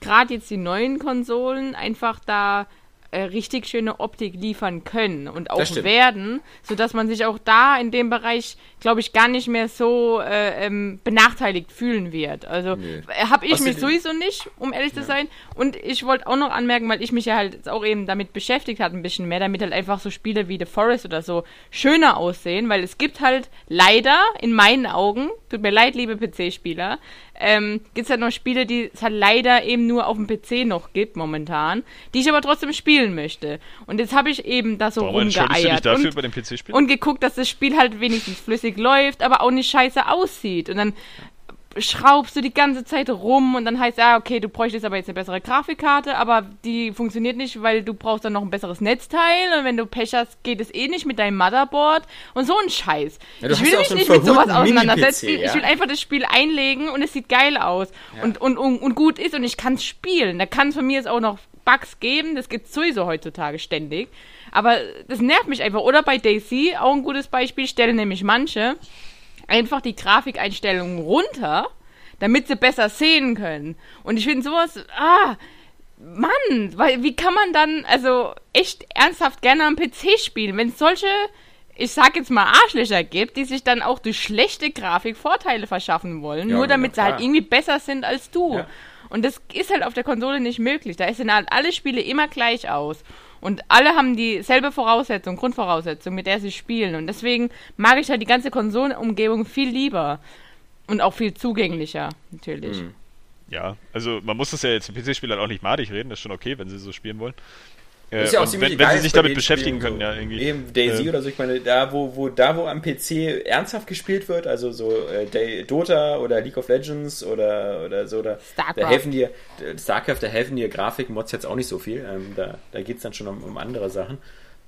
gerade jetzt die neuen Konsolen einfach da äh, richtig schöne Optik liefern können und auch werden, sodass man sich auch da in dem Bereich, glaube ich, gar nicht mehr so äh, ähm, benachteiligt fühlen wird. Also Nö. habe ich mich Außerdem- sowieso nicht, um ehrlich zu sein. Und ich wollte auch noch anmerken, weil ich mich ja halt auch eben damit beschäftigt habe, ein bisschen mehr, damit halt einfach so Spiele wie The Forest oder so schöner aussehen, weil es gibt halt leider in meinen Augen, tut mir leid, liebe PC-Spieler, ähm, gibt es halt noch Spiele, die es halt leider eben nur auf dem PC noch gibt momentan, die ich aber trotzdem spielen möchte. Und jetzt habe ich eben da so rumgeeiert und, bei dem PC-Spiel? und geguckt, dass das Spiel halt wenigstens flüssig läuft, aber auch nicht scheiße aussieht. Und dann schraubst du die ganze Zeit rum und dann heißt ja, okay, du bräuchtest aber jetzt eine bessere Grafikkarte, aber die funktioniert nicht, weil du brauchst dann noch ein besseres Netzteil und wenn du Pech hast, geht es eh nicht mit deinem Motherboard und so ein Scheiß. Ja, ich will ja mich nicht mit sowas auseinandersetzen. Mini-PC, Ich will ja. einfach das Spiel einlegen und es sieht geil aus und, und, und, und gut ist und ich kann es spielen. Da kann es von mir jetzt auch noch Bugs geben, das gibt sowieso heutzutage ständig. Aber das nervt mich einfach. Oder bei Daisy, auch ein gutes Beispiel, stellen nämlich manche einfach die Grafikeinstellungen runter, damit sie besser sehen können. Und ich finde sowas, ah, Mann, weil wie kann man dann also echt ernsthaft gerne am PC spielen, wenn es solche, ich sag jetzt mal Arschlöcher gibt, die sich dann auch durch schlechte Grafik Vorteile verschaffen wollen, Ja, nur damit sie halt irgendwie besser sind als du. Ja. Und das ist halt auf der Konsole nicht möglich. Da sehen halt alle Spiele immer gleich aus. Und alle haben dieselbe Voraussetzung, Grundvoraussetzung, mit der sie spielen. Und deswegen mag ich halt die ganze Konsolenumgebung viel lieber. Und auch viel zugänglicher, natürlich. Mhm. Ja, also man muss das ja jetzt im PC-Spielern auch nicht madig reden, das ist schon okay, wenn sie so spielen wollen. Äh, Ist ja auch ziemlich wenn, wenn sie sich damit beschäftigen Spielen, können, so. ja, irgendwie. Eben Daisy Äh, oder so, ich meine, da wo, wo, da wo am PC ernsthaft gespielt wird, also so äh, Dota oder League of Legends oder, oder so, da, da helfen dir, Starcraft, da helfen dir Grafikmods jetzt auch nicht so viel. Ähm, da da geht es dann schon um, um andere Sachen.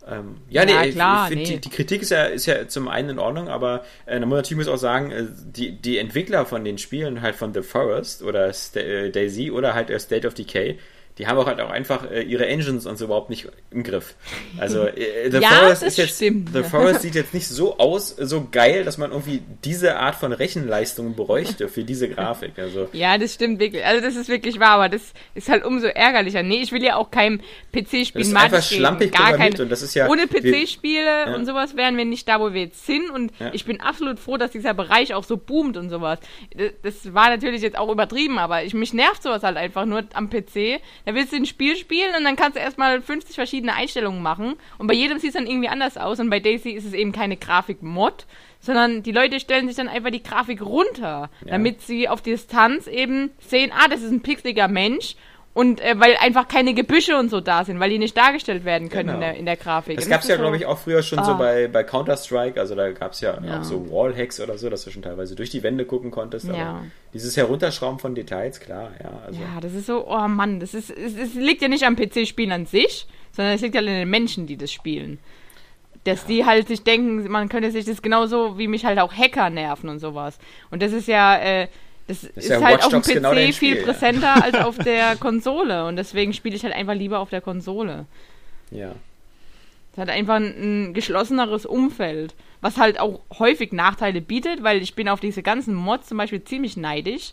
Ähm, ja, Ja, nee, ich- klar, ich find, nee. die, die Kritik ist ja, ist ja zum einen in Ordnung, aber äh, da muss natürlich muss auch sagen, äh, die, die Entwickler von den Spielen halt von The Forest oder Sta äh, Daisy oder halt State of Decay, die haben auch halt auch einfach äh, ihre Engines und so überhaupt nicht im Griff. Also äh, The Ja, Forest ist jetzt stimmt. The Forest sieht jetzt nicht so aus, so geil, dass man irgendwie diese Art von Rechenleistung bräuchte für diese Grafik. Also Ja, das stimmt wirklich. Also das ist wirklich wahr, aber das ist halt umso ärgerlicher. Nee, ich will ja auch keinem PC-Spiel Das ist einfach reden. schlampig Gar keine. und das ist ja- Ohne wir- PC-Spiele und sowas wären wir nicht da, wo wir jetzt sind. Und Ja. ich bin absolut froh, dass dieser Bereich auch so boomt und sowas. Das, das war natürlich jetzt auch übertrieben, aber ich, mich nervt sowas halt einfach nur am PC. Da willst du ein Spiel spielen und dann kannst du erstmal 50 verschiedene Einstellungen machen. Und bei jedem sieht es dann irgendwie anders aus. Und bei Daisy ist es eben keine Grafik-Mod, sondern die Leute stellen sich dann einfach die Grafik runter, Ja. damit sie auf Distanz eben sehen, ah, das ist ein pixeliger Mensch. Und äh, weil einfach keine Gebüsche und so da sind, weil die nicht dargestellt werden können Genau. in, der, in der Grafik. Das gab es ja, so- glaube ich, auch früher schon so Ah. bei, bei Counter-Strike. Also da gab es ja, Ja. auch so Wallhacks oder so, dass du schon teilweise durch die Wände gucken konntest. Aber Ja. dieses Herunterschrauben von Details, klar, ja. Also, Ja, das ist so, oh Mann, das ist, es, es liegt ja nicht am PC-Spielen an sich, sondern es liegt halt an den Menschen, die das spielen. Dass die halt sich denken, man könnte sich das genauso wie mich halt auch Hacker nerven und sowas. Und das ist ja, äh, das, ist, ja halt auf dem PC genau viel Spiel, ja. präsenter als auf der Konsole. Und deswegen spiele ich halt einfach lieber auf der Konsole. ja. Es hat einfach ein, ein geschlosseneres Umfeld, was halt auch häufig Nachteile bietet, weil ich bin auf diese ganzen Mods zum Beispiel ziemlich neidisch.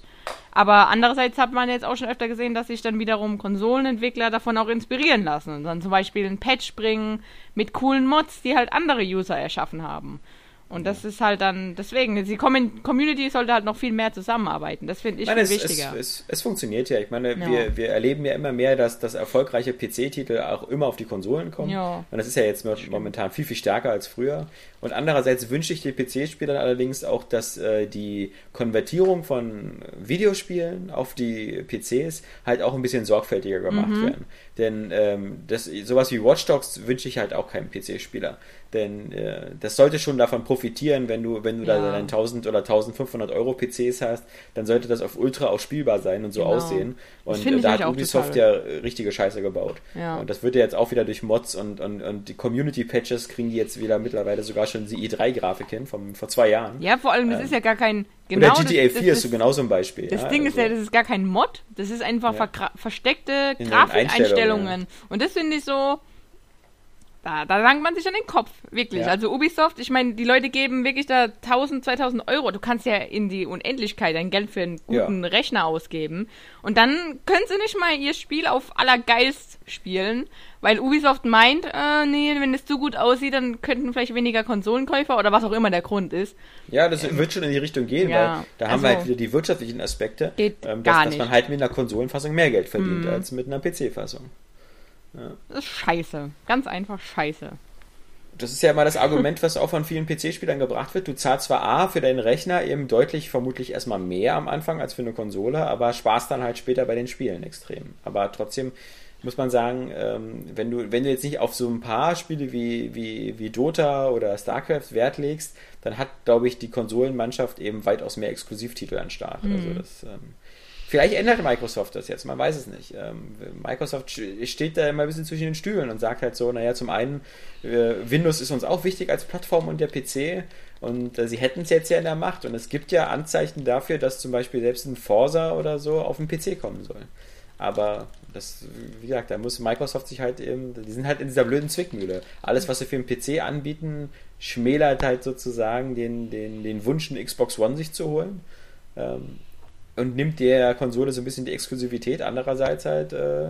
Aber andererseits hat man jetzt auch schon öfter gesehen, dass sich dann wiederum Konsolenentwickler davon auch inspirieren lassen und dann zum Beispiel ein Patch bringen mit coolen Mods, die halt andere User erschaffen haben. Und das ist halt dann, deswegen, die Community sollte halt noch viel mehr zusammenarbeiten. Das finde ich, ich meine, viel es, wichtiger. Es, es, es, funktioniert ja. Ich meine, ja. Wir, wir erleben ja immer mehr, dass, dass erfolgreiche PC-Titel auch immer auf die Konsolen kommen. Ja. Und das ist ja jetzt momentan viel, viel stärker als früher. Und andererseits wünsche ich den PC-Spielern allerdings auch, dass äh, die Konvertierung von Videospielen auf die PCs halt auch ein bisschen sorgfältiger gemacht mhm. werden. Denn ähm, das, sowas wie Watch Dogs wünsche ich halt auch keinem PC-Spieler. Denn äh, das sollte schon davon profitieren, wenn du, wenn du ja. da deinen 1000 oder 1500 Euro PCs hast, dann sollte das auf Ultra auch spielbar sein und so genau. aussehen. Und äh, da hat Ubisoft ja richtige Scheiße gebaut. Ja. Und das wird ja jetzt auch wieder durch Mods und, und, und die Community-Patches kriegen die jetzt wieder mittlerweile sogar schon die i3-Grafik hin, vom, vor zwei Jahren. Ja, vor allem, das ähm, ist ja gar kein. Genau, oder GTA das, 4 das, ist so genau so ein Beispiel. Das ja, Ding also. ist ja, das ist gar kein Mod, das ist einfach versteckte Grafikeinstellungen. Und das finde ich so da, da langt man sich an den Kopf, wirklich. Ja. Also Ubisoft, ich meine, die Leute geben wirklich da 1000, 2000 Euro. Du kannst ja in die Unendlichkeit dein Geld für einen guten ja. Rechner ausgeben. Und dann können sie nicht mal ihr Spiel auf allergeilst spielen, weil Ubisoft meint, äh, nee, wenn es zu gut aussieht, dann könnten vielleicht weniger Konsolenkäufer oder was auch immer der Grund ist. Ja, das ähm, wird schon in die Richtung gehen, ja, weil da also, haben wir halt wieder die wirtschaftlichen Aspekte, geht ähm, dass, dass man halt mit einer Konsolenfassung mehr Geld verdient mhm. als mit einer PC-Fassung. Ja. Das ist scheiße. Ganz einfach scheiße. Das ist ja immer das Argument, was auch von vielen PC-Spielern gebracht wird. Du zahlst zwar A für deinen Rechner eben deutlich, vermutlich erstmal mehr am Anfang als für eine Konsole, aber sparst dann halt später bei den Spielen extrem. Aber trotzdem muss man sagen, ähm, wenn du, wenn du jetzt nicht auf so ein paar Spiele wie, wie, wie Dota oder StarCraft Wert legst, dann hat, glaube ich, die Konsolenmannschaft eben weitaus mehr Exklusivtitel an Start. Mhm. Also das, ähm, Vielleicht ändert Microsoft das jetzt, man weiß es nicht. Ähm, Microsoft steht da immer ein bisschen zwischen den Stühlen und sagt halt so, naja, zum einen, äh, Windows ist uns auch wichtig als Plattform und der PC und äh, sie hätten es jetzt ja in der Macht und es gibt ja Anzeichen dafür, dass zum Beispiel selbst ein Forsa oder so auf den PC kommen soll. Aber das, wie gesagt, da muss Microsoft sich halt eben, die sind halt in dieser blöden Zwickmühle. Alles, was sie für den PC anbieten, schmälert halt sozusagen den, den, den Wunsch, eine Xbox One sich zu holen. Ähm, und nimmt der Konsole so ein bisschen die Exklusivität. Andererseits halt äh,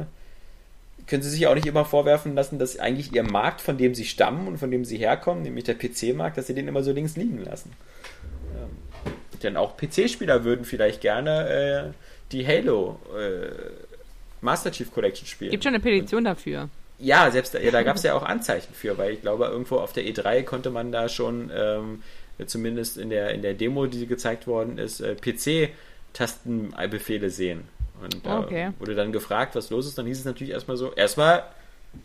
können sie sich auch nicht immer vorwerfen lassen, dass eigentlich ihr Markt, von dem sie stammen und von dem sie herkommen, nämlich der PC-Markt, dass sie den immer so links liegen lassen. Ähm, denn auch PC-Spieler würden vielleicht gerne äh, die Halo äh, Master Chief Collection spielen. Gibt schon eine Petition und, dafür. Ja, selbst da, ja, da gab es ja auch Anzeichen für, weil ich glaube, irgendwo auf der E3 konnte man da schon ähm, zumindest in der, in der Demo, die gezeigt worden ist, äh, PC Tastenbefehle sehen. Und da okay. wurde dann gefragt, was los ist. Dann hieß es natürlich erstmal so: erstmal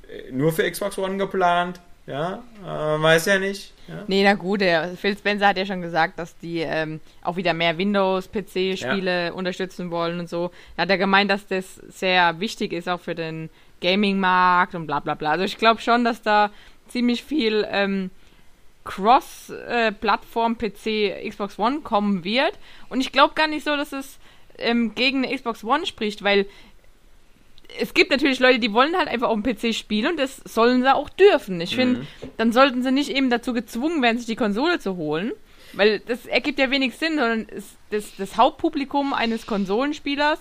äh, nur für Xbox One geplant. Ja, äh, weiß ja nicht. Ja. Nee, na gut, der Phil Spencer hat ja schon gesagt, dass die ähm, auch wieder mehr Windows-PC-Spiele ja. unterstützen wollen und so. Da hat er gemeint, dass das sehr wichtig ist, auch für den Gaming-Markt und bla bla bla. Also ich glaube schon, dass da ziemlich viel ähm, Cross-Plattform PC Xbox One kommen wird. Und ich glaube gar nicht so, dass es ähm, gegen eine Xbox One spricht, weil es gibt natürlich Leute, die wollen halt einfach auf dem PC spielen und das sollen sie auch dürfen. Ich finde, mhm. dann sollten sie nicht eben dazu gezwungen werden, sich die Konsole zu holen. Weil das ergibt ja wenig Sinn, sondern das, das Hauptpublikum eines Konsolenspielers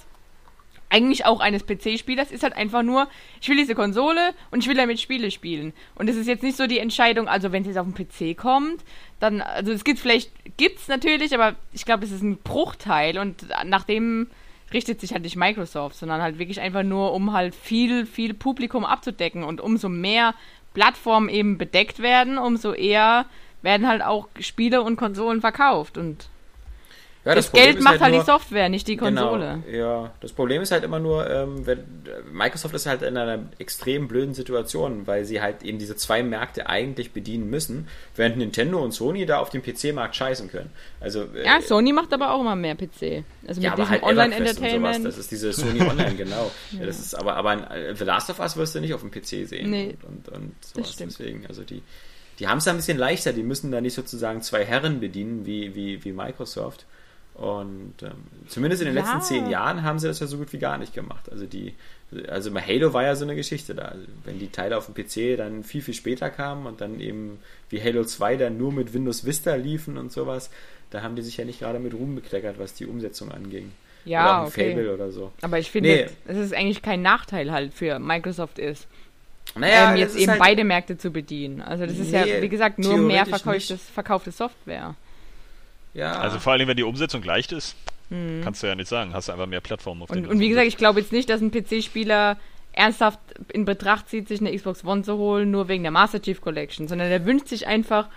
eigentlich auch eines PC-Spielers ist halt einfach nur, ich will diese Konsole und ich will damit Spiele spielen. Und es ist jetzt nicht so die Entscheidung, also wenn es jetzt auf den PC kommt, dann, also es gibt vielleicht, gibt's natürlich, aber ich glaube, es ist ein Bruchteil und nach dem richtet sich halt nicht Microsoft, sondern halt wirklich einfach nur, um halt viel, viel Publikum abzudecken und umso mehr Plattformen eben bedeckt werden, umso eher werden halt auch Spiele und Konsolen verkauft und ja, das, das Geld macht halt, halt nur, die Software, nicht die genau, Konsole. Genau, ja, das Problem ist halt immer nur, ähm, wenn, Microsoft ist halt in einer extrem blöden Situation, weil sie halt eben diese zwei Märkte eigentlich bedienen müssen, während Nintendo und Sony da auf dem PC-Markt scheißen können. Also, äh, ja, Sony macht aber auch immer mehr PC. Also ja, mit diesem halt Online-Entertainment. Das ist diese Sony Online, genau. ja. Das ist aber, aber ein, äh, The Last of Us wirst du nicht auf dem PC sehen. Nee, und, und, und sowas. Deswegen, also die, die haben es da ein bisschen leichter, die müssen da nicht sozusagen zwei Herren bedienen wie, wie, wie Microsoft. Und ähm, zumindest in den Ja. letzten zehn Jahren haben sie das ja so gut wie gar nicht gemacht. Also die, also bei Halo war ja so eine Geschichte da. Also wenn die Teile auf dem PC dann viel, viel später kamen und dann eben wie Halo 2 dann nur mit Windows Vista liefen und sowas, da haben die sich ja nicht gerade mit Ruhm bekleckert, was die Umsetzung anging. oder Ja, ein okay. Fable oder so. Aber ich finde, Nee. es eigentlich kein Nachteil halt für Microsoft ist, Naja, ähm, jetzt ist eben halt- beide Märkte zu bedienen. Also das ist ja, Nee, wie gesagt, nur mehr verkauftes, verkaufte Software. Ja, Also vor allem, wenn die Umsetzung leicht ist, kannst du ja nicht sagen, hast du einfach mehr Plattformen auf Mhm. Und, und wie gesagt, ich glaube jetzt nicht, dass ein PC-Spieler ernsthaft in Betracht zieht, sich eine Xbox One zu holen, nur wegen der Master Chief Collection, sondern der wünscht sich einfach,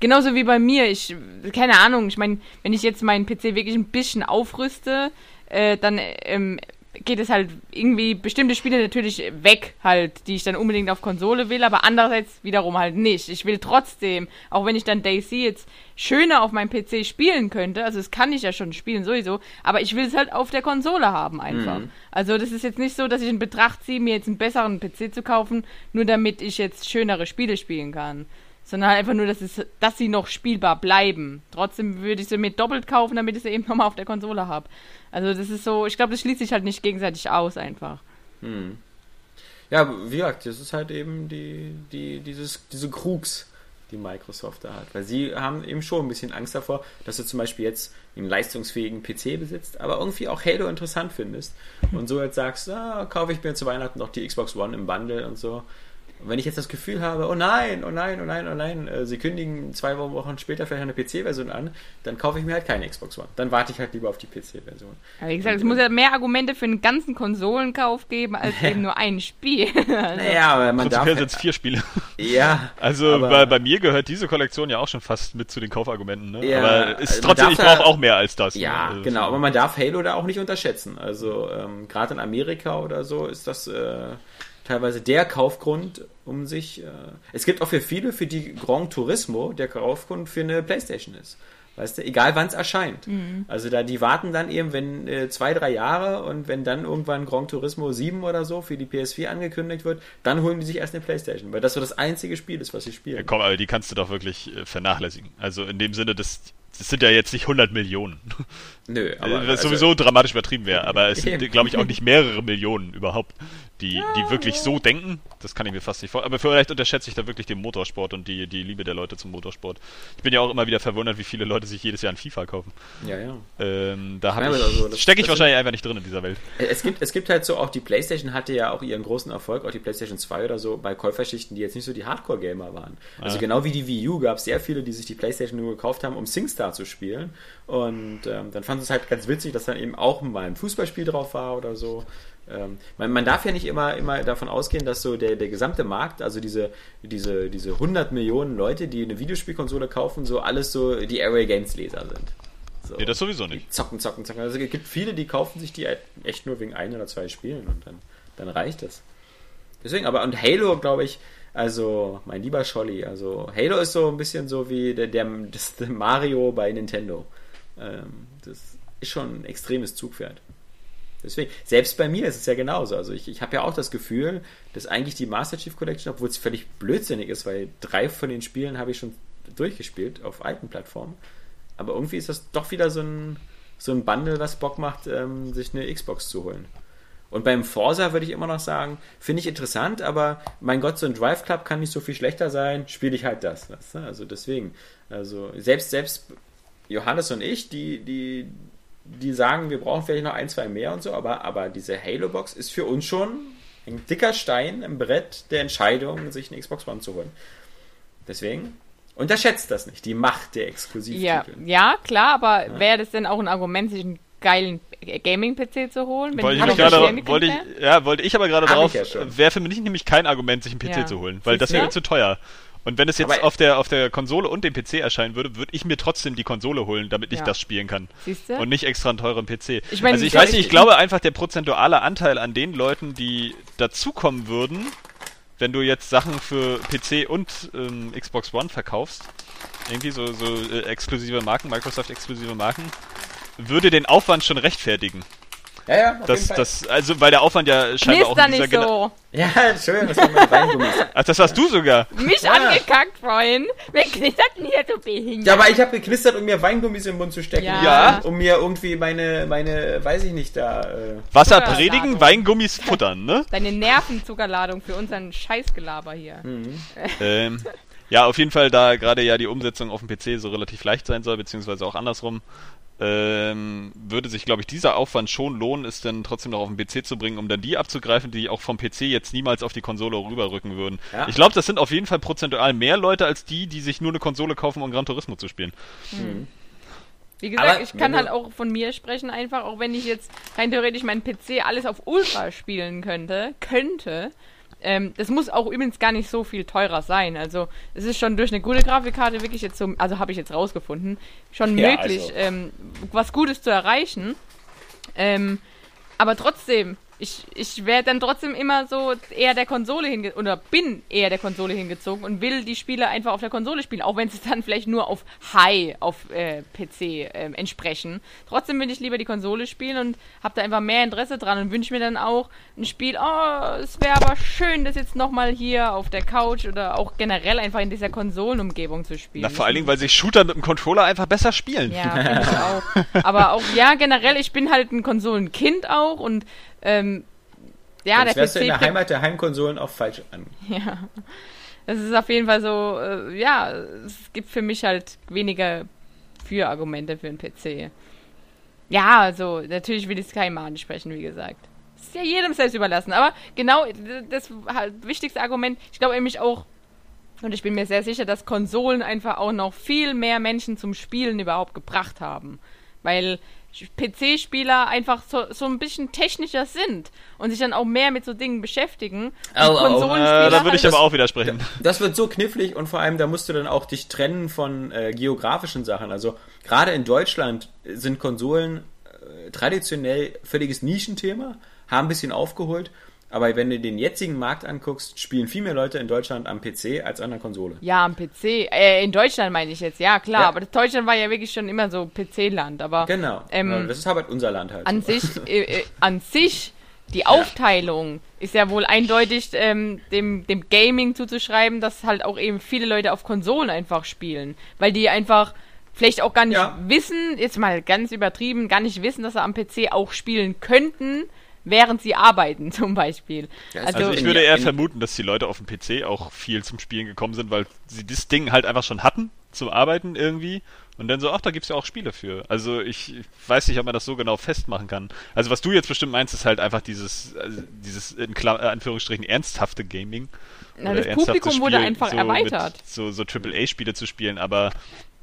genauso wie bei mir, ich, keine Ahnung, ich meine, wenn ich jetzt meinen PC wirklich ein bisschen aufrüste, äh, dann ähm, geht es halt irgendwie bestimmte Spiele natürlich weg, halt, die ich dann unbedingt auf Konsole will, aber andererseits wiederum halt nicht. Ich will trotzdem, auch wenn ich dann Daisy jetzt schöner auf meinem PC spielen könnte, also das kann ich ja schon spielen sowieso, aber ich will es halt auf der Konsole haben einfach. Mhm. Also das ist jetzt nicht so, dass ich in Betracht ziehe, mir jetzt einen besseren PC zu kaufen, nur damit ich jetzt schönere Spiele spielen kann. Sondern halt einfach nur, dass, es, dass sie noch spielbar bleiben. Trotzdem würde ich sie mir doppelt kaufen, damit ich sie eben nochmal auf der Konsole habe. Also das ist so, ich glaube, das schließt sich halt nicht gegenseitig aus einfach. Hm. Ja, wie gesagt, das ist halt eben die, die, dieses, diese Krugs, die Microsoft da hat. Weil sie haben eben schon ein bisschen Angst davor, dass du zum Beispiel jetzt einen leistungsfähigen PC besitzt, aber irgendwie auch Halo interessant findest. Und so jetzt sagst, ah, kaufe ich mir zu Weihnachten noch die Xbox One im Bundle und so. Und wenn ich jetzt das Gefühl habe, oh nein, oh nein, oh nein, oh nein, äh, sie kündigen zwei Wochen später vielleicht eine PC-Version an, dann kaufe ich mir halt keine Xbox One. Dann warte ich halt lieber auf die PC-Version. Aber wie gesagt, es muss ja mehr Argumente für einen ganzen Konsolenkauf geben, als eben nur ein Spiel. also, Naja, aber man darf. Prinzipiell sind es vier Spiele. Ja. Also aber- bei, bei mir gehört diese Kollektion ja auch schon fast mit zu den Kaufargumenten. Ne? Ja, aber es ist also trotzdem, ich brauche auch mehr als das. Ja, ne? Also genau, aber man darf Halo da auch nicht unterschätzen. Also ähm, gerade in Amerika oder so ist das äh, teilweise der Kaufgrund, um sich. Äh, es gibt auch für viele, für die Grand Turismo der Kaufgrund für eine Playstation ist. Weißt du, egal wann es erscheint. Also da, die warten dann eben, wenn äh, zwei, drei Jahre und wenn dann irgendwann Grand Turismo 7 oder so für die PS4 angekündigt wird, dann holen die sich erst eine Playstation, weil das so das einzige Spiel ist, was sie Ja, spielen. komm, aber die kannst du doch wirklich äh, vernachlässigen. Also in dem Sinne, das, das sind ja jetzt nicht 100 Millionen. Nö, Aber, was also- sowieso dramatisch übertrieben wäre. Aber es sind, glaube ich, auch nicht mehrere Millionen überhaupt, die, die wirklich so denken. Das kann ich mir fast nicht vorstellen. Aber vielleicht unterschätze ich da wirklich den Motorsport und die, die Liebe der Leute zum Motorsport. Ich bin ja auch immer wieder verwundert, wie viele Leute sich jedes Jahr ein FIFA kaufen. ja, ja. Ähm, da Ja, also stecke ich wahrscheinlich einfach nicht drin in dieser Welt. Es gibt, es gibt halt so auch die PlayStation hatte ja auch ihren großen Erfolg, auch die PlayStation 2 oder so, bei Käuferschichten, die jetzt nicht so die Hardcore-Gamer waren. Also Ah. genau wie die Wii U gab es sehr viele, die sich die PlayStation nur gekauft haben, um SingStar zu spielen. Und ähm, dann fanden sie es halt ganz witzig, dass dann eben auch mal ein Fußballspiel drauf war oder so. Ähm, man, man darf ja nicht immer, immer davon ausgehen, dass so der, der gesamte Markt, also diese, diese, diese 100 Millionen Leute, die eine Videospielkonsole kaufen, so alles so die Array Games Leser sind. So. Nee, das sowieso nicht. Zocken, zocken, zocken. Also es gibt viele, die kaufen sich die echt nur wegen ein oder zwei Spielen und dann, dann reicht es. Deswegen, aber und Halo, glaube ich, also mein lieber Scholli, also Halo ist so ein bisschen so wie der, der, das, der Mario bei Nintendo. Ähm, das ist schon ein extremes Zugpferd. Deswegen, selbst bei mir ist es ja genauso. Also ich, ich habe ja auch das Gefühl, dass eigentlich die Master Chief Collection, obwohl es völlig blödsinnig ist, weil drei von den Spielen habe ich schon durchgespielt auf alten Plattformen. Aber irgendwie ist das doch wieder so ein, so ein Bundle, was Bock macht, ähm, sich eine Xbox zu holen. Und beim Forza würde ich immer noch sagen, finde ich interessant, aber mein Gott, so ein Drive Club kann nicht so viel schlechter sein, spiele ich halt das. Also deswegen, also selbst, selbst Johannes und ich, die, die, die sagen, wir brauchen vielleicht noch ein, zwei mehr und so, aber, aber diese Halo-Box ist für uns schon ein dicker Stein im Brett der Entscheidung, sich eine Xbox One zu holen. Deswegen unterschätzt das nicht, die Macht der Ja, Exklusivtitel. ja, klar, aber wäre das denn auch ein Argument, sich einen geilen Gaming-PC zu holen? Wenn Wollte ich, ich gerade, ja wollte, ich, ja, wollte ich aber gerade drauf, ja wäre für mich nämlich kein Argument, sich einen PC Ja. zu holen, weil das Siehst du? wäre zu teuer. Und wenn es jetzt Aber- auf der, auf der Konsole und dem PC erscheinen würde, würde ich mir trotzdem die Konsole holen, damit ich Ja. das spielen kann. Siehst du? Und nicht extra einen teuren PC. Ich meine, also ich weiß nicht, ich- ich glaube einfach, der prozentuale Anteil an den Leuten, die dazukommen würden, wenn du jetzt Sachen für PC und ähm, Xbox One verkaufst, irgendwie so, so äh, exklusive Marken, Microsoft-exklusive Marken, würde den Aufwand schon rechtfertigen. Ja, ja, auf Das, jeden Fall. das, also, weil der Aufwand ja scheinbar auch in dieser nicht so. Ja, Entschuldigung, das waren meine Weingummis. Ach, das warst du sogar. Mich Ja. angekackt vorhin. Wer knistert denn hier so behindert? Ja, aber ich habe geknistert, um mir Weingummis im Mund zu stecken. Ja. Ja. Um mir irgendwie meine, meine, weiß ich nicht, da. Äh, Wasser predigen, Weingummis futtern, ne? Deine Nervenzuckerladung für unseren Scheißgelaber hier. Hm. ähm, ja, auf jeden Fall, da gerade ja die Umsetzung auf dem PC so relativ leicht sein soll, beziehungsweise auch andersrum, ähm, würde sich, glaube ich, dieser Aufwand schon lohnen, es dann trotzdem noch auf den PC zu bringen, um dann die abzugreifen, die auch vom PC jetzt niemals auf die Konsole rüberrücken würden. Ja. Ich glaube, das sind auf jeden Fall prozentual mehr Leute als die, die sich nur eine Konsole kaufen, um Gran Turismo zu spielen. Wie gesagt, Aber ich kann halt auch von mir sprechen, einfach, auch wenn ich jetzt rein theoretisch meinen PC alles auf Ultra spielen könnte, könnte. Ähm, das muss auch übrigens gar nicht so viel teurer sein. Also es ist schon durch eine gute Grafikkarte wirklich jetzt so, also habe ich jetzt rausgefunden, schon Ja, möglich, also. ähm, was Gutes zu erreichen. Ähm, aber trotzdem, ich, ich werde dann trotzdem immer so eher der Konsole hinge oder bin eher der Konsole hingezogen und will die Spiele einfach auf der Konsole spielen, auch wenn sie dann vielleicht nur auf High auf äh, PC ähm, entsprechen. Trotzdem will ich lieber die Konsole spielen und habe da einfach mehr Interesse dran und wünsche mir dann auch ein Spiel, oh, es wäre aber schön, das jetzt nochmal hier auf der Couch oder auch generell einfach in dieser Konsolenumgebung zu spielen. Na, vor allen Dingen, weil sich Shooter mit dem Controller einfach besser spielen. Ja, auch. Aber auch, ja, generell, ich bin halt ein Konsolenkind auch und ähm, ja, sonst der wärst PC du in der Heimat der Heimkonsolen auch falsch an. Ja. Das ist auf jeden Fall so, äh, ja, es gibt für mich halt weniger Für-Argumente für einen PC. Ja, also, natürlich will ich es keinem ansprechen, wie gesagt. Das ist ja jedem selbst überlassen. Aber genau das halt wichtigste Argument, ich glaube nämlich auch, und ich bin mir sehr sicher, dass Konsolen einfach auch noch viel mehr Menschen zum Spielen überhaupt gebracht haben. Weil PC-Spieler einfach so, so ein bisschen technischer sind und sich dann auch mehr mit so Dingen beschäftigen. Au. Konsolenspieler Äh, da würde ich halt- aber auch widersprechen. Das wird so knifflig und vor allem, da musst du dann auch dich trennen von äh, geografischen Sachen. Also gerade in Deutschland sind Konsolen äh, traditionell völliges Nischenthema, haben ein bisschen aufgeholt. Aber wenn du den jetzigen Markt anguckst, spielen viel mehr Leute in Deutschland am PC als an der Konsole. Ja, am PC. Äh, in Deutschland meine ich jetzt, ja klar. Ja. Aber Deutschland war ja wirklich schon immer so PC-Land. Aber Genau. Ähm, Ja, das ist aber unser Land halt. an so. sich, äh, äh, an sich, die Aufteilung ist ja wohl eindeutig ähm, dem, dem Gaming zuzuschreiben, dass halt auch eben viele Leute auf Konsolen einfach spielen. Weil die einfach vielleicht auch gar nicht Ja. wissen, jetzt mal ganz übertrieben, gar nicht wissen, dass sie am PC auch spielen könnten, während sie arbeiten zum Beispiel. Ja, also, Also ich würde eher vermuten, dass die Leute auf dem PC auch viel zum Spielen gekommen sind, weil sie das Ding halt einfach schon hatten zum Arbeiten irgendwie und dann so, ach, da gibt's ja auch Spiele für. Also ich weiß nicht, ob man das so genau festmachen kann. Also was du jetzt bestimmt meinst, ist halt einfach dieses, also dieses in Kla äh, Anführungsstrichen ernsthafte Gaming. Na, Oder das Publikum wurde einfach so erweitert. Mit so, so AAA-Spiele zu spielen, aber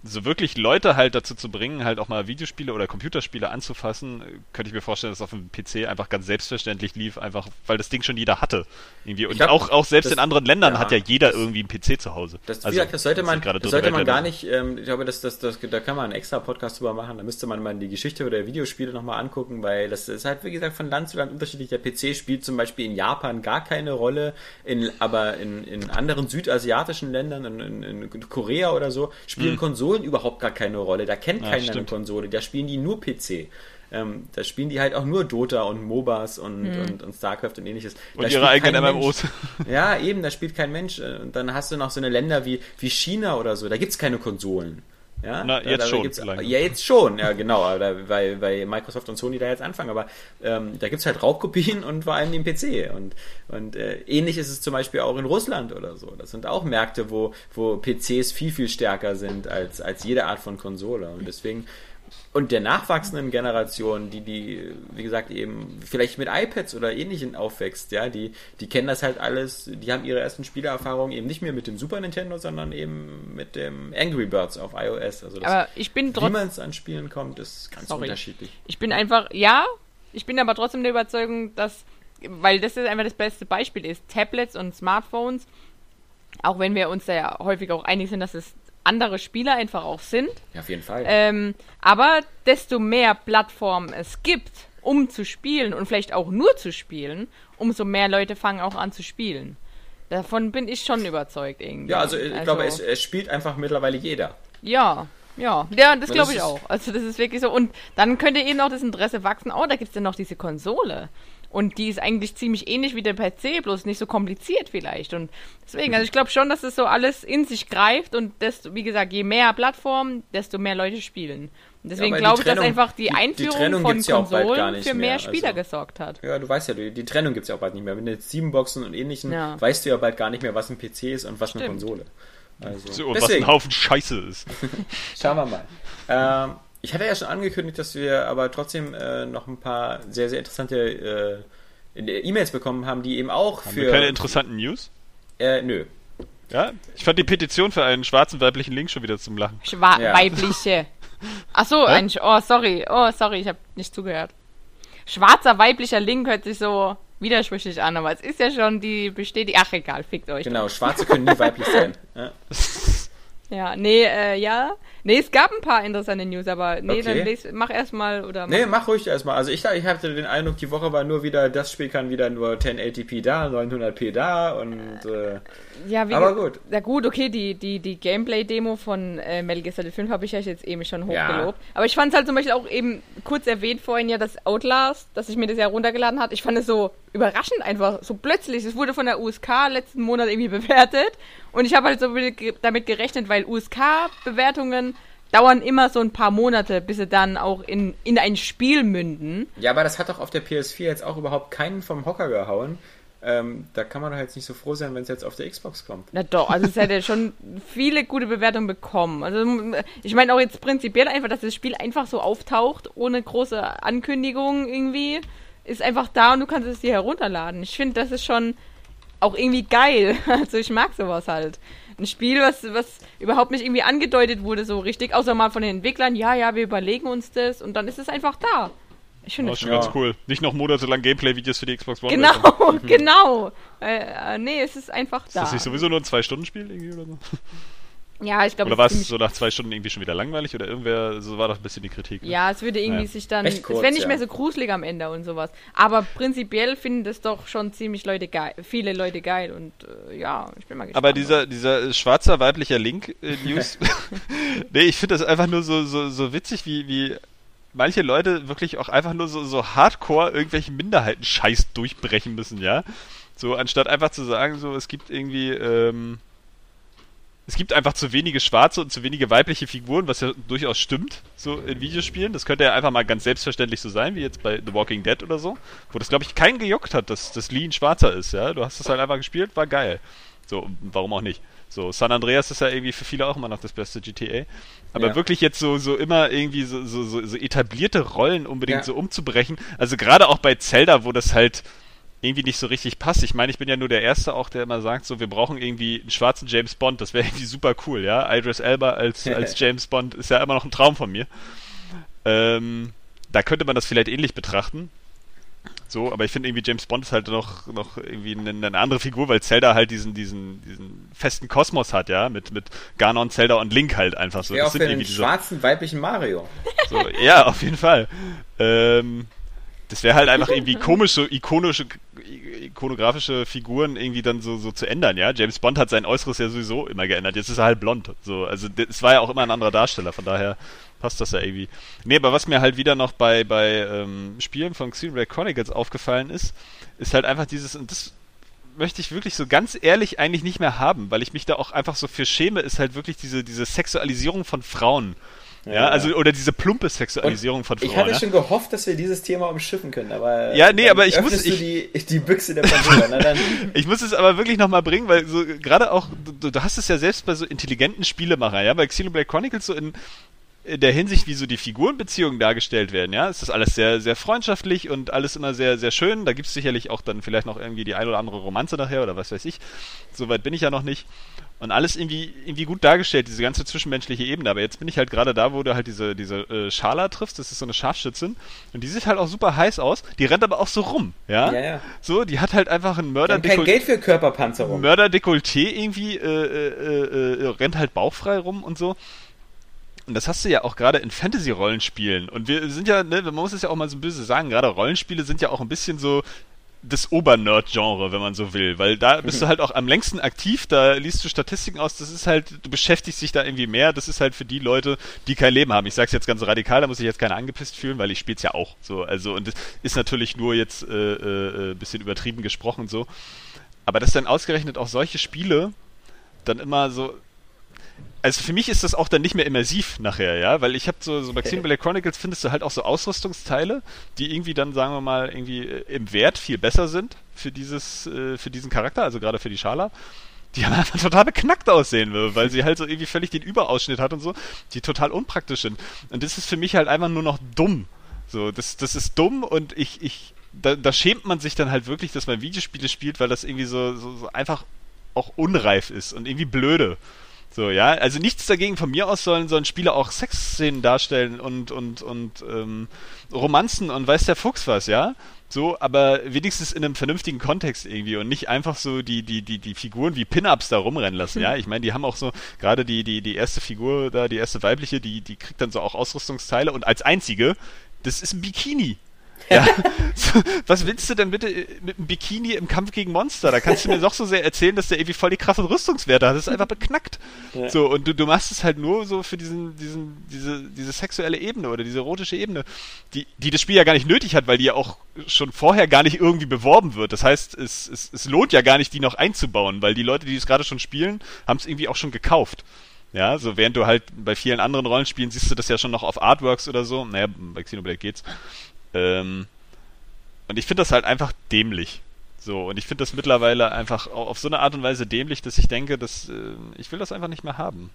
so wirklich Leute halt dazu zu bringen, halt auch mal Videospiele oder Computerspiele anzufassen, äh, könnte ich mir vorstellen, dass auf dem PC einfach ganz selbstverständlich lief, einfach weil das Ding schon jeder hatte. Irgendwie. Und glaub, auch, auch selbst das- in anderen Ländern ja, hat ja jeder das- irgendwie einen PC zu Hause. Das, Also, gesagt, das sollte man, das sollte man gar nicht, ähm, ich glaube, das, das, das, da kann man einen extra Podcast drüber machen, da müsste man mal die Geschichte der Videospiele nochmal angucken, weil das ist halt, wie gesagt, von Land zu Land unterschiedlich. Der PC spielt zum Beispiel in Japan gar keine Rolle, in, aber in, in anderen südasiatischen Ländern, in, in, in Korea oder so, spielen Konsolen überhaupt gar keine Rolle. Da kennt. Ja, keiner eine. Konsole, da spielen die nur PC. Ähm, da spielen die halt auch nur Dota und MOBAs und, Hm. und, und StarCraft und ähnliches. Und Da ihre spielt eigenen kein Mensch- MMOs. ja, eben, da spielt kein Mensch. äh, Und dann hast du noch so eine Länder wie, wie China oder so, da gibt's keine Konsolen. Ja, Na, Da- jetzt schon. Ja, jetzt schon, ja genau, da, weil, weil Microsoft und Sony da jetzt anfangen, aber ähm, da gibt's halt Raubkopien und vor allem den PC. Und, und äh, ähnlich ist es zum Beispiel auch in Russland oder so. Das sind auch Märkte, wo, wo PCs viel, viel stärker sind als, als jede Art von Konsole. Und deswegen und der nachwachsenden Generation, die, die, wie gesagt, eben vielleicht mit iPads oder ähnlichen aufwächst, ja, die, die kennen das halt alles, die haben ihre ersten Spielerfahrungen eben nicht mehr mit dem Super Nintendo, sondern eben mit dem Angry Birds auf iOS. Also das, aber ich bin wie man es an Spielen kommt, ist ganz Sorry. unterschiedlich. Ich bin einfach, ja, ich bin aber trotzdem der Überzeugung, dass, weil das jetzt einfach das beste Beispiel ist, Tablets und Smartphones, auch wenn wir uns da ja häufig auch einig sind, dass es andere Spieler einfach auch sind, Ja, auf jeden Fall. ähm, aber desto mehr Plattformen es gibt, um zu spielen und vielleicht auch nur zu spielen, umso mehr Leute fangen auch an zu spielen. Davon bin ich schon überzeugt irgendwie. ja, also ich glaube, es, es spielt einfach mittlerweile jeder. Ja, Ja, ja, das glaube ich auch. Also das ist wirklich so. Und dann könnte eben noch das Interesse wachsen. Oh, da gibt es ja noch diese Konsole. Und die ist eigentlich ziemlich ähnlich wie der PC, bloß nicht so kompliziert vielleicht. Und deswegen, also ich glaube schon, dass das so alles in sich greift und desto, wie gesagt, je mehr Plattformen, desto mehr Leute spielen. Und deswegen die glaube ich, dass einfach die die- die Einführung Trennung von ja Konsolen nicht für mehr mehr, Spieler also. gesorgt hat. Ja, du weißt ja, die die Trennung gibt es ja auch bald nicht mehr. Wenn du jetzt sieben Boxen und ähnlichen, Ja. weißt du ja bald gar nicht mehr, was ein PC ist und was eine Stimmt. Konsole. Also, So, und was deswegen, ein Haufen Scheiße ist. schauen wir mal. Ähm, ich hatte ja schon angekündigt, dass wir aber trotzdem äh, noch ein paar sehr, sehr interessante äh, E-Mails bekommen haben, die eben auch Haben für... wir keine interessanten News? äh, nö. Ja? Ich fand die Petition für einen schwarzen weiblichen Link schon wieder zum Lachen. Schwa Ja. Weibliche. Ach so, ein, Sch- oh, sorry. Oh, sorry, ich habe nicht zugehört. Schwarzer weiblicher Link hört sich so widersprüchlich an, aber es ist ja schon die Bestätigung. Ach, egal, fickt euch. Genau, Schwarze können nie weiblich sein. Ja. Ja, nee, äh, ja. Nee, es gab ein paar interessante News, aber nee, Okay. dann les, mach erstmal oder mach Nee, mach ruhig erstmal. Also ich, ich hatte den Eindruck, die Woche war nur wieder, das Spiel kann wieder nur 1080p da, 900p da und äh, Ja, wie Aber gut. Ja gut, okay, die, die, die Gameplay-Demo von äh, Metal Gear Solid 5 habe ich ja jetzt eben schon Ja. hochgelobt. Aber ich fand es halt zum Beispiel auch eben kurz erwähnt vorhin ja das Outlast, dass ich mir das ja runtergeladen hat. Ich fand es so überraschend einfach, so plötzlich. Es wurde von der USK letzten Monat irgendwie bewertet. Und ich habe halt so damit gerechnet, weil USK-Bewertungen dauern immer so ein paar Monate, bis sie dann auch in, in ein Spiel münden. ja, aber das hat doch auf der PS4 jetzt auch überhaupt keinen vom Hocker gehauen. Ähm, da kann man doch jetzt nicht so froh sein, wenn es jetzt auf der Xbox kommt. Na doch, also es hat ja schon viele gute Bewertungen bekommen. Also ich meine auch jetzt prinzipiell einfach, dass das Spiel einfach so auftaucht, ohne große Ankündigung irgendwie, ist einfach da und du kannst es dir herunterladen. Ich finde, das ist schon auch irgendwie geil. Also ich mag sowas halt. Ein Spiel, was, was überhaupt nicht irgendwie angedeutet wurde so richtig, außer mal von den Entwicklern, ja, ja, wir überlegen uns das und dann ist es einfach da. Ich finde Oh, es schon Ja. ganz cool. Nicht noch monatelang Gameplay-Videos für die Xbox One. Genau, genau. Äh, äh, nee, es ist einfach Ist da. das nicht sowieso nur ein Zwei-Stunden-Spiel irgendwie oder so? Ja, ich glaube, Oder war es so nach zwei Stunden irgendwie schon wieder langweilig? Oder irgendwer, so war doch ein bisschen die Kritik. ne? Ja, es würde irgendwie Ja. sich dann. Recht kurz, es wäre nicht ja. mehr so gruselig am Ende und sowas. Aber prinzipiell finden das doch schon ziemlich Leute geil, viele Leute geil und äh, ja, ich bin mal gespannt. Aber dieser, dieser schwarzer weiblicher Link äh, News, nee, ich finde das einfach nur so, so, so witzig, wie, wie manche Leute wirklich auch einfach nur so, so hardcore irgendwelche Minderheiten-Scheiß durchbrechen müssen, ja. So, anstatt einfach zu sagen, so, es gibt irgendwie, ähm, es gibt einfach zu wenige schwarze und zu wenige weibliche Figuren, was ja durchaus stimmt, so in Videospielen. Das könnte ja einfach mal ganz selbstverständlich so sein, wie jetzt bei The Walking Dead oder so, wo das, glaube ich, keinen gejuckt hat, dass das Lee ein Schwarzer ist, ja. Du hast das halt einfach gespielt, war geil. So, warum auch nicht? So, San Andreas ist ja irgendwie für viele auch immer noch das beste GTA. Aber Ja. wirklich jetzt so, so immer irgendwie so, so, so, so etablierte Rollen unbedingt Ja. so umzubrechen. Also gerade auch bei Zelda, wo das halt irgendwie nicht so richtig passt. Ich meine, ich bin ja nur der Erste auch, der immer sagt, so, wir brauchen irgendwie einen schwarzen James Bond. Das wäre irgendwie super cool, ja. Idris Elba als, als James Bond ist ja immer noch ein Traum von mir. Ähm, da könnte man das vielleicht ähnlich betrachten. So, aber ich finde irgendwie James Bond ist halt noch, noch irgendwie eine, eine andere Figur, weil Zelda halt diesen, diesen, diesen festen Kosmos hat, ja, mit, mit Ganon, Zelda und Link halt einfach so. Wäre auch für den schwarzen weiblichen Mario. so, ja, auf jeden Fall. Ähm, das wäre halt einfach irgendwie komische, ikonische, ikonografische Figuren irgendwie dann so, so zu ändern, ja. James Bond hat sein Äußeres ja sowieso immer geändert. Jetzt ist er halt blond. So, also es war ja auch immer ein anderer Darsteller, von daher passt das ja irgendwie. Nee, aber was mir halt wieder noch bei, bei ähm, Spielen von Xenoblade Chronicles aufgefallen ist, ist halt einfach dieses, und das möchte ich wirklich so ganz ehrlich eigentlich nicht mehr haben, weil ich mich da auch einfach so für schäme, ist halt wirklich diese, diese Sexualisierung von Frauen. Ja, also, oder diese plumpe Sexualisierung von Frauen. Ich hatte ja? schon gehofft, dass wir dieses Thema umschiffen können, aber. Ja, nee, aber ich muss- ich- die, die Büchse der Pandora. Na dann. Ich muss es aber wirklich nochmal bringen, weil so gerade auch, du, du hast es ja selbst bei so intelligenten Spielemachern, ja, bei Xenoblade Chronicles so in, in der Hinsicht, wie so die Figurenbeziehungen dargestellt werden, ja, ist das alles sehr, sehr freundschaftlich und alles immer sehr, sehr schön. Da gibt es sicherlich auch dann vielleicht noch irgendwie die ein oder andere Romanze nachher oder was weiß ich. Soweit bin ich ja noch nicht. Und alles irgendwie, irgendwie gut dargestellt, diese ganze zwischenmenschliche Ebene. Aber jetzt bin ich halt gerade da, wo du halt diese, diese äh, Schala triffst, das ist so eine Scharfschützin. Und die sieht halt auch super heiß aus. Die rennt aber auch so rum, ja? Ja, ja. So, die hat halt einfach einen Mörder kein Geld für Körperpanzerung. Mörder-Dekolleté irgendwie, äh, äh, äh, rennt halt bauchfrei rum und so. Und das hast du ja auch gerade in Fantasy-Rollenspielen. Und wir sind ja, ne, man muss es ja auch mal so böse sagen, gerade Rollenspiele sind ja auch ein bisschen so das Obernerd-Genre, wenn man so will, weil da bist du halt auch am längsten aktiv, da liest du Statistiken aus, das ist halt, du beschäftigst dich da irgendwie mehr, das ist halt für die Leute, die kein Leben haben. Ich sag's jetzt ganz radikal, da muss ich jetzt keiner angepisst fühlen, weil ich spiel's ja auch so, also und das ist natürlich nur jetzt äh, äh, bisschen übertrieben gesprochen so, aber dass dann ausgerechnet auch solche Spiele dann immer so also für mich ist das auch dann nicht mehr immersiv nachher, ja, weil ich habe so, so bei Xenoblade Chronicles findest du halt auch so Ausrüstungsteile, die irgendwie dann, sagen wir mal, irgendwie äh, im Wert viel besser sind für dieses, äh, für diesen Charakter, also gerade für die Schala. Die haben einfach total beknackt aussehen, weil sie halt so irgendwie völlig den Überausschnitt hat und so, die total unpraktisch sind. Und das ist für mich halt einfach nur noch dumm. So, das, das ist dumm und ich, ich, da, da schämt man sich dann halt wirklich, dass man Videospiele spielt, weil das irgendwie so, so, so einfach auch unreif ist und irgendwie blöde. So, ja, also nichts dagegen von mir aus sollen, sollen Spiele auch Sexszenen darstellen und, und, und ähm, Romanzen und weiß der Fuchs was, ja. So, aber wenigstens in einem vernünftigen Kontext irgendwie und nicht einfach so die, die, die, die Figuren wie Pin-Ups da rumrennen lassen, ja. Ich meine, die haben auch so, gerade die, die, die erste Figur da, die erste weibliche, die, die kriegt dann so auch Ausrüstungsteile und als einzige, das ist ein Bikini. Ja. Was willst du denn bitte äh, mit einem Bikini im Kampf gegen Monster? Da kannst du mir doch so sehr erzählen, dass der irgendwie voll die krassen Rüstungswerte hat. Das ist einfach beknackt. Ja. So, und du, du machst es halt nur so für diesen, diesen, diese, diese sexuelle Ebene oder diese erotische Ebene, die, die das Spiel ja gar nicht nötig hat, weil die ja auch schon vorher gar nicht irgendwie beworben wird. Das heißt, es, es, es lohnt ja gar nicht, die noch einzubauen, weil die Leute, die es gerade schon spielen, haben es irgendwie auch schon gekauft. Ja, so während du halt bei vielen anderen Rollenspielen siehst du das ja schon noch auf Artworks oder so. Naja, bei Xenoblade geht's. Ähm, und ich finde das halt einfach dämlich. So, und ich finde das mittlerweile einfach auf so eine Art und Weise dämlich, dass ich denke, dass äh, ich will das einfach nicht mehr haben.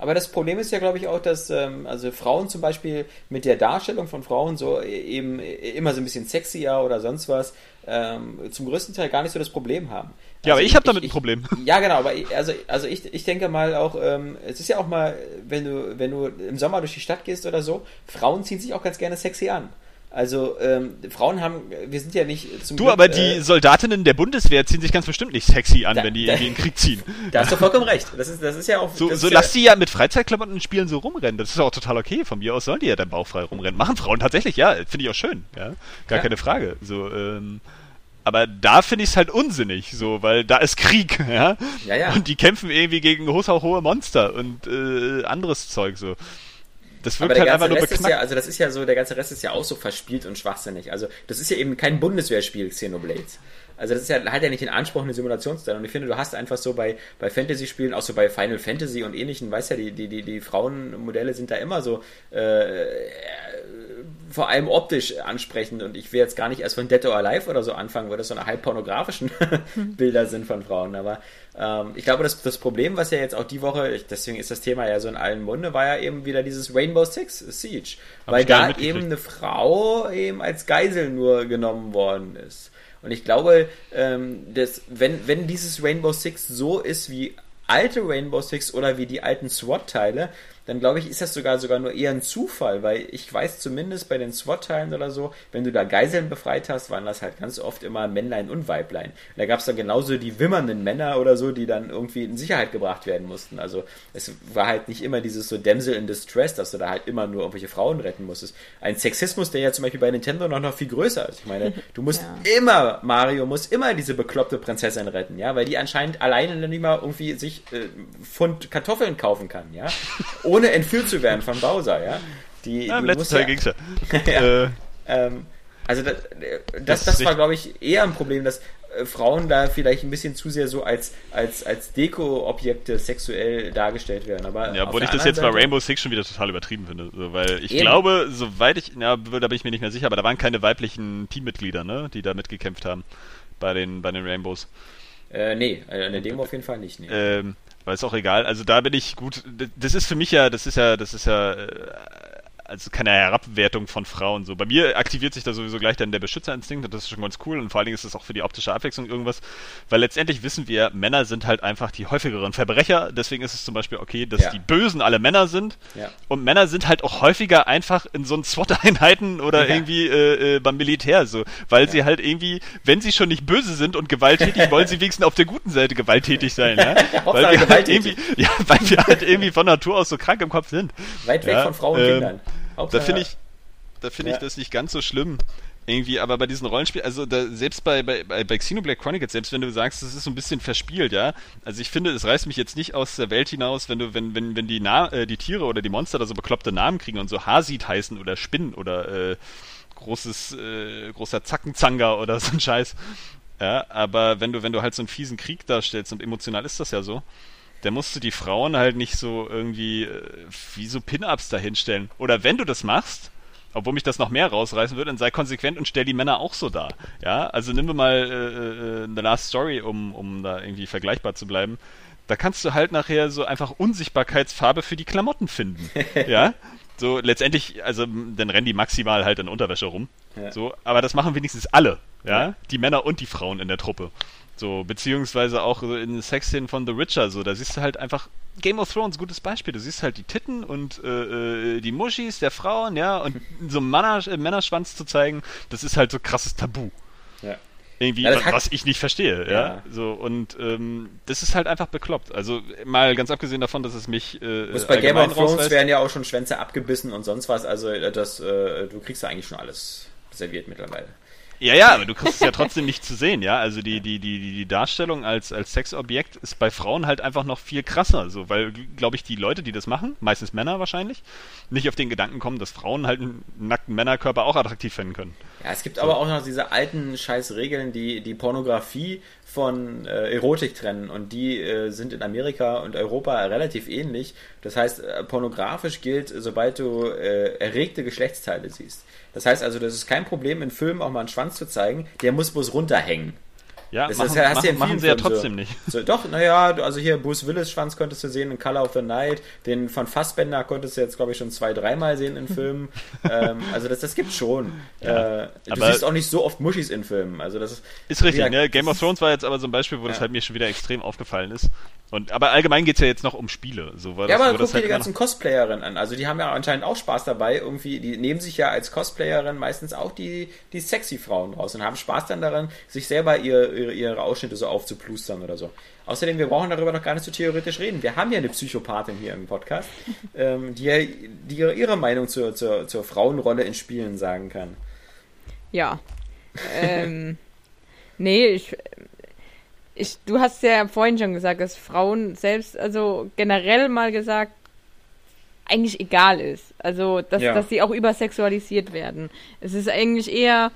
Aber das Problem ist ja, glaube ich, auch, dass ähm, also Frauen zum Beispiel mit der Darstellung von Frauen so eben immer so ein bisschen sexier oder sonst was ähm, zum größten Teil gar nicht so das Problem haben. Ja, also aber ich habe damit ein Problem. Ja, genau, aber ich, also, also ich, ich denke mal auch, ähm, es ist ja auch mal, wenn du, wenn du im Sommer durch die Stadt gehst oder so, Frauen ziehen sich auch ganz gerne sexy an. Also ähm, Frauen haben, wir sind ja nicht zum Du, Glück, aber die äh, Soldatinnen der Bundeswehr ziehen sich ganz bestimmt nicht sexy an, da, wenn die da, in den Krieg ziehen. Da hast du vollkommen recht. Das ist, das ist ja auch. So, so ja, lass die ja mit Freizeitklamotten in Spielen so rumrennen. Das ist auch total okay. Von mir aus sollen die ja dann bauchfrei rumrennen. Machen Frauen tatsächlich, ja. Finde ich auch schön. Ja, gar ja. keine Frage. So. Ähm, aber da finde ich es halt unsinnig, so, weil da ist Krieg, ja? ja, ja. Und die kämpfen irgendwie gegen hohe Monster und äh, anderes Zeug so. Das wirkt halt einfach nur beknackt. Ja, also das ist ja so, der ganze Rest ist ja auch so verspielt und schwachsinnig. Also das ist ja eben kein Bundeswehrspiel, Xenoblades. Also das ist ja, hat ja nicht den Anspruch, eine Simulation zu sein. Und ich finde, du hast einfach so bei, bei Fantasy-Spielen, auch so bei Final Fantasy und ähnlichen, weißt ja, die, die, die, die Frauenmodelle sind da immer so äh, vor allem optisch ansprechend und ich will jetzt gar nicht erst von Dead or Alive oder so anfangen, wo das so eine halb pornografischen Bilder sind von Frauen, aber ähm, ich glaube, das, das Problem, was ja jetzt auch die Woche, ich, deswegen ist das Thema ja so in allen Munde, war ja eben wieder dieses Rainbow Six Siege, Hab weil da eben eine Frau eben als Geisel nur genommen worden ist. Und ich glaube, ähm, dass, wenn, wenn dieses Rainbow Six so ist wie alte Rainbow Six oder wie die alten SWAT-Teile, dann glaube ich, ist das sogar sogar nur eher ein Zufall, weil ich weiß zumindest bei den SWAT-Teilen oder so, wenn du da Geiseln befreit hast, waren das halt ganz oft immer Männlein und Weiblein. Da gab es dann genauso die wimmernden Männer oder so, die dann irgendwie in Sicherheit gebracht werden mussten. Also es war halt nicht immer dieses so Damsel in Distress, dass du da halt immer nur irgendwelche Frauen retten musstest. Ein Sexismus, der ja zum Beispiel bei Nintendo noch, noch viel größer ist. Ich meine, du musst ja. immer, Mario muss immer diese bekloppte Prinzessin retten, ja, weil die anscheinend alleine nicht mal irgendwie sich äh, Pfund Kartoffeln kaufen kann, ja. Ohne ohne entführt zu werden von Bowser, ja. Die, ja, Im letzten Teil ja, ging's ja. ja äh, ähm, also das, das, das war, glaube ich, eher ein Problem, dass äh, Frauen da vielleicht ein bisschen zu sehr so als, als, als Deko-Objekte sexuell dargestellt werden. Aber ja, obwohl ich das jetzt Seite, bei Rainbow Six schon wieder total übertrieben finde. So, weil ich eben. glaube, soweit ich, ja, da bin ich mir nicht mehr sicher, aber da waren keine weiblichen Teammitglieder, ne, die da mitgekämpft haben bei den, bei den Rainbows. Äh, nee, äh, in der Demo auf jeden Fall nicht. Nee. Ähm, aber ist auch egal. Also da bin ich gut. Das ist für mich ja, das ist ja, das ist ja äh, also keine Herabwertung von Frauen. So bei mir aktiviert sich da sowieso gleich dann der Beschützerinstinkt und das ist schon ganz cool und vor allen Dingen ist das auch für die optische Abwechslung irgendwas, weil letztendlich wissen wir, Männer sind halt einfach die häufigeren Verbrecher. Deswegen ist es zum Beispiel okay, dass ja. die Bösen alle Männer sind ja. und Männer sind halt auch häufiger einfach in so SWAT-Einheiten oder ja. irgendwie äh, äh, beim Militär so, weil sie halt irgendwie, wenn sie schon nicht böse sind und gewalttätig, wollen sie wenigstens auf der guten Seite gewalttätig sein, ja? weil wir halt irgendwie, ja, weil wir halt irgendwie von Natur aus so krank im Kopf sind. Weit weg von Frauen und ähm, Kindern. Da finde ich. da finde ja. ich das nicht ganz so schlimm. Irgendwie, aber bei diesen Rollenspielen, also da, selbst bei, bei, bei Xenoblade Chronicles, selbst wenn du sagst, das ist so ein bisschen verspielt, ja, also ich finde, es reißt mich jetzt nicht aus der Welt hinaus, wenn du, wenn, wenn, wenn die, Na äh, die Tiere oder die Monster da so bekloppte Namen kriegen und so Hasit heißen oder Spinnen oder äh, großes, äh, großer Zackenzanger oder so ein Scheiß. Ja, aber wenn du, wenn du halt so einen fiesen Krieg darstellst und emotional ist das ja so, dann musst du die Frauen halt nicht so irgendwie äh, wie so Pin-Ups dahinstellen. Oder wenn du das machst, obwohl mich das noch mehr rausreißen würde, dann sei konsequent und stell die Männer auch so dar. Ja, also nehmen wir mal äh, äh, The Last Story, um, um da irgendwie vergleichbar zu bleiben. Da kannst du halt nachher so einfach Unsichtbarkeitsfarbe für die Klamotten finden. ja, so letztendlich, also dann rennen die maximal halt in Unterwäsche rum. Ja. So, aber das machen wenigstens alle. Ja? ja, die Männer und die Frauen in der Truppe. So, beziehungsweise auch in Sexszenen von The Witcher, so, da siehst du halt einfach Game of Thrones, gutes Beispiel. Du siehst halt die Titten und äh, äh die Muschis der Frauen, ja, und so einen Männer, äh, Männerschwanz zu zeigen, das ist halt so krasses Tabu. Ja. Irgendwie, ja, was, ich nicht verstehe, ja. ja. So, und ähm, das ist halt einfach bekloppt. Also mal ganz abgesehen davon, dass es mich. Äh, bei Game of Thrones werden ja auch schon Schwänze abgebissen und sonst was, also äh, das, äh, du kriegst ja eigentlich schon alles serviert mittlerweile. Ja, ja, aber du kriegst es ja trotzdem nicht zu sehen, ja. Also die, die, die, die Darstellung als, als Sexobjekt ist bei Frauen halt einfach noch viel krasser, so, weil, glaube ich, die Leute, die das machen, meistens Männer wahrscheinlich, nicht auf den Gedanken kommen, dass Frauen halt einen nackten Männerkörper auch attraktiv finden können. Ja, es gibt so. aber auch noch diese alten Scheißregeln, die die Pornografie von äh, Erotik trennen und die äh, sind in Amerika und Europa relativ ähnlich. Das heißt, äh, pornografisch gilt, sobald du äh, erregte Geschlechtsteile siehst. Das heißt also, das ist kein Problem, in Filmen auch mal einen Schwanz zu zeigen, der muss bloß runterhängen. Ja, das, machen, das machen, machen sie ja trotzdem so. nicht. So, doch, naja, also hier Bruce Willis Schwanz konntest du sehen in Color of the Night, den von Fassbender konntest du jetzt, glaube ich, schon zwei, dreimal sehen in Filmen. ähm, also das, das gibt schon. Ja, äh, du siehst auch nicht so oft Muschis in Filmen. Also das ist, ist richtig, ne? Game of Thrones war jetzt aber so ein Beispiel, wo ja. das halt mir schon wieder extrem aufgefallen ist. Und, aber allgemein geht es ja jetzt noch um Spiele. So war ja, das, aber guck halt dir die ganzen Cosplayerinnen an. Also die haben ja anscheinend auch Spaß dabei. Irgendwie, die nehmen sich ja als Cosplayerin meistens auch die, die sexy Frauen raus und haben Spaß dann daran, sich selber ihr, ihre, ihre Ausschnitte so aufzuplustern oder so. Außerdem, wir brauchen darüber noch gar nicht so theoretisch reden. Wir haben ja eine Psychopathin hier im Podcast, ähm, die, die ihre Meinung zur, zur, zur Frauenrolle in Spielen sagen kann. Ja. ähm, nee, ich ich, du hast ja vorhin schon gesagt, dass Frauen selbst, also generell mal gesagt, eigentlich egal ist. Also, dass, ja. dass sie auch übersexualisiert werden. Es ist eigentlich eher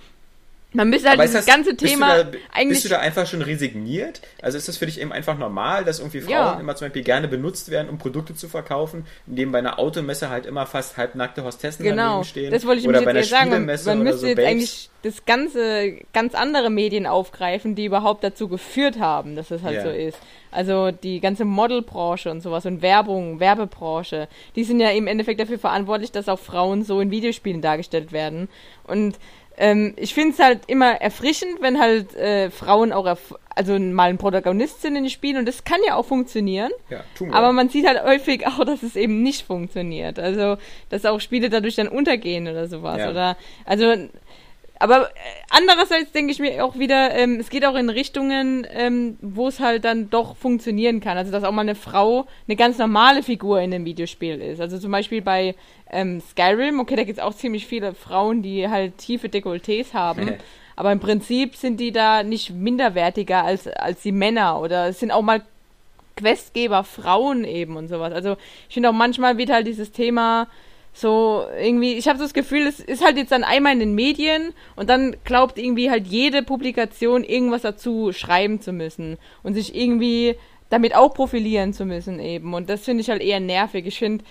man müsste halt dieses das, ganze Thema bist da, eigentlich. Bist du da einfach schon resigniert? Also ist das für dich eben einfach normal, dass irgendwie Frauen ja. immer zum Beispiel gerne benutzt werden, um Produkte zu verkaufen, indem bei einer Automesse halt immer fast halbnackte Hostessen genau. daneben stehen? Das wollte ich oder bei einer sagen. Man, man müsste so jetzt Babes. eigentlich das ganze, ganz andere Medien aufgreifen, die überhaupt dazu geführt haben, dass es halt yeah. so ist. Also die ganze Modelbranche und sowas und Werbung, Werbebranche, die sind ja im Endeffekt dafür verantwortlich, dass auch Frauen so in Videospielen dargestellt werden. Und ähm, ich finde es halt immer erfrischend, wenn halt äh, Frauen auch also mal ein Protagonist sind in den Spielen und das kann ja auch funktionieren. Ja, tun wir. Aber man sieht halt häufig auch, dass es eben nicht funktioniert. Also, dass auch Spiele dadurch dann untergehen oder sowas. Ja. Oder also aber äh, andererseits denke ich mir auch wieder, ähm, es geht auch in Richtungen, ähm, wo es halt dann doch funktionieren kann. Also, dass auch mal eine Frau eine ganz normale Figur in einem Videospiel ist. Also zum Beispiel bei ähm, Skyrim, okay, da gibt es auch ziemlich viele Frauen, die halt tiefe Dekolletés haben. aber im Prinzip sind die da nicht minderwertiger als, als die Männer. Oder es sind auch mal Questgeber Frauen eben und sowas. Also ich finde auch manchmal wird halt dieses Thema so, irgendwie, ich habe so das Gefühl, es ist halt jetzt dann einmal in den Medien und dann glaubt irgendwie halt jede Publikation irgendwas dazu schreiben zu müssen und sich irgendwie damit auch profilieren zu müssen eben. Und das finde ich halt eher nervig. Ich finde,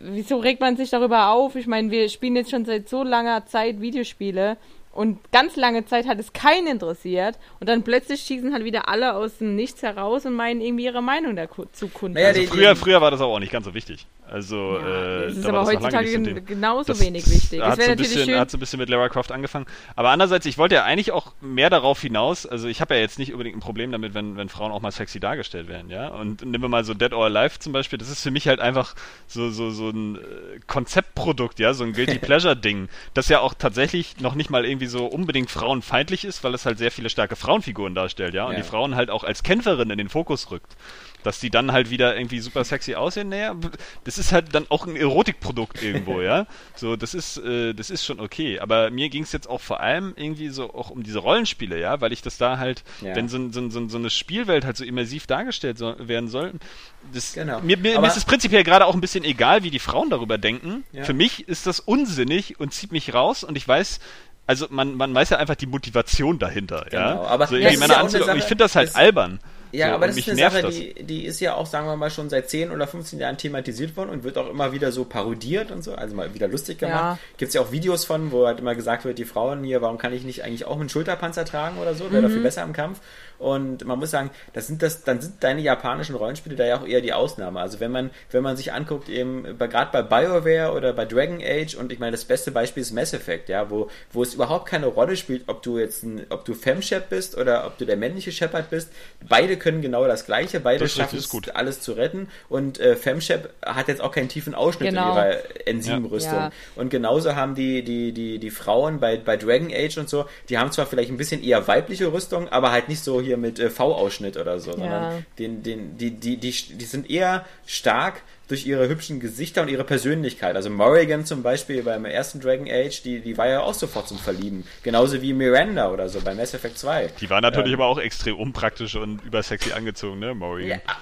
wieso regt man sich darüber auf? Ich meine, wir spielen jetzt schon seit so langer Zeit Videospiele und ganz lange Zeit hat es keinen interessiert und dann plötzlich schießen halt wieder alle aus dem Nichts heraus und meinen irgendwie ihre Meinung dazu kunden. Naja, also früher, früher war das aber auch nicht ganz so wichtig. Also, ja, äh, es ist aber heutzutage genauso das, wenig wichtig. Hat so, ein bisschen, hat so ein bisschen mit Lara Croft angefangen. Aber andererseits, ich wollte ja eigentlich auch mehr darauf hinaus, also ich habe ja jetzt nicht unbedingt ein Problem damit, wenn, wenn Frauen auch mal sexy dargestellt werden, ja. Und nehmen wir mal so Dead or Alive zum Beispiel, das ist für mich halt einfach so, so, so ein äh, Konzeptprodukt, ja, so ein Guilty Pleasure-Ding, das ja auch tatsächlich noch nicht mal irgendwie irgendwie so unbedingt frauenfeindlich ist, weil es halt sehr viele starke Frauenfiguren darstellt, ja, und Ja. die Frauen halt auch als Kämpferin in den Fokus rückt. Dass die dann halt wieder irgendwie super sexy aussehen, naja, das ist halt dann auch ein Erotikprodukt irgendwo, ja. So, das ist, äh, das ist schon okay. Aber mir ging es jetzt auch vor allem irgendwie so auch um diese Rollenspiele, ja, weil ich das da halt, Ja. wenn so, so, so, so eine Spielwelt halt so immersiv dargestellt so, werden soll, das, Genau. mir, mir, mir ist es prinzipiell gerade auch ein bisschen egal, wie die Frauen darüber denken. Ja. Für mich ist das unsinnig und zieht mich raus und ich weiß, also man, man weiß ja einfach die Motivation dahinter, ja. Genau, aber so irgendwie ist Männer ja. Sache, ich finde das halt das- albern. Ja, so, aber das ist eine nervt Sache, das. die, die ist ja auch, sagen wir mal, schon seit 10 oder 15 Jahren thematisiert worden und wird auch immer wieder so parodiert und so, also mal wieder lustig gemacht. Ja. Gibt es ja auch Videos von, wo halt immer gesagt wird, die Frauen hier, warum kann ich nicht eigentlich auch einen Schulterpanzer tragen oder so, wäre doch viel besser im Kampf. Und man muss sagen, das sind das, dann sind deine japanischen Rollenspiele da ja auch eher die Ausnahme. Also wenn man, wenn man sich anguckt, eben gerade bei BioWare oder bei Dragon Age und ich meine, das beste Beispiel ist Mass Effect, ja, wo, wo es überhaupt keine Rolle spielt, ob du jetzt ein, ob du Femshep bist oder ob du der männliche Shepard bist. Beide können genau das Gleiche, beide Das schaffen es, gut. alles zu retten. Und äh, Femshep hat jetzt auch keinen tiefen Ausschnitt Genau. in ihrer Enzymrüstung. Ja. Und genauso haben die, die, die, die Frauen bei, bei Dragon Age und so, die haben zwar vielleicht ein bisschen eher weibliche Rüstung, aber halt nicht so hier mit äh, V-Ausschnitt oder so, sondern den, den, die, die, die, die sind eher stark durch ihre hübschen Gesichter und ihre Persönlichkeit. Also Morrigan zum Beispiel beim ersten Dragon Age, die, die war ja auch sofort zum Verlieben. Genauso wie Miranda oder so bei Mass Effect 2. Die war natürlich Ähm, aber auch extrem unpraktisch und übersexy angezogen, ne, Morrigan. Ja,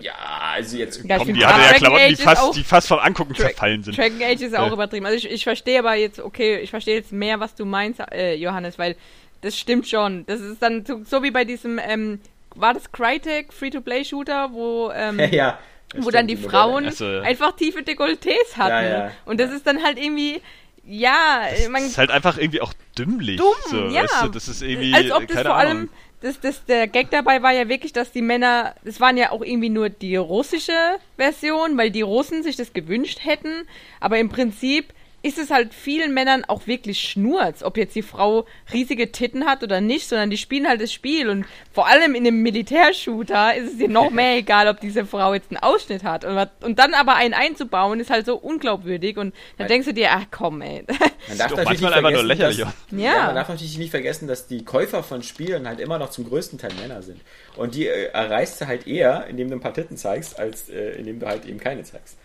ja, also jetzt Ja, Komm, die hatte ja Klamotten, die Age fast, die fast vom Angucken Dra- verfallen sind. Dragon Age ist auch Ja. übertrieben. Also ich, ich verstehe aber jetzt, okay, ich verstehe jetzt mehr, was du meinst, äh, Johannes, weil das stimmt schon. Das ist dann so, so wie bei diesem, ähm, war das Crytek Free-to-Play-Shooter, wo, ähm, ja, wo dann die Frauen Ach so. einfach tiefe Dekolletés hatten. Ja, ja. Und das ist dann halt irgendwie, ja, man, Das ist halt einfach irgendwie auch dümmlich. dumm, so, ja. Weißt du, das ist irgendwie, Als ob das keine vor Ahnung. allem, das, das, der Gag dabei war ja wirklich, dass die Männer, das waren ja auch irgendwie nur die russische Version, weil die Russen sich das gewünscht hätten, aber im Prinzip ist es halt vielen Männern auch wirklich Schnurz, ob jetzt die Frau riesige Titten hat oder nicht, sondern die spielen halt das Spiel und vor allem in einem Militärshooter ist es dir noch mehr egal, ob diese Frau jetzt einen Ausschnitt hat und, was- und dann aber einen einzubauen ist halt so unglaubwürdig und dann Weil- denkst du dir, ach komm ey. Man darf natürlich manchmal nicht einfach nur vergessen, lächerlich dass, ja. Ja. man darf natürlich nicht vergessen, dass die Käufer von Spielen halt immer noch zum größten Teil Männer sind. Und die äh, erreichst du halt eher, indem du ein paar Titten zeigst, als äh, indem du halt eben keine zeigst.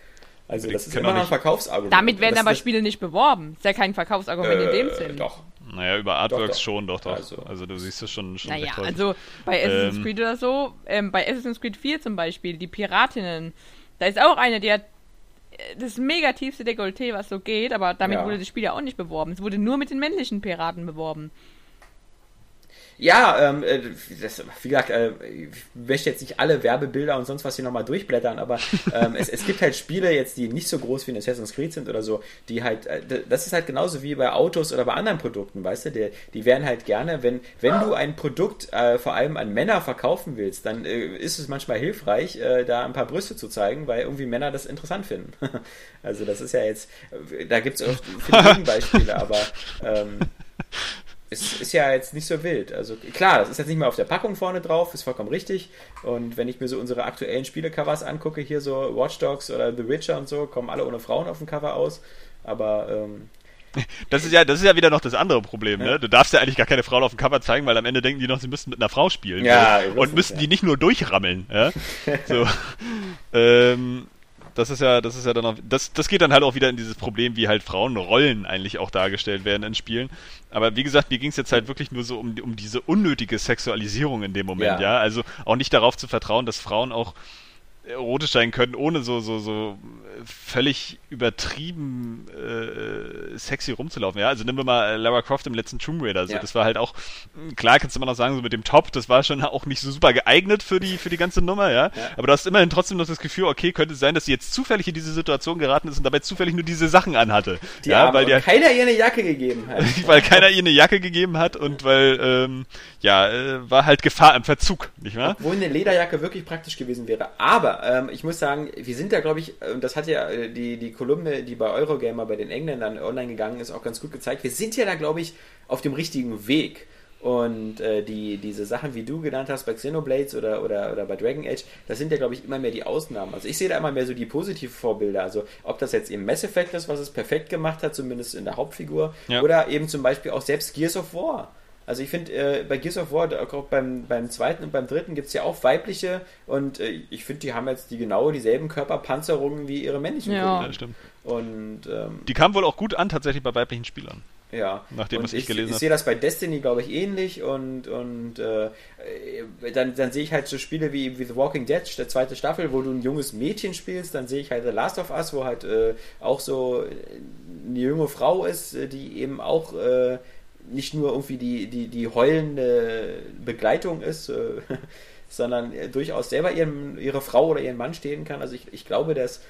Also das ist immer ein nicht- Verkaufsargument. Damit werden aber Spiele nicht beworben. Ist ja kein Verkaufsargument in dem äh, Sinn. Doch. Naja, über Artworks doch. schon, doch, doch. Also- Also, du siehst das schon, schon Naja, also bei Assassin's Ähm. Creed oder so, ähm, bei Assassin's Creed 4 zum Beispiel, die Piratinnen, da ist auch eine, die hat äh, das mega tiefste Dekolleté, was so geht, aber damit Ja. wurde das Spiel ja auch nicht beworben. Es wurde nur mit den männlichen Piraten beworben. Ja, ähm, äh, das, wie gesagt, äh, ich möchte jetzt nicht alle Werbebilder und sonst was hier nochmal durchblättern, aber ähm, es, es gibt halt Spiele jetzt, die nicht so groß wie in Assassin's Creed sind oder so, die halt, äh, das ist halt genauso wie bei Autos oder bei anderen Produkten, weißt du, die, die werden halt gerne, wenn, wenn du ein Produkt äh, vor allem an Männer verkaufen willst, dann äh, ist es manchmal hilfreich, äh, da ein paar Brüste zu zeigen, weil irgendwie Männer das interessant finden. also das ist ja jetzt, äh, da gibt es auch viele Gegenbeispiele, aber ähm, es ist ja jetzt nicht so wild. Also klar, das ist jetzt nicht mehr auf der Packung vorne drauf, ist vollkommen richtig. Und wenn ich mir so unsere aktuellen Spielecovers angucke, hier so Watch Dogs oder The Witcher und so, kommen alle ohne Frauen auf dem Cover aus. Aber ähm, Das ist ja, das ist ja wieder noch das andere Problem, Ja. ne? Du darfst ja eigentlich gar keine Frauen auf dem Cover zeigen, weil am Ende denken die noch, sie müssten mit einer Frau spielen. Ja, so. das Und müssen ja. die nicht nur durchrammeln, ja? So. ähm, das ist ja, das ist ja dann auch, das, das geht dann halt auch wieder in dieses Problem, wie halt Frauenrollen eigentlich auch dargestellt werden in Spielen. Aber wie gesagt, mir ging es jetzt halt wirklich nur so um, um diese unnötige Sexualisierung in dem Moment, Ja. ja. Also auch nicht darauf zu vertrauen, dass Frauen auch erotisch sein können, ohne so, so, so völlig übertrieben äh, sexy rumzulaufen. Ja, also nehmen wir mal äh, Lara Croft im letzten Tomb Raider. So, Ja. Das war halt auch, mh, klar kannst du immer noch sagen, so mit dem Top, das war schon auch nicht so super geeignet für die, für die ganze Nummer, ja? Aber du hast immerhin trotzdem noch das Gefühl, okay, könnte es sein, dass sie jetzt zufällig in diese Situation geraten ist und dabei zufällig nur diese Sachen anhatte. die ja, haben weil die, keiner ihr eine Jacke gegeben hat. weil keiner ihr eine Jacke gegeben hat und weil, ähm, ja, äh, war halt Gefahr im Verzug, nicht wahr? Obwohl eine Lederjacke wirklich praktisch gewesen wäre. Aber ähm, ich muss sagen, wir sind da, glaube ich, und das hat ja äh, die, die Kolumne, die bei Eurogamer bei den Engländern online gegangen ist, auch ganz gut gezeigt. Wir sind ja da, glaube ich, auf dem richtigen Weg. Und äh, die, diese Sachen, wie du genannt hast, bei Xenoblades oder, oder, oder bei Dragon Age, das sind ja, glaube ich, immer mehr die Ausnahmen. Also ich sehe da immer mehr so die positiven Vorbilder. Also ob das jetzt eben Mass Effect ist, was es perfekt gemacht hat, zumindest in der Hauptfigur, ja. oder eben zum Beispiel auch selbst Gears of War. Also ich finde, äh, bei Gears of War, auch beim, beim zweiten und beim dritten gibt es ja auch weibliche und äh, ich finde, die haben jetzt die genau dieselben Körperpanzerungen wie ihre männlichen Ja, ja stimmt. Und ähm, die kamen wohl auch gut an tatsächlich bei weiblichen Spielern. Ja, nachdem und ich, gelesen habe. Ich sehe das bei Destiny, glaube ich, ähnlich und, und äh, dann, dann sehe ich halt so Spiele wie, wie The Walking Dead, der zweite Staffel, wo du ein junges Mädchen spielst, dann sehe ich halt The Last of Us, wo halt äh, auch so eine junge Frau ist, äh, die eben auch äh, nicht nur irgendwie die, die, die heulende Begleitung ist, äh, sondern durchaus selber ihren, ihre Frau oder ihren Mann stehen kann. Also ich, ich glaube, dass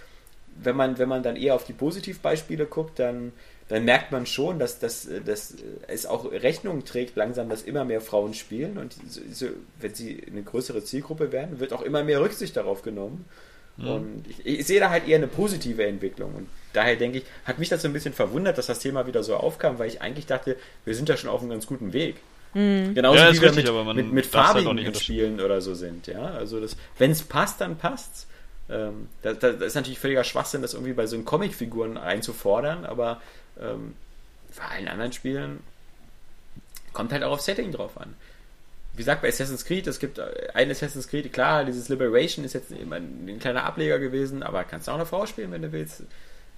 wenn man, wenn man dann eher auf die Positivbeispiele guckt, dann dann merkt man schon, dass, dass, dass es auch Rechnung trägt langsam, dass immer mehr Frauen spielen und so, wenn sie eine größere Zielgruppe werden, wird auch immer mehr Rücksicht darauf genommen. Mhm. Und ich, ich, sehe da halt eher eine positive Entwicklung. Und daher denke ich, hat mich das so ein bisschen verwundert, dass das Thema wieder so aufkam, weil ich eigentlich dachte, wir sind da schon auf einem ganz guten Weg. Mhm. Genauso ja, wie wir richtig, mit, mit, mit halt farbigen halt Spielen oder so sind. Ja, also wenn es passt, dann passt's. Ähm, das, das, ist natürlich völliger Schwachsinn, das irgendwie bei so Comicfiguren einzufordern, aber ähm, bei allen anderen Spielen kommt halt auch auf Setting drauf an. Wie gesagt, bei Assassin's Creed, es gibt ein Assassin's Creed, klar, dieses Liberation ist jetzt immer ein kleiner Ableger gewesen, aber kannst du auch eine Frau spielen, wenn du willst.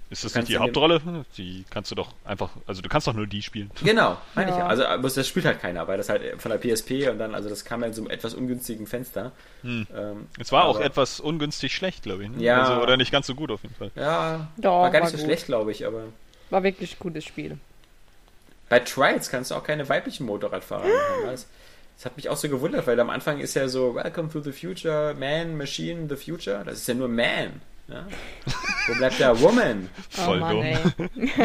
Ist das nicht die Hauptrolle? Die kannst du doch einfach, also du kannst doch nur die spielen. Genau, meine ja. ich. Also das spielt halt keiner, weil das halt von der PSP und dann, also das kam ja in so einem etwas ungünstigen Fenster. Hm. Ähm, es war auch etwas ungünstig schlecht, glaube ich. Ne? Ja. Also, oder nicht ganz so gut auf jeden Fall. Ja, Doch, war gar nicht war so gut. schlecht, glaube ich, aber. War wirklich ein gutes Spiel. Bei Trials kannst du auch keine weiblichen Motorradfahrer machen. Das, das hat mich auch so gewundert, weil am Anfang ist ja so Welcome to the Future, Man, Machine, the Future. Das ist ja nur Man. Ja? Wo bleibt der Woman? Voll oh Mann, dumm.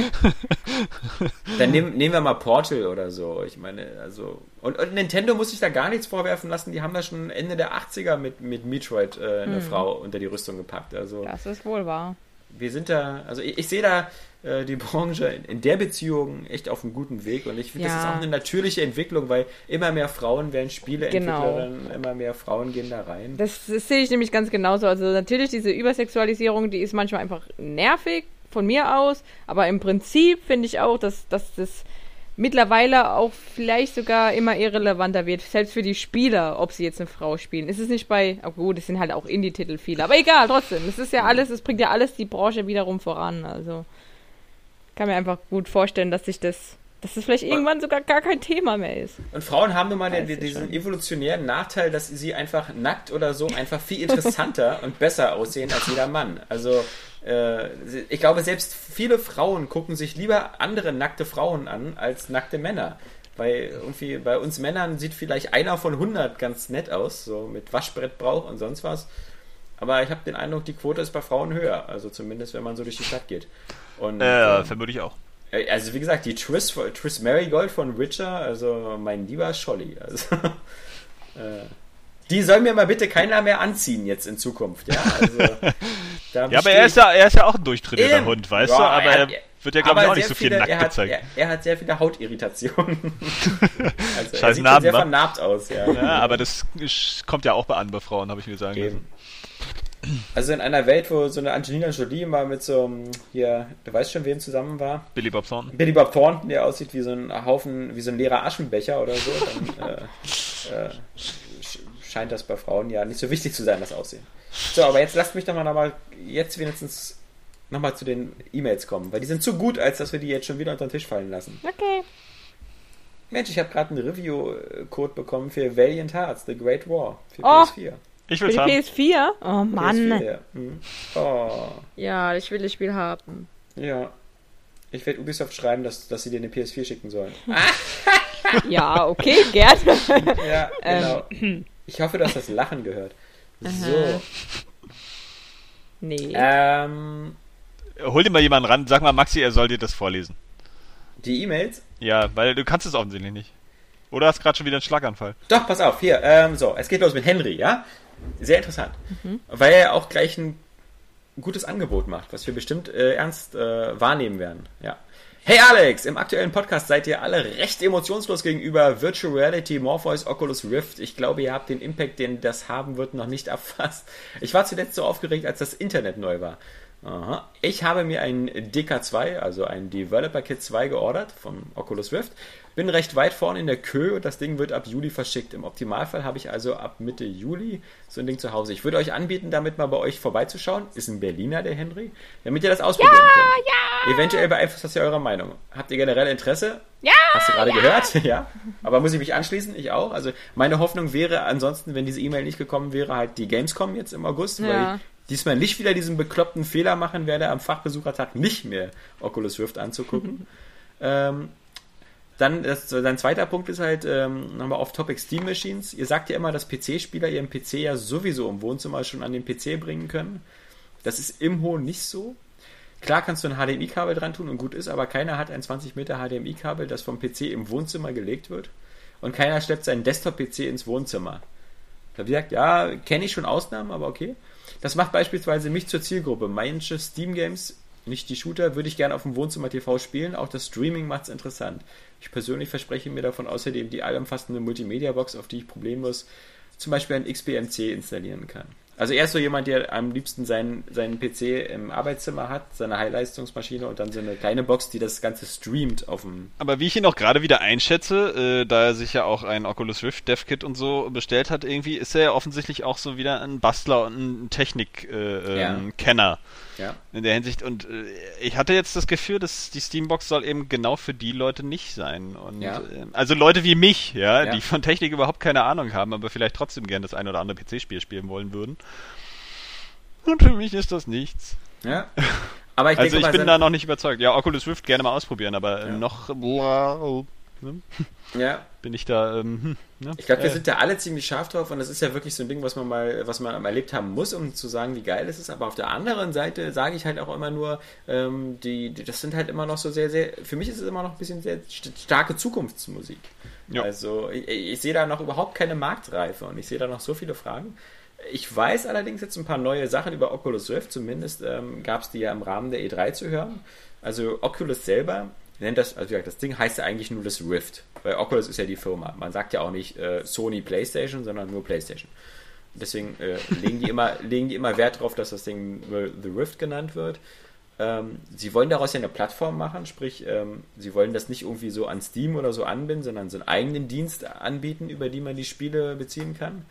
Dann nehm, nehmen wir mal Portal oder so. Ich meine, also. Und, und, Nintendo muss sich da gar nichts vorwerfen lassen. Die haben da schon Ende der 80er mit, mit Metroid äh, eine hm. Frau unter die Rüstung gepackt. Also, das ist wohl wahr. Wir sind da, also ich, ich sehe da äh, die Branche in, in, der Beziehung echt auf einem guten Weg und ich finde, ja. das ist auch eine natürliche Entwicklung, weil immer mehr Frauen werden Spieleentwicklerinnen, genau. immer mehr Frauen gehen da rein. Das, das sehe ich nämlich ganz genauso. Also natürlich diese Übersexualisierung, die ist manchmal einfach nervig von mir aus, aber im Prinzip finde ich auch, dass, dass das mittlerweile auch vielleicht sogar immer irrelevanter wird, selbst für die Spieler, ob sie jetzt eine Frau spielen. Ist es nicht bei, oh gut, es sind halt auch Indie-Titel viele, aber egal, trotzdem, es ist ja alles, es bringt ja alles die Branche wiederum voran, also kann mir einfach gut vorstellen, dass sich das, dass das vielleicht irgendwann sogar gar kein Thema mehr ist. Und Frauen haben nun mal den, diesen schon. evolutionären Nachteil, dass sie einfach nackt oder so einfach viel interessanter und besser aussehen als jeder Mann. Also äh, ich glaube, selbst viele Frauen gucken sich lieber andere nackte Frauen an als nackte Männer. Weil irgendwie bei uns Männern sieht vielleicht einer von 100 ganz nett aus, so mit Waschbrettbrauch und sonst was. Aber ich habe den Eindruck, die Quote ist bei Frauen höher. Also zumindest, wenn man so durch die Stadt geht. Und, äh, ähm, vermute ich auch. Äh, also wie gesagt, die Triss, Triss Marigold von Witcher, also mein lieber Scholli. Also, äh, die soll mir mal bitte keiner mehr anziehen jetzt in Zukunft. Ja, also, ja aber er ist ja, er ist ja auch ein durchtrainierter Hund, weißt ja, du? Aber er, wird ja, glaube ich, auch nicht so viel viele, nackt er hat, gezeigt. Er, er, hat sehr viele Hautirritationen. also, Scheiß er sieht Narben, sehr vernarbt aus, ja. ja. aber das kommt ja auch bei an bei Frauen, habe ich mir sagen Eben. lassen. Also in einer Welt, wo so eine Angelina Jolie mal mit so einem, hier, du weißt schon, wem zusammen war? Billy Bob Thornton. Billy Bob Thornton, der aussieht wie so ein Haufen, wie so ein leerer Aschenbecher oder so, dann äh, äh, scheint das bei Frauen ja nicht so wichtig zu sein, das Aussehen. So, aber jetzt lasst mich doch mal nochmal, jetzt wenigstens nochmal zu den E-Mails kommen, weil die sind zu gut, als dass wir die jetzt schon wieder unter den Tisch fallen lassen. Okay. Mensch, ich habe gerade einen Review-Code bekommen für Valiant Hearts, The Great War für oh. PS4. Ich will Für die PS4? Oh Mann. PS4, ja. Hm. Oh. ja, ich will das Spiel haben. Ja. Ich werde Ubisoft schreiben, dass, dass sie dir eine PS4 schicken sollen. ja, okay, gerne. ja, genau. Ähm. Ich hoffe, dass das Lachen gehört. So. Nee. Ähm, Hol dir mal jemanden ran, sag mal Maxi, er soll dir das vorlesen. Die E-Mails? Ja, weil du kannst es offensichtlich nicht. Oder hast gerade schon wieder einen Schlaganfall? Doch, pass auf, hier. Ähm, so, es geht los mit Henry, ja? Sehr interessant. Mhm. Weil er auch gleich ein gutes Angebot macht, was wir bestimmt äh, ernst äh, wahrnehmen werden. Ja. Hey Alex, im aktuellen Podcast seid ihr alle recht emotionslos gegenüber Virtual Reality, Morpheus, Oculus Rift. Ich glaube, ihr habt den Impact, den das haben wird, noch nicht erfasst. Ich war zuletzt so aufgeregt, als das Internet neu war. Aha. Ich habe mir ein DK2, also ein Developer Kit 2 geordert vom Oculus Rift. Bin recht weit vorne in der Kö und das Ding wird ab Juli verschickt. Im Optimalfall habe ich also ab Mitte Juli so ein Ding zu Hause. Ich würde euch anbieten, damit mal bei euch vorbeizuschauen. Ist ein Berliner, der Henry. Damit ihr das ausprobieren Ja, könnt. ja. Eventuell beeinflusst das ja eure Meinung. Habt ihr generell Interesse? Ja, Hast du gerade ja. gehört? Ja. Aber muss ich mich anschließen? Ich auch. Also meine Hoffnung wäre ansonsten, wenn diese E-Mail nicht gekommen wäre, halt die Gamescom jetzt im August, weil Ja. ich diesmal nicht wieder diesen bekloppten Fehler machen werde, am Fachbesuchertag nicht mehr Oculus Rift anzugucken. ähm, dann, das, dein zweiter Punkt ist halt ähm, nochmal auf Topic Steam Machines. Ihr sagt ja immer, dass PC-Spieler ihren PC ja sowieso im Wohnzimmer schon an den PC bringen können. Das ist im Hohen nicht so. Klar kannst du ein HDMI-Kabel dran tun und gut ist, aber keiner hat ein 20 Meter HDMI-Kabel, das vom PC im Wohnzimmer gelegt wird. Und keiner schleppt seinen Desktop-PC ins Wohnzimmer. Da ich gesagt, ja, kenne ich schon Ausnahmen, aber okay. Das macht beispielsweise mich zur Zielgruppe. Manche Steam-Games, nicht die Shooter, würde ich gerne auf dem Wohnzimmer-TV spielen. Auch das Streaming macht es interessant. Ich persönlich verspreche mir davon außerdem die allumfassende Multimedia-Box, auf die ich problemlos zum Beispiel ein XBMC installieren kann. Also er ist so jemand, der am liebsten seinen, seinen PC im Arbeitszimmer hat, seine High-Leistungsmaschine und dann so eine kleine Box, die das Ganze streamt auf dem. Aber wie ich ihn auch gerade wieder einschätze, äh, da er sich ja auch ein Oculus Rift Dev Kit und so bestellt hat, irgendwie ist er ja offensichtlich auch so wieder ein Bastler und ein Technik-Kenner. Äh, Ja. ähm, Kenner Ja. in der Hinsicht. Und äh, ich hatte jetzt das Gefühl, dass die Steambox soll eben genau für die Leute nicht sein. Und Ja. äh, also Leute wie mich, ja, Ja. die von Technik überhaupt keine Ahnung haben, aber vielleicht trotzdem gerne das ein oder andere PC-Spiel spielen wollen würden. Und für mich ist das nichts. ja. Aber ich also denke ich mal, bin da noch nicht überzeugt. Ja, Oculus Rift gerne mal ausprobieren, aber Ja. noch bla, ne, ja. bin ich da. Ähm, hm, ne? Ich glaube, wir Äh, sind da alle ziemlich scharf drauf und das ist ja wirklich so ein Ding, was man mal, was man erlebt haben muss, um zu sagen, wie geil es ist. Aber auf der anderen Seite sage ich halt auch immer nur, ähm, die, die, das sind halt immer noch so sehr, sehr, für mich ist es immer noch ein bisschen sehr st starke Zukunftsmusik. Ja. Also ich, ich sehe da noch überhaupt keine Marktreife und ich sehe da noch so viele Fragen. Ich weiß allerdings jetzt ein paar neue Sachen über Oculus Rift, zumindest ähm, gab es die ja im Rahmen der E3 zu hören. Also Oculus selber nennt das, also wie gesagt, das Ding heißt ja eigentlich nur das Rift, weil Oculus ist ja die Firma. Man sagt ja auch nicht äh, Sony PlayStation, sondern nur PlayStation. Deswegen äh, legen, die immer, legen die immer Wert darauf, dass das Ding nur The Rift genannt wird. Ähm, sie wollen daraus ja eine Plattform machen, sprich, ähm, sie wollen das nicht irgendwie so an Steam oder so anbinden, sondern so einen eigenen Dienst anbieten, über die man die Spiele beziehen kann.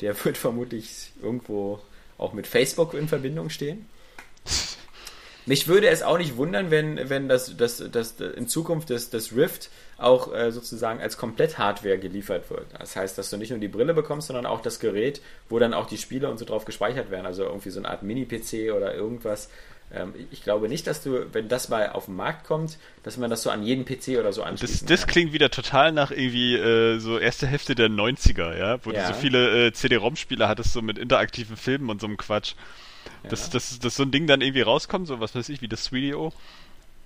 Der wird vermutlich irgendwo auch mit Facebook in Verbindung stehen. Mich würde es auch nicht wundern, wenn, wenn das, das, das in Zukunft das, das Rift auch äh, sozusagen als Komplett-Hardware geliefert wird. Das heißt, dass du nicht nur die Brille bekommst, sondern auch das Gerät, wo dann auch die Spiele und so drauf gespeichert werden. Also irgendwie so eine Art Mini-PC oder irgendwas. Ähm, ich glaube nicht, dass du, wenn das mal auf den Markt kommt, dass man das so an jeden PC oder so Das, anschließen das kann. klingt wieder total nach irgendwie äh, so erste Hälfte der 90er, ja, wo Ja. du so viele äh, CD-ROM-Spiele hattest, so mit interaktiven Filmen und so einem Quatsch. Dass, dass, dass so ein Ding dann irgendwie rauskommt, so was weiß ich, wie das 3DO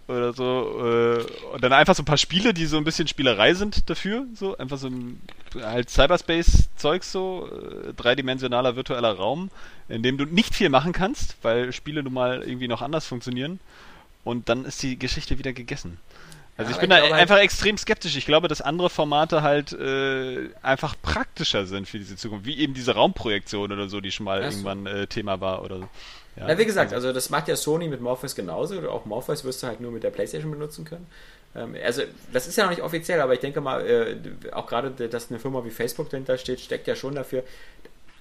oder so, äh, und dann einfach so ein paar Spiele, die so ein bisschen Spielerei sind dafür, so, einfach so ein halt Cyberspace-Zeug so, äh, dreidimensionaler virtueller Raum, in dem du nicht viel machen kannst, weil Spiele nun mal irgendwie noch anders funktionieren und dann ist die Geschichte wieder gegessen. Also Ja, ich bin ich da halt- einfach extrem skeptisch. Ich glaube, dass andere Formate halt äh, einfach praktischer sind für diese Zukunft, wie eben diese Raumprojektion oder so, die schon mal Ach so. irgendwann äh, Thema war oder so. Ja, Na, wie gesagt, also das macht ja Sony mit Morpheus genauso. Oder auch Morpheus wirst du halt nur mit der PlayStation benutzen können. Ähm, also, das ist ja noch nicht offiziell, aber ich denke mal, äh, auch gerade, dass eine Firma wie Facebook dahinter steht, steckt ja schon dafür.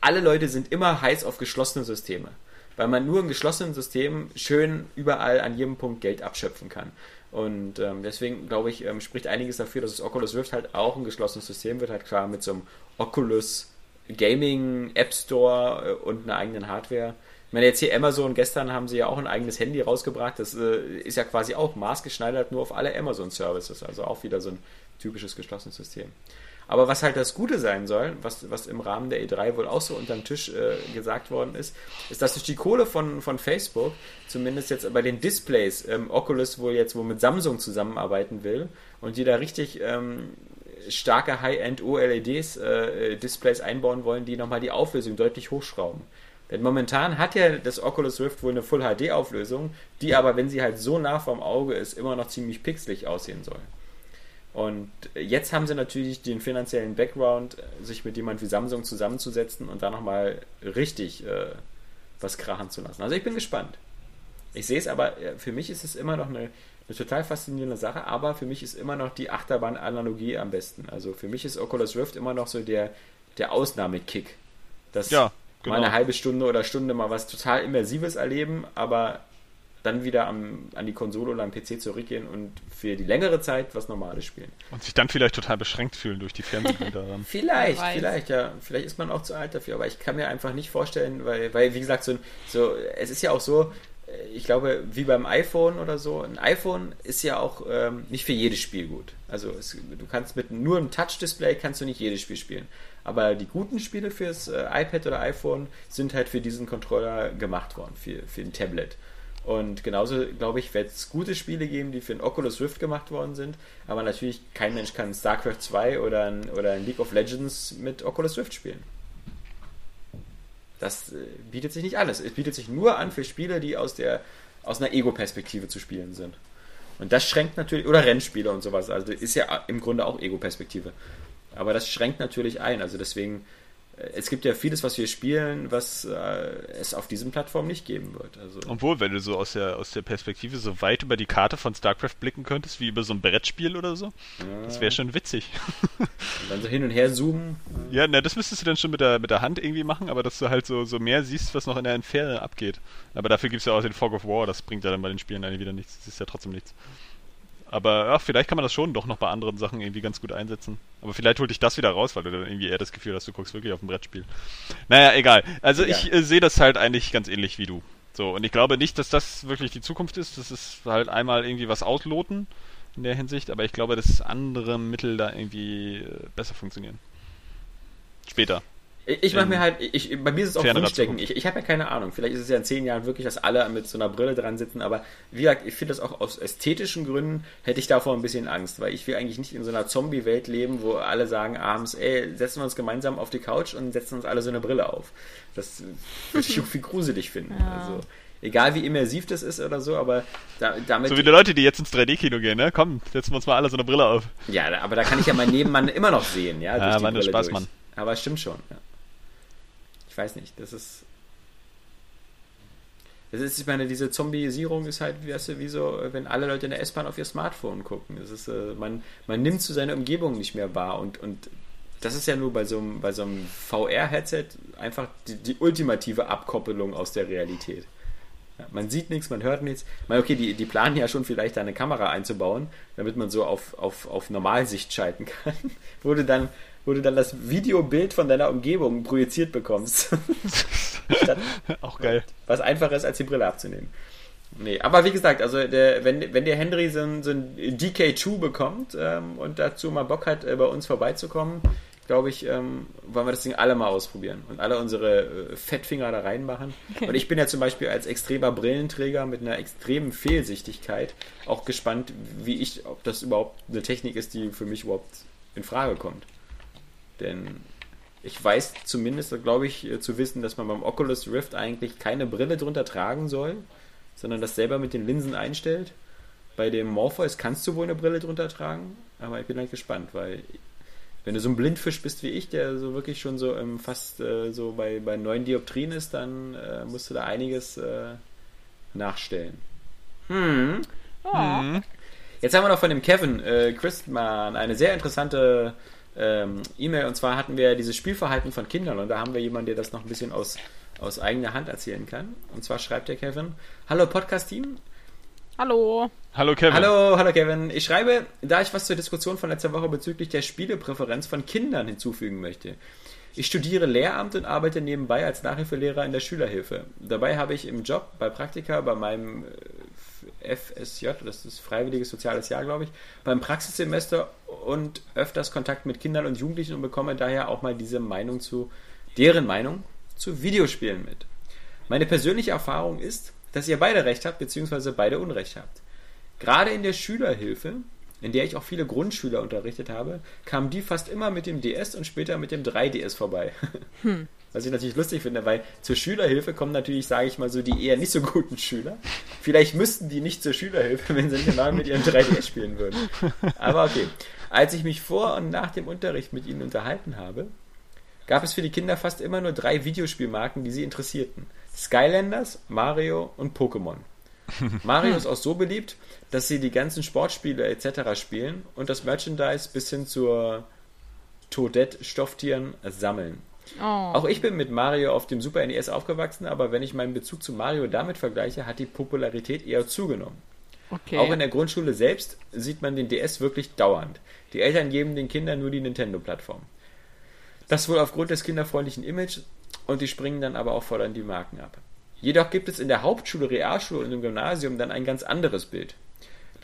Alle Leute sind immer heiß auf geschlossene Systeme. Weil man nur in geschlossenen Systemen schön überall an jedem Punkt Geld abschöpfen kann. Und ähm, deswegen, glaube ich, ähm, spricht einiges dafür, dass das Oculus Rift halt auch ein geschlossenes System wird, halt klar mit so einem Oculus Gaming App Store äh, und einer eigenen Hardware. Ich meine, jetzt hier Amazon, gestern haben sie ja auch ein eigenes Handy rausgebracht. Das äh, ist ja quasi auch maßgeschneidert nur auf alle Amazon-Services. Also auch wieder so ein typisches geschlossenes System. Aber was halt das Gute sein soll, was, was im Rahmen der E3 wohl auch so unterm Tisch äh, gesagt worden ist, ist, dass durch die Kohle von, von Facebook, zumindest jetzt bei den Displays, ähm, Oculus wohl jetzt wohl mit Samsung zusammenarbeiten will und die da richtig ähm, starke High-End OLEDs äh, Displays einbauen wollen, die nochmal die Auflösung deutlich hochschrauben. Denn momentan hat ja das Oculus Rift wohl eine Full HD Auflösung, die aber, wenn sie halt so nah vom Auge ist, immer noch ziemlich pixelig aussehen soll. Und jetzt haben sie natürlich den finanziellen Background, sich mit jemand wie Samsung zusammenzusetzen und da nochmal richtig äh, was krachen zu lassen. Also ich bin gespannt. Ich sehe es aber, äh, für mich ist es immer noch eine, eine total faszinierende Sache, aber für mich ist immer noch die Achterbahn-Analogie am besten. Also für mich ist Oculus Rift immer noch so der, der Ausnahmekick. Dass Ja, mal genau. eine halbe Stunde oder Stunde mal was total Immersives erleben, aber dann wieder am, an die Konsole oder am PC zurückgehen und für die längere Zeit was Normales spielen. Und sich dann vielleicht total beschränkt fühlen durch die Fernsehbilder. dann. Vielleicht, vielleicht, ja. Vielleicht ist man auch zu alt dafür, aber ich kann mir einfach nicht vorstellen, weil, weil wie gesagt, so, so, es ist ja auch so, äh, ich glaube, wie beim iPhone oder so, ein iPhone ist ja auch ähm, nicht für jedes Spiel gut. Also es, du kannst mit nur einem Touch-Display kannst du nicht jedes Spiel spielen. Aber die guten Spiele fürs äh, iPad oder iPhone sind halt für diesen Controller gemacht worden, für, für ein Tablet. Und genauso, glaube ich, wird es gute Spiele geben, die für ein Oculus Rift gemacht worden sind. Aber natürlich, kein Mensch kann StarCraft 2 oder ein, oder ein League of Legends mit Oculus Rift spielen. Das äh, bietet sich nicht alles. Es bietet sich nur an für Spiele, die aus, der, aus einer Ego-Perspektive zu spielen sind. Und das schränkt natürlich, oder Rennspiele und sowas. Also ist ja im Grunde auch Ego-Perspektive. Aber das schränkt natürlich ein. Also deswegen, es gibt ja vieles, was wir spielen, was äh, es auf diesen Plattformen nicht geben wird. Also, Obwohl, wenn du so aus der, aus der Perspektive so weit über die Karte von StarCraft blicken könntest, wie über so ein Brettspiel oder so, das wäre schon witzig. und dann so hin und her zoomen. ja, na, das müsstest du dann schon mit der, mit der Hand irgendwie machen, aber dass du halt so, so mehr siehst, was noch in der Entferne abgeht. Aber dafür gibt es ja auch den Fog of War, das bringt ja dann bei den Spielen eigentlich wieder nichts. Das ist ja trotzdem nichts. Aber ja, vielleicht kann man das schon doch noch bei anderen Sachen irgendwie ganz gut einsetzen. Aber vielleicht holt dich das wieder raus, weil du dann irgendwie eher das Gefühl hast, du guckst wirklich auf ein Brettspiel. Naja, egal. Also Ja. ich äh, sehe das halt eigentlich ganz ähnlich wie du. So, und ich glaube nicht, dass das wirklich die Zukunft ist. Das ist halt einmal irgendwie was ausloten in der Hinsicht, aber ich glaube, dass andere Mittel da irgendwie äh, besser funktionieren. Später. Ich, mache mir halt, ich, bei mir ist es auch Wunschdenken. Ich, ich habe ja keine Ahnung. Vielleicht ist es ja in zehn Jahren wirklich, dass alle mit so einer Brille dran sitzen. Aber wie gesagt, ich finde das auch aus ästhetischen Gründen hätte ich davor ein bisschen Angst, weil ich will eigentlich nicht in so einer Zombie-Welt leben, wo alle sagen abends, ey, setzen wir uns gemeinsam auf die Couch und setzen uns alle so eine Brille auf. Das würde ich irgendwie gruselig finden. Ja. Also, egal wie immersiv das ist oder so, aber da, damit. So wie die Leute, die jetzt ins 3D-Kino gehen, ne? Komm, setzen wir uns mal alle so eine Brille auf. Ja, aber da kann ich ja meinen Nebenmann immer noch sehen, ja. Ja, durch nur Brille Spaß, durch. Mann. Aber es stimmt schon, ja. Ich weiß nicht, das ist. Das ist, ich meine, diese Zombisierung ist halt, weißt du, wie so, wenn alle Leute in der S-Bahn auf ihr Smartphone gucken. Das ist, äh, man, man nimmt zu seiner Umgebung nicht mehr wahr und, und das ist ja nur bei so einem, bei so einem VR-Headset einfach die, die ultimative Abkoppelung aus der Realität. Man sieht nichts, man hört nichts. Ich meine, okay, die, die planen ja schon vielleicht da eine Kamera einzubauen, damit man so auf, auf, auf Normalsicht schalten kann, wo du dann, wo du dann das Videobild von deiner Umgebung projiziert bekommst. Statt, Auch geil. was einfacher ist, als die Brille abzunehmen. Nee, aber wie gesagt, also der, wenn, wenn der Henry so ein, so ein DK2 bekommt ähm, und dazu mal Bock hat, äh, bei uns vorbeizukommen, glaube ich, ähm, wollen wir das Ding alle mal ausprobieren und alle unsere äh, Fettfinger da reinmachen. Und ich bin ja zum Beispiel als extremer Brillenträger mit einer extremen Fehlsichtigkeit auch gespannt, wie ich, ob das überhaupt eine Technik ist, die für mich überhaupt in Frage kommt. Denn ich weiß zumindest, glaube ich, äh, zu wissen, dass man beim Oculus Rift eigentlich keine Brille drunter tragen soll, sondern das selber mit den Linsen einstellt. Bei dem Morpheus kannst du wohl eine Brille drunter tragen, aber ich bin halt gespannt, weil wenn du so ein Blindfisch bist wie ich, der so wirklich schon so ähm, fast äh, so bei, bei neun Dioptrien ist, dann äh, musst du da einiges äh, nachstellen. Hm. Mhm. Jetzt haben wir noch von dem Kevin äh, Christman eine sehr interessante ähm, E-Mail und zwar hatten wir dieses Spielverhalten von Kindern und da haben wir jemanden, der das noch ein bisschen aus, aus eigener Hand erzählen kann. Und zwar schreibt der Kevin: Hallo Podcast-Team. Hallo. Hallo Kevin. Hallo, hallo Kevin. Ich schreibe, da ich was zur Diskussion von letzter Woche bezüglich der Spielepräferenz von Kindern hinzufügen möchte. Ich studiere Lehramt und arbeite nebenbei als Nachhilfelehrer in der Schülerhilfe. Dabei habe ich im Job bei Praktika bei meinem äh, FSJ, das ist Freiwilliges Soziales Jahr, glaube ich, beim Praxissemester und öfters Kontakt mit Kindern und Jugendlichen und bekomme daher auch mal diese Meinung zu, deren Meinung zu Videospielen mit. Meine persönliche Erfahrung ist, dass ihr beide recht habt, beziehungsweise beide Unrecht habt. Gerade in der Schülerhilfe, in der ich auch viele Grundschüler unterrichtet habe, kamen die fast immer mit dem DS und später mit dem 3DS vorbei. Was ich natürlich lustig finde, weil zur Schülerhilfe kommen natürlich, sage ich mal so, die eher nicht so guten Schüler. Vielleicht müssten die nicht zur Schülerhilfe, wenn sie nicht mal mit ihrem 3DS spielen würden. Aber okay. Als ich mich vor und nach dem Unterricht mit ihnen unterhalten habe, gab es für die Kinder fast immer nur drei Videospielmarken, die sie interessierten. Skylanders, Mario und Pokémon. Mario ist auch so beliebt, dass sie die ganzen Sportspiele etc. spielen und das Merchandise bis hin zur Toadette-Stofftieren sammeln. Oh. Auch ich bin mit Mario auf dem Super NES aufgewachsen, aber wenn ich meinen Bezug zu Mario damit vergleiche, hat die Popularität eher zugenommen. Okay. Auch in der Grundschule selbst sieht man den DS wirklich dauernd. Die Eltern geben den Kindern nur die Nintendo-Plattform. Das wohl aufgrund des kinderfreundlichen Images und die springen dann aber auch an die Marken ab. Jedoch gibt es in der Hauptschule, Realschule und im Gymnasium dann ein ganz anderes Bild.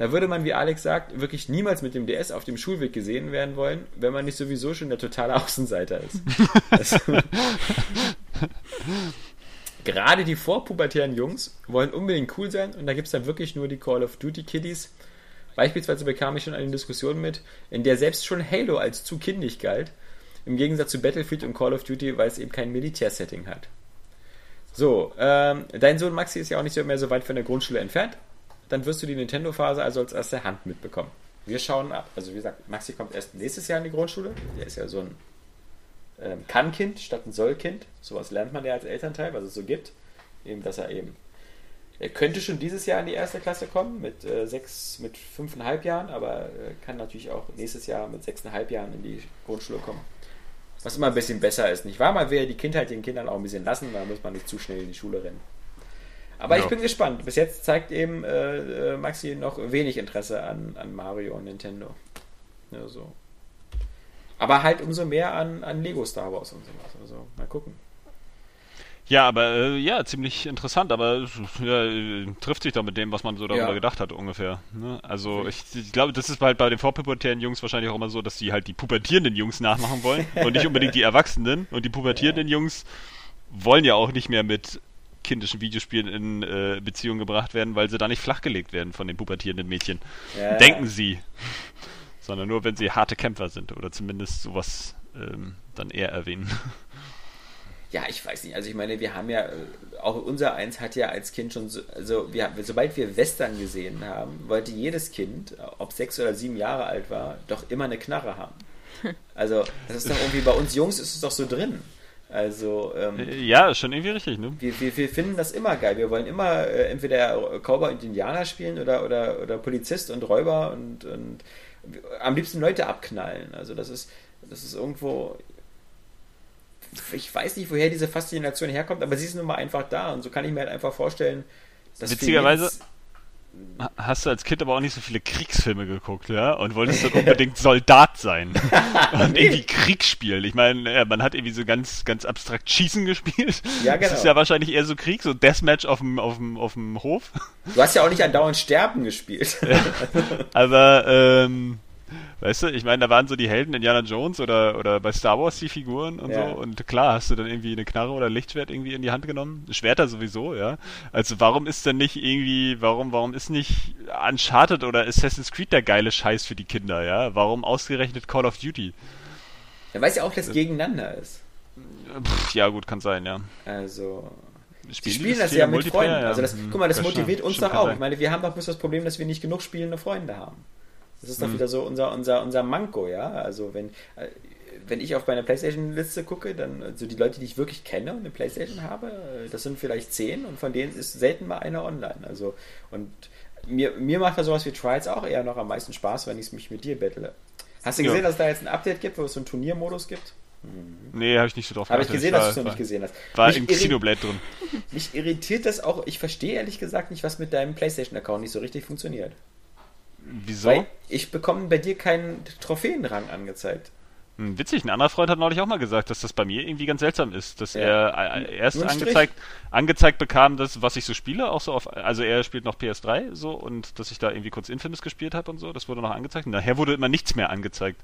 Da würde man, wie Alex sagt, wirklich niemals mit dem DS auf dem Schulweg gesehen werden wollen, wenn man nicht sowieso schon der totale Außenseiter ist. also, gerade die vorpubertären Jungs wollen unbedingt cool sein und da gibt es dann wirklich nur die Call of Duty Kiddies. Beispielsweise bekam ich schon eine Diskussion mit, in der selbst schon Halo als zu kindisch galt, im Gegensatz zu Battlefield und Call of Duty, weil es eben kein Militärsetting hat. So, ähm, dein Sohn Maxi ist ja auch nicht mehr so weit von der Grundschule entfernt. Dann wirst du die Nintendo-Phase also als erste Hand mitbekommen. Wir schauen ab. Also wie gesagt, Maxi kommt erst nächstes Jahr in die Grundschule. Der ist ja so ein ähm, Kann-Kind statt ein Soll-Kind. Sowas lernt man ja als Elternteil, was es so gibt. Eben, dass er eben er könnte schon dieses Jahr in die erste Klasse kommen, mit äh, sechs, mit fünfeinhalb Jahren, aber äh, kann natürlich auch nächstes Jahr mit sechseinhalb Jahren in die Grundschule kommen. Was immer ein bisschen besser ist, nicht wahr? Man will ja die Kindheit den Kindern auch ein bisschen lassen, da muss man nicht zu schnell in die Schule rennen. Aber ja. ich bin gespannt. Bis jetzt zeigt eben äh, äh, Maxi noch wenig Interesse an, an Mario und Nintendo. Ja, so. Aber halt umso mehr an, an Lego Star Wars und sowas. Also mal gucken. Ja, aber äh, ja, ziemlich interessant, aber ja, trifft sich doch mit dem, was man so darüber ja. gedacht hat, ungefähr. Ne? Also ich, ich, glaube, das ist halt bei den vorpubertären Jungs wahrscheinlich auch immer so, dass sie halt die pubertierenden Jungs nachmachen wollen und nicht unbedingt die Erwachsenen. Und die pubertierenden ja. Jungs wollen ja auch nicht mehr mit kindischen Videospielen in äh, Beziehung gebracht werden, weil sie da nicht flachgelegt werden von den pubertierenden Mädchen. Ja. Denken sie. Sondern nur, wenn sie harte Kämpfer sind oder zumindest sowas ähm, dann eher erwähnen. Ja, ich weiß nicht. Also ich meine, wir haben ja, äh, auch unser Eins hat ja als Kind schon, so, also wir, sobald wir Western gesehen haben, wollte jedes Kind, ob sechs oder sieben Jahre alt war, doch immer eine Knarre haben. Also das ist doch irgendwie, bei uns Jungs ist es doch so drin. Also ähm, äh, ja, ist schon irgendwie richtig, ne? Wir, wir, wir finden das immer geil. Wir wollen immer äh, entweder Cowboy und Indianer spielen oder, oder, oder Polizist und Räuber und, und am liebsten Leute abknallen. Also das ist, das ist irgendwo, ich weiß nicht, woher diese Faszination herkommt, aber sie ist nun mal einfach da und so kann ich mir halt einfach vorstellen, dass Witzigerweise hast du als Kind aber auch nicht so viele Kriegsfilme geguckt, ja? Und wolltest dann unbedingt Soldat sein. und irgendwie Krieg spielen. Ich meine, man hat irgendwie so ganz, ganz abstrakt Schießen gespielt. Ja, genau. Das ist ja wahrscheinlich eher so Krieg, so Deathmatch auf dem, auf dem, auf dem Hof. Du hast ja auch nicht andauernd Sterben gespielt. aber, ähm, Weißt du, ich meine, da waren so die Helden Indiana Jones oder, oder bei Star Wars die Figuren und ja. so. Und klar, hast du dann irgendwie eine Knarre oder ein Lichtschwert irgendwie in die Hand genommen. Schwerter sowieso, ja. Also warum ist denn nicht irgendwie, warum, warum ist nicht Uncharted oder Assassin's Creed der geile Scheiß für die Kinder, ja? Warum ausgerechnet Call of Duty? Ja, weiß ja auch, dass es gegeneinander ist. Pff, ja, gut, kann sein, ja. Also. Spielen, spielen das ja mit Freunden. Ja. Also das, guck mal, das, das motiviert uns doch auch. Ich meine, wir haben doch bloß das Problem, dass wir nicht genug spielende Freunde haben. Das ist doch mhm. wieder so unser, unser, unser Manko, ja. Also wenn, äh, wenn ich auf meine Playstation-Liste gucke, dann also die Leute, die ich wirklich kenne und eine Playstation habe, äh, das sind vielleicht zehn und von denen ist selten mal einer online. Also und mir, mir macht da sowas wie Trials auch eher noch am meisten Spaß, wenn ich mich mit dir bettle. Hast du gesehen, ja. dass es da jetzt ein Update gibt, wo es so einen Turniermodus gibt? Mhm. Nee, habe ich nicht so drauf Habe ich gesehen, dass du es noch nicht gesehen hast. War mich im Xenoblade drin. Mich irritiert das auch, ich verstehe ehrlich gesagt nicht, was mit deinem Playstation-Account nicht so richtig funktioniert. Wieso? Weil ich bekomme bei dir keinen Trophäenrang angezeigt. Hm, witzig, ein anderer Freund hat neulich auch mal gesagt, dass das bei mir irgendwie ganz seltsam ist, dass ja. er äh, erst angezeigt, angezeigt bekam, dass was ich so spiele, auch so auf, also er spielt noch PS3 so und dass ich da irgendwie kurz Infamous gespielt habe und so, das wurde noch angezeigt. Und nachher wurde immer nichts mehr angezeigt.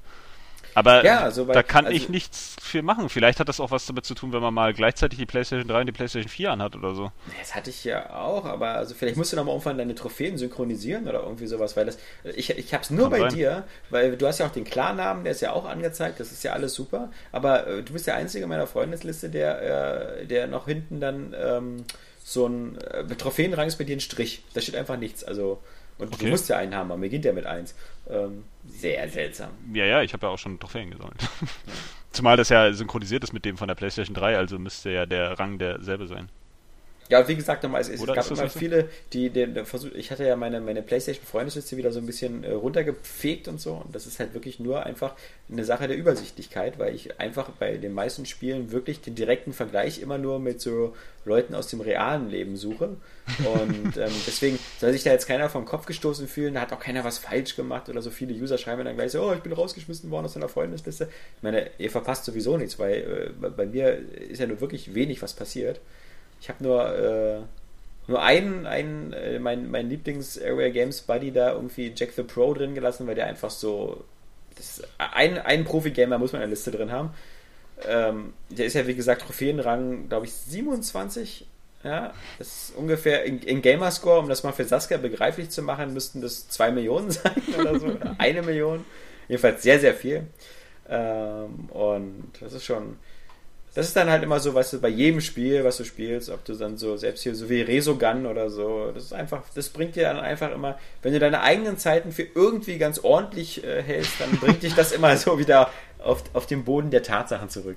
Aber Ja, soweit- da kann also- ich nichts für machen. Vielleicht hat das auch was damit zu tun, wenn man mal gleichzeitig die PlayStation 3 und die PlayStation 4 anhat oder so. Das hatte ich ja auch, aber also vielleicht musst du noch mal irgendwann deine Trophäen synchronisieren oder irgendwie sowas, weil das ich, ich habe es nur Kann bei sein. dir, weil du hast ja auch den Klarnamen, der ist ja auch angezeigt, das ist ja alles super, aber äh, du bist der einzige in meiner Freundesliste, der äh, der noch hinten dann ähm, so ein äh, Trophäenrang ist bei dir ein Strich, da steht einfach nichts, also und Okay. du musst ja einen haben, man beginnt ja mit eins. Ähm, sehr seltsam. Ja, ja, ich habe ja auch schon Trophäen gesammelt. Zumal das ja synchronisiert ist mit dem von der PlayStation 3, also müsste ja der Rang derselbe sein. Ja, wie gesagt, nochmal, es, es Oder gab immer so? viele, die den den Versuch, ich hatte ja meine, meine PlayStation-Freundesliste wieder so ein bisschen äh, runtergepfegt und so. Und das ist halt wirklich nur einfach eine Sache der Übersichtlichkeit, weil ich einfach bei den meisten Spielen wirklich den direkten Vergleich immer nur mit so Leuten aus dem realen Leben suche. Und ähm, deswegen soll sich da jetzt keiner vom Kopf gestoßen fühlen, da hat auch keiner was falsch gemacht oder so. Viele User schreiben dann gleich so, oh, ich bin rausgeschmissen worden aus deiner Freundesliste. Ich meine, ihr verpasst sowieso nichts, weil äh, bei mir ist ja nur wirklich wenig, was passiert. Ich habe nur, äh, nur einen, einen äh, mein, mein Lieblings-Area Games Buddy da irgendwie Jack the Pro drin gelassen, weil der einfach so. Das ein, ein Profi-Gamer muss man in der Liste drin haben. Ähm, der ist ja, wie gesagt, Trophäenrang, glaube ich, 27. Ja, das ist ungefähr in, in Gamerscore, um das mal für Saskia begreiflich zu machen, müssten das 2 Millionen sein oder so. eine Million. Jedenfalls sehr, sehr viel. Ähm, und das ist schon. Das ist dann halt immer so, weißt du, bei jedem Spiel, was du spielst, ob du dann so, selbst hier so wie Resogun oder so, das ist einfach, das bringt dir dann einfach immer, wenn du deine eigenen Zeiten für irgendwie ganz ordentlich äh, hältst, dann bringt dich das immer so wieder auf, auf den Boden der Tatsachen zurück.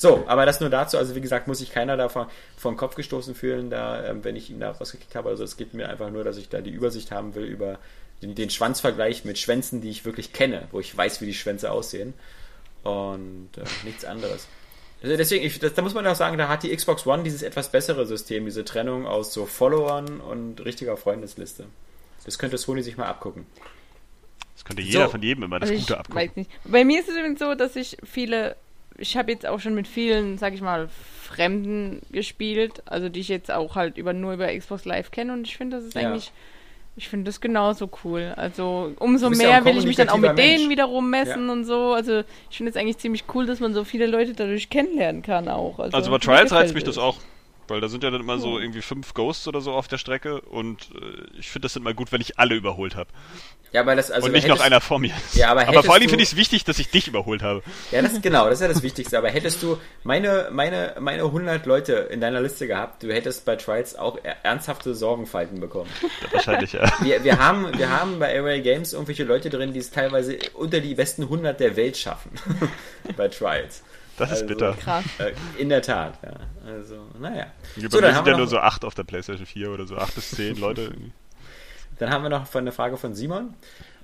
So, aber das nur dazu, also wie gesagt, muss sich keiner davon den Kopf gestoßen fühlen, da, ähm, wenn ich ihn da rausgekickt habe. Also es geht mir einfach nur, dass ich da die Übersicht haben will über den, den Schwanzvergleich mit Schwänzen, die ich wirklich kenne, wo ich weiß, wie die Schwänze aussehen. Und äh, nichts anderes. Also deswegen, ich, das, da muss man auch sagen, da hat die Xbox One dieses etwas bessere System, diese Trennung aus so Followern und richtiger Freundesliste. Das könnte Sony sich mal abgucken. Das könnte jeder So. von jedem immer das Also Gute ich abgucken. weiß nicht. Bei mir ist es übrigens so, dass ich viele, ich habe jetzt auch schon mit vielen, sag ich mal, Fremden gespielt, also die ich jetzt auch halt über nur über Xbox Live kenne und ich finde, das ist Ja. eigentlich, ich finde das genauso cool. Also umso ja mehr ein will ich mich dann auch mit kommunikativer denen Mensch. wiederum messen und so. Also ich finde es eigentlich ziemlich cool, dass man so viele Leute dadurch kennenlernen kann auch. Also, Also bei Trials reizt mich es. das auch. Weil da sind ja dann immer so Ja. irgendwie fünf Ghosts oder so auf der Strecke und äh, ich finde das immer gut, wenn ich alle überholt habe. Ja, aber das, also und nicht noch einer vor mir. Ja, aber aber vor allem finde ich es wichtig, dass ich dich überholt habe. Ja, das genau, das ist ja das Wichtigste. Aber hättest du meine, meine, meine 100 Leute in deiner Liste gehabt, du hättest bei Trials auch er- ernsthafte Sorgenfalten bekommen. Ja, wahrscheinlich, ja. Wir, wir, haben, wir haben bei Array Games irgendwelche Leute drin, die es teilweise unter die besten 100 der Welt schaffen. bei Trials. Das ist Also, bitter. Krass. Äh, in der Tat, ja. Also, naja. Bei So, mir dann sind haben wir ja nur noch- so acht auf der PlayStation 4 oder so, acht bis zehn Leute. irgendwie. Dann haben wir noch eine Frage von Simon.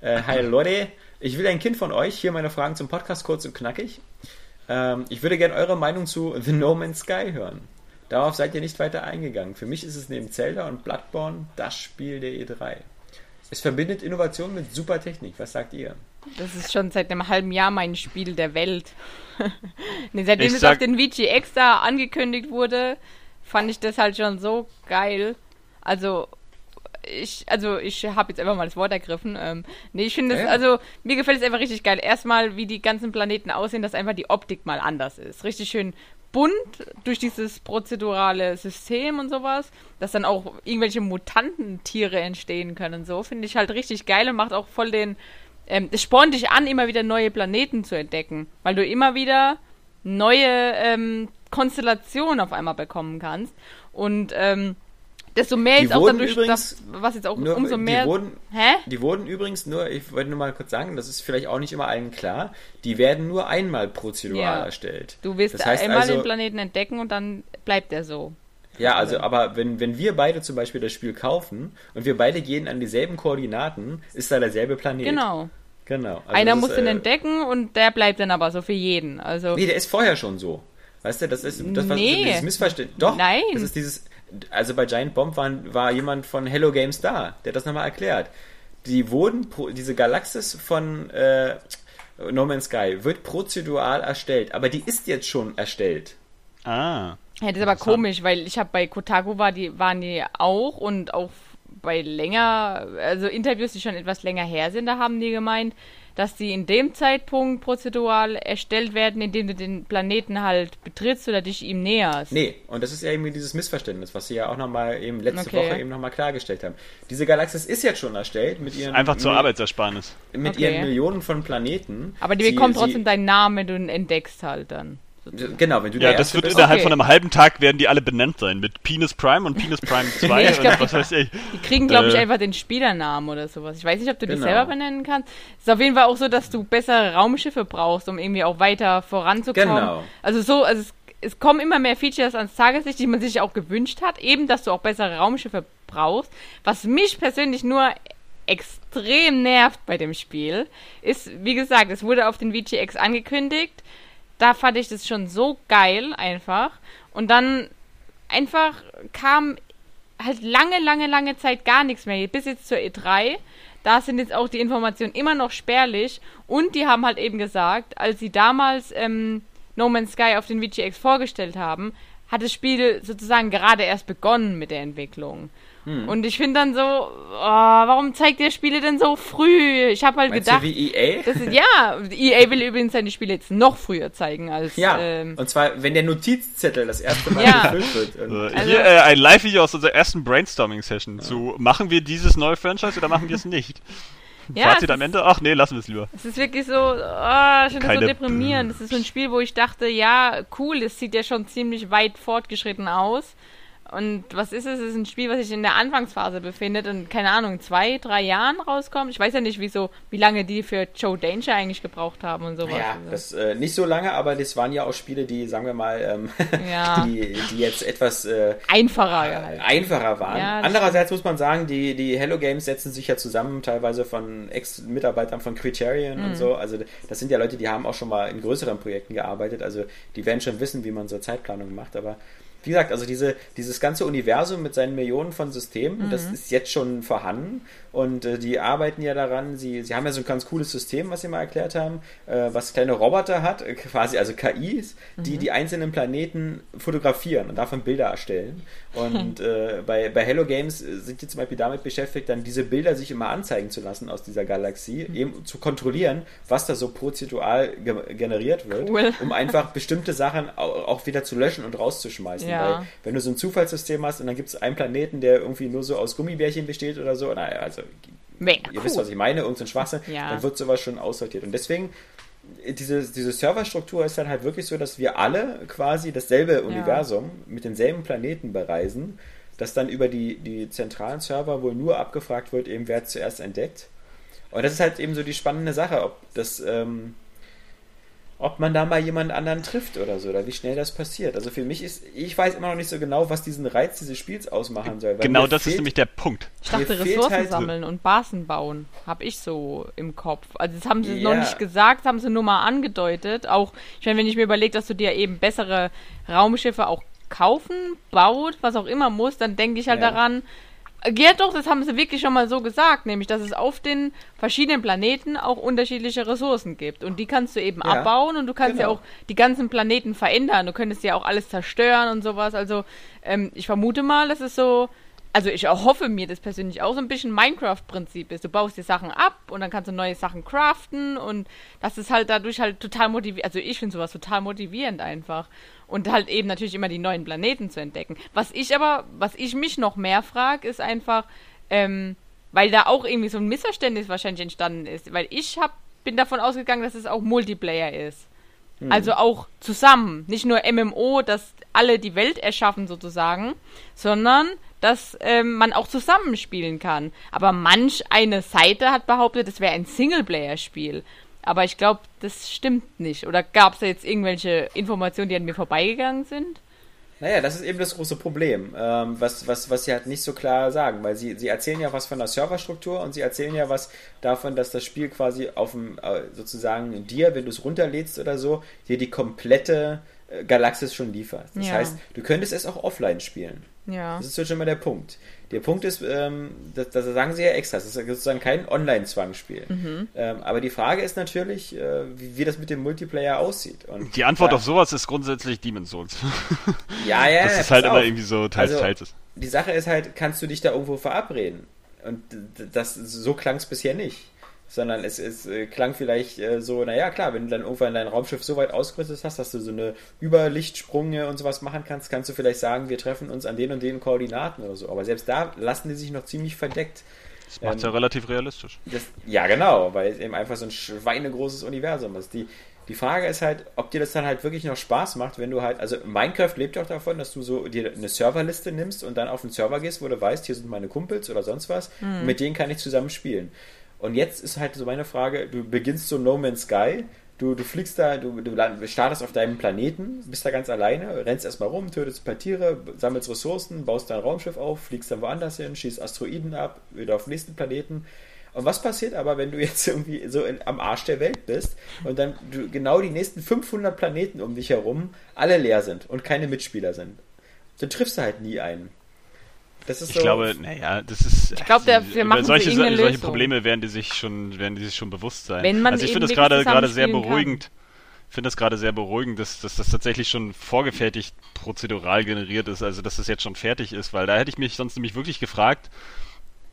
Äh, hi Leute, ich will ein Kind von euch. Hier meine Fragen zum Podcast kurz und knackig. Ähm, ich würde gerne eure Meinung zu The No Man's Sky hören. Darauf seid ihr nicht weiter eingegangen. Für mich ist es neben Zelda und Bloodborne das Spiel der E3. Es verbindet Innovation mit super Technik. Was sagt ihr? Das ist schon seit einem halben Jahr mein Spiel der Welt. nee, seitdem Ich es auf den VGX da angekündigt wurde, fand ich das halt schon so geil. Also ich, also ich habe jetzt einfach mal das Wort ergriffen. Ähm, nee, ich finde es, Ja. also mir gefällt es einfach richtig geil. Erstmal, wie die ganzen Planeten aussehen, dass einfach die Optik mal anders ist. Richtig schön bunt durch dieses prozedurale System und sowas, dass dann auch irgendwelche Mutantentiere entstehen können. So finde ich halt richtig geil und macht auch voll den, ähm, es spornt dich an, immer wieder neue Planeten zu entdecken, weil du immer wieder neue ähm, Konstellationen auf einmal bekommen kannst und ähm, desto mehr Die jetzt auch wurden dadurch, übrigens dass, was jetzt auch Nur, umso mehr. Die wurden, Hä? die wurden übrigens nur, ich wollte nur mal kurz sagen, das ist vielleicht auch nicht immer allen klar, die werden nur einmal prozedural Ja. erstellt. Du willst das heißt einmal also, den Planeten entdecken und dann bleibt er so. Ja, also, aber wenn, wenn wir beide zum Beispiel das Spiel kaufen und wir beide gehen an dieselben Koordinaten, ist da derselbe Planet. Genau. Genau. Also Einer das muss ist, den äh, entdecken und der bleibt dann aber so für jeden. Also Nee, der ist vorher schon so. Weißt du, das ist das was Nee. dieses Missverständnis. Doch, Nein. das ist dieses also bei Giant Bomb war, war jemand von Hello Games da, der hat das nochmal erklärt. Die wurden pro, diese Galaxis von äh, No Man's Sky wird prozedural erstellt, aber die ist jetzt schon erstellt. Ah. Ja, das ist aber komisch, weil ich habe bei Kotaku war die, waren die auch und auch bei länger, also Interviews, die schon etwas länger her sind, da haben die gemeint, dass die in dem Zeitpunkt prozedural erstellt werden, indem du den Planeten halt betrittst oder dich ihm näherst. Nee, und das ist ja eben dieses Missverständnis, was sie ja auch nochmal eben letzte Okay. Woche eben nochmal klargestellt haben. Diese Galaxis ist jetzt schon erstellt mit ihren Einfach zur mit, Arbeitsersparnis. mit Okay. ihren Millionen von Planeten. Aber die Sie- bekommen sie- trotzdem deinen Namen, wenn du ihn entdeckst halt dann. Genau, wenn du Ja, das wird bist. innerhalb Okay. von einem halben Tag werden die alle benannt sein. Mit Penis Prime und Penis Prime 2 Nee, ich glaub, und was weiß ich. Die kriegen, glaube ich, Äh. einfach den Spielernamen oder sowas. Ich weiß nicht, ob du die Genau. selber benennen kannst. Es ist auf jeden Fall auch so, dass du bessere Raumschiffe brauchst, um irgendwie auch weiter voranzukommen. Genau. Also so, also es, es kommen immer mehr Features ans Tageslicht, die man sich auch gewünscht hat. Eben, dass du auch bessere Raumschiffe brauchst. Was mich persönlich nur extrem nervt bei dem Spiel, ist, wie gesagt, es wurde auf den VGX angekündigt. Da fand ich das schon so geil einfach. Und dann einfach kam halt lange, lange, lange Zeit gar nichts mehr. Bis jetzt zur E3. Da sind jetzt auch die Informationen immer noch spärlich. Und die haben halt eben gesagt, als sie damals ähm, No Man's Sky auf den VGX vorgestellt haben, hat das Spiel sozusagen gerade erst begonnen mit der Entwicklung. Hm. Und ich finde dann so, oh, warum zeigt ihr Spiele denn so früh? Ich habe halt Meinst gedacht, du wie EA? das ist, ja, EA will übrigens seine Spiele jetzt noch früher zeigen als ja, ähm, und zwar, wenn der Notizzettel das erste Mal Ja. gefüllt wird. Und Äh, Also- Hier äh, ein Live-Video aus unserer ersten Brainstorming-Session zu machen wir dieses neue Franchise oder machen wir es nicht? ja, Fazit es am Ende, ach nee, lassen wir es lieber. Es ist wirklich so, oh, ich finde das so deprimierend. Es ist so ein Spiel, wo ich dachte, ja, cool, es sieht ja schon ziemlich weit fortgeschritten aus. Und was ist es? Es ist ein Spiel, was sich in der Anfangsphase befindet und keine Ahnung, zwei, drei Jahren rauskommt. Ich weiß ja nicht, wieso, wie lange die für Joe Danger eigentlich gebraucht haben und sowas. ja, Also, das äh, nicht so lange, aber das waren ja auch Spiele, die, sagen wir mal, ähm, Ja. die, die jetzt etwas äh, einfacher halt. einfacher waren. Ja, Andererseits muss man sagen, die, die Hello Games setzen sich ja zusammen, teilweise von Ex-Mitarbeitern von Criterion Mhm. und so. Also das sind ja Leute, die haben auch schon mal in größeren Projekten gearbeitet. Also die werden schon wissen, wie man so Zeitplanung macht. Aber wie gesagt, also diese, dieses ganze Universum mit seinen Millionen von Systemen, das ist jetzt schon vorhanden. Und äh, die arbeiten ja daran, sie, sie haben ja so ein ganz cooles System, was sie mal erklärt haben, äh, was kleine Roboter hat, äh, quasi, also KIs, die die einzelnen Planeten fotografieren und davon Bilder erstellen. Und äh, bei, bei Hello Games äh, sind die zum Beispiel damit beschäftigt, dann diese Bilder sich immer anzeigen zu lassen aus dieser Galaxie, eben zu kontrollieren, was da so prozedural ge generiert wird, Cool. um einfach bestimmte Sachen au- auch wieder zu löschen und rauszuschmeißen. Ja. Weil wenn du so ein Zufallssystem hast und dann gibt es einen Planeten, der irgendwie nur so aus Gummibärchen besteht oder so, naja, also Mega ihr cool. wisst, was ich meine, irgendein Schwachsinn, Ja. dann wird sowas schon aussortiert. Und deswegen, diese, diese Serverstruktur ist dann halt wirklich so, dass wir alle quasi dasselbe Universum mit denselben Planeten bereisen, dass dann über die, die zentralen Server wohl nur abgefragt wird, eben wer zuerst entdeckt. Und das ist halt eben so die spannende Sache, ob das, ähm, ob man da mal jemand anderen trifft oder so, oder wie schnell das passiert. Also für mich ist, ich weiß immer noch nicht so genau, was diesen Reiz dieses Spiels ausmachen soll. weil Genau das ist fehlt- nämlich der Punkt. Ich dachte, Ressourcen halt- sammeln und Basen bauen, habe ich so im Kopf. Also das haben sie noch Ja. nicht gesagt, haben sie nur mal angedeutet. Auch, ich meine, wenn ich mir überlege, dass du dir eben bessere Raumschiffe auch kaufen, baut, was auch immer musst, dann denke ich halt Ja. daran, ja doch, das haben sie wirklich schon mal so gesagt, nämlich, dass es auf den verschiedenen Planeten auch unterschiedliche Ressourcen gibt. Und die kannst du eben Ja, abbauen und du kannst ja genau. auch die ganzen Planeten verändern. Du könntest ja auch alles zerstören und sowas. Also ähm, ich vermute mal, dass es so, also ich erhoffe mir das persönlich auch so ein bisschen Minecraft-Prinzip ist. Du baust die Sachen ab und dann kannst du neue Sachen craften und das ist halt dadurch halt total motivierend. Also ich finde sowas total motivierend einfach. Und halt eben natürlich immer die neuen Planeten zu entdecken. Was ich aber, was ich mich noch mehr frage, ist einfach, ähm, weil da auch irgendwie so ein Missverständnis wahrscheinlich entstanden ist. Weil ich hab, bin davon ausgegangen, dass es auch Multiplayer ist. Also auch zusammen. Nicht nur MMO, dass alle die Welt erschaffen sozusagen, sondern dass ähm, man auch zusammen spielen kann. Aber manch eine Seite hat behauptet, es wäre ein Singleplayer-Spiel. Aber ich glaube, das stimmt nicht. Oder gab es da jetzt irgendwelche Informationen, die an mir vorbeigegangen sind? Naja, das ist eben das große Problem, ähm, was, was, was sie halt nicht so klar sagen, weil sie, sie erzählen ja was von der Serverstruktur und sie erzählen ja was davon, dass das Spiel quasi auf dem, äh, sozusagen dir, wenn du es runterlädst oder so, dir die komplette äh, Galaxis schon liefert. Das Ja. heißt, du könntest es auch offline spielen. Ja. Das ist schon mal der Punkt. Der Punkt ist, ähm, das, das sagen sie ja extra, das ist sozusagen kein Online-Zwangsspiel. Mhm. Ähm, aber die Frage ist natürlich, äh, wie, wie das mit dem Multiplayer aussieht. Und Die Antwort da- auf sowas ist grundsätzlich Demon's Souls. ja, ja, Das ist halt pass immer auf. irgendwie so teils, Also, teils. die Sache ist halt, kannst du dich da irgendwo verabreden? Und das, so klang es bisher nicht. Sondern es, es äh, klang vielleicht äh, so, naja, klar, wenn du dann irgendwann dein Raumschiff so weit ausgerüstet hast, dass du so eine Überlichtsprünge und sowas machen kannst, kannst du vielleicht sagen, wir treffen uns an den und den Koordinaten oder so. Aber selbst da lassen die sich noch ziemlich verdeckt. Das macht ähm, ja relativ realistisch. Das, ja, genau, weil es eben einfach so ein schweinegroßes Universum ist. Die, die Frage ist halt, ob dir das dann halt wirklich noch Spaß macht, wenn du halt, also Minecraft lebt ja auch davon, dass du so dir eine Serverliste nimmst und dann auf den Server gehst, wo du weißt, hier sind meine Kumpels oder sonst was, mhm. mit denen kann ich zusammen spielen. Und jetzt ist halt so meine Frage, du beginnst so No Man's Sky, du, du fliegst da, du, du startest auf deinem Planeten, bist da ganz alleine, rennst erstmal rum, tötest ein paar Tiere, sammelst Ressourcen, baust dein Raumschiff auf, fliegst dann woanders hin, schießt Asteroiden ab, wieder auf den nächsten Planeten. Und was passiert aber, wenn du jetzt irgendwie so in, am Arsch der Welt bist und dann du, genau die nächsten 500 Planeten um dich herum alle leer sind und keine Mitspieler sind? Dann triffst du halt nie einen. Das ist ich so glaube, naja, das ist. Ich glaube, der, wir machen solche, solche Lösung. Probleme werden die sich schon, werden die sich schon bewusst sein. Wenn man also ich finde das gerade gerade sehr beruhigend. Ich finde das gerade sehr beruhigend, dass, dass das tatsächlich schon vorgefertigt prozedural generiert ist, also dass das jetzt schon fertig ist, weil da hätte ich mich sonst nämlich wirklich gefragt,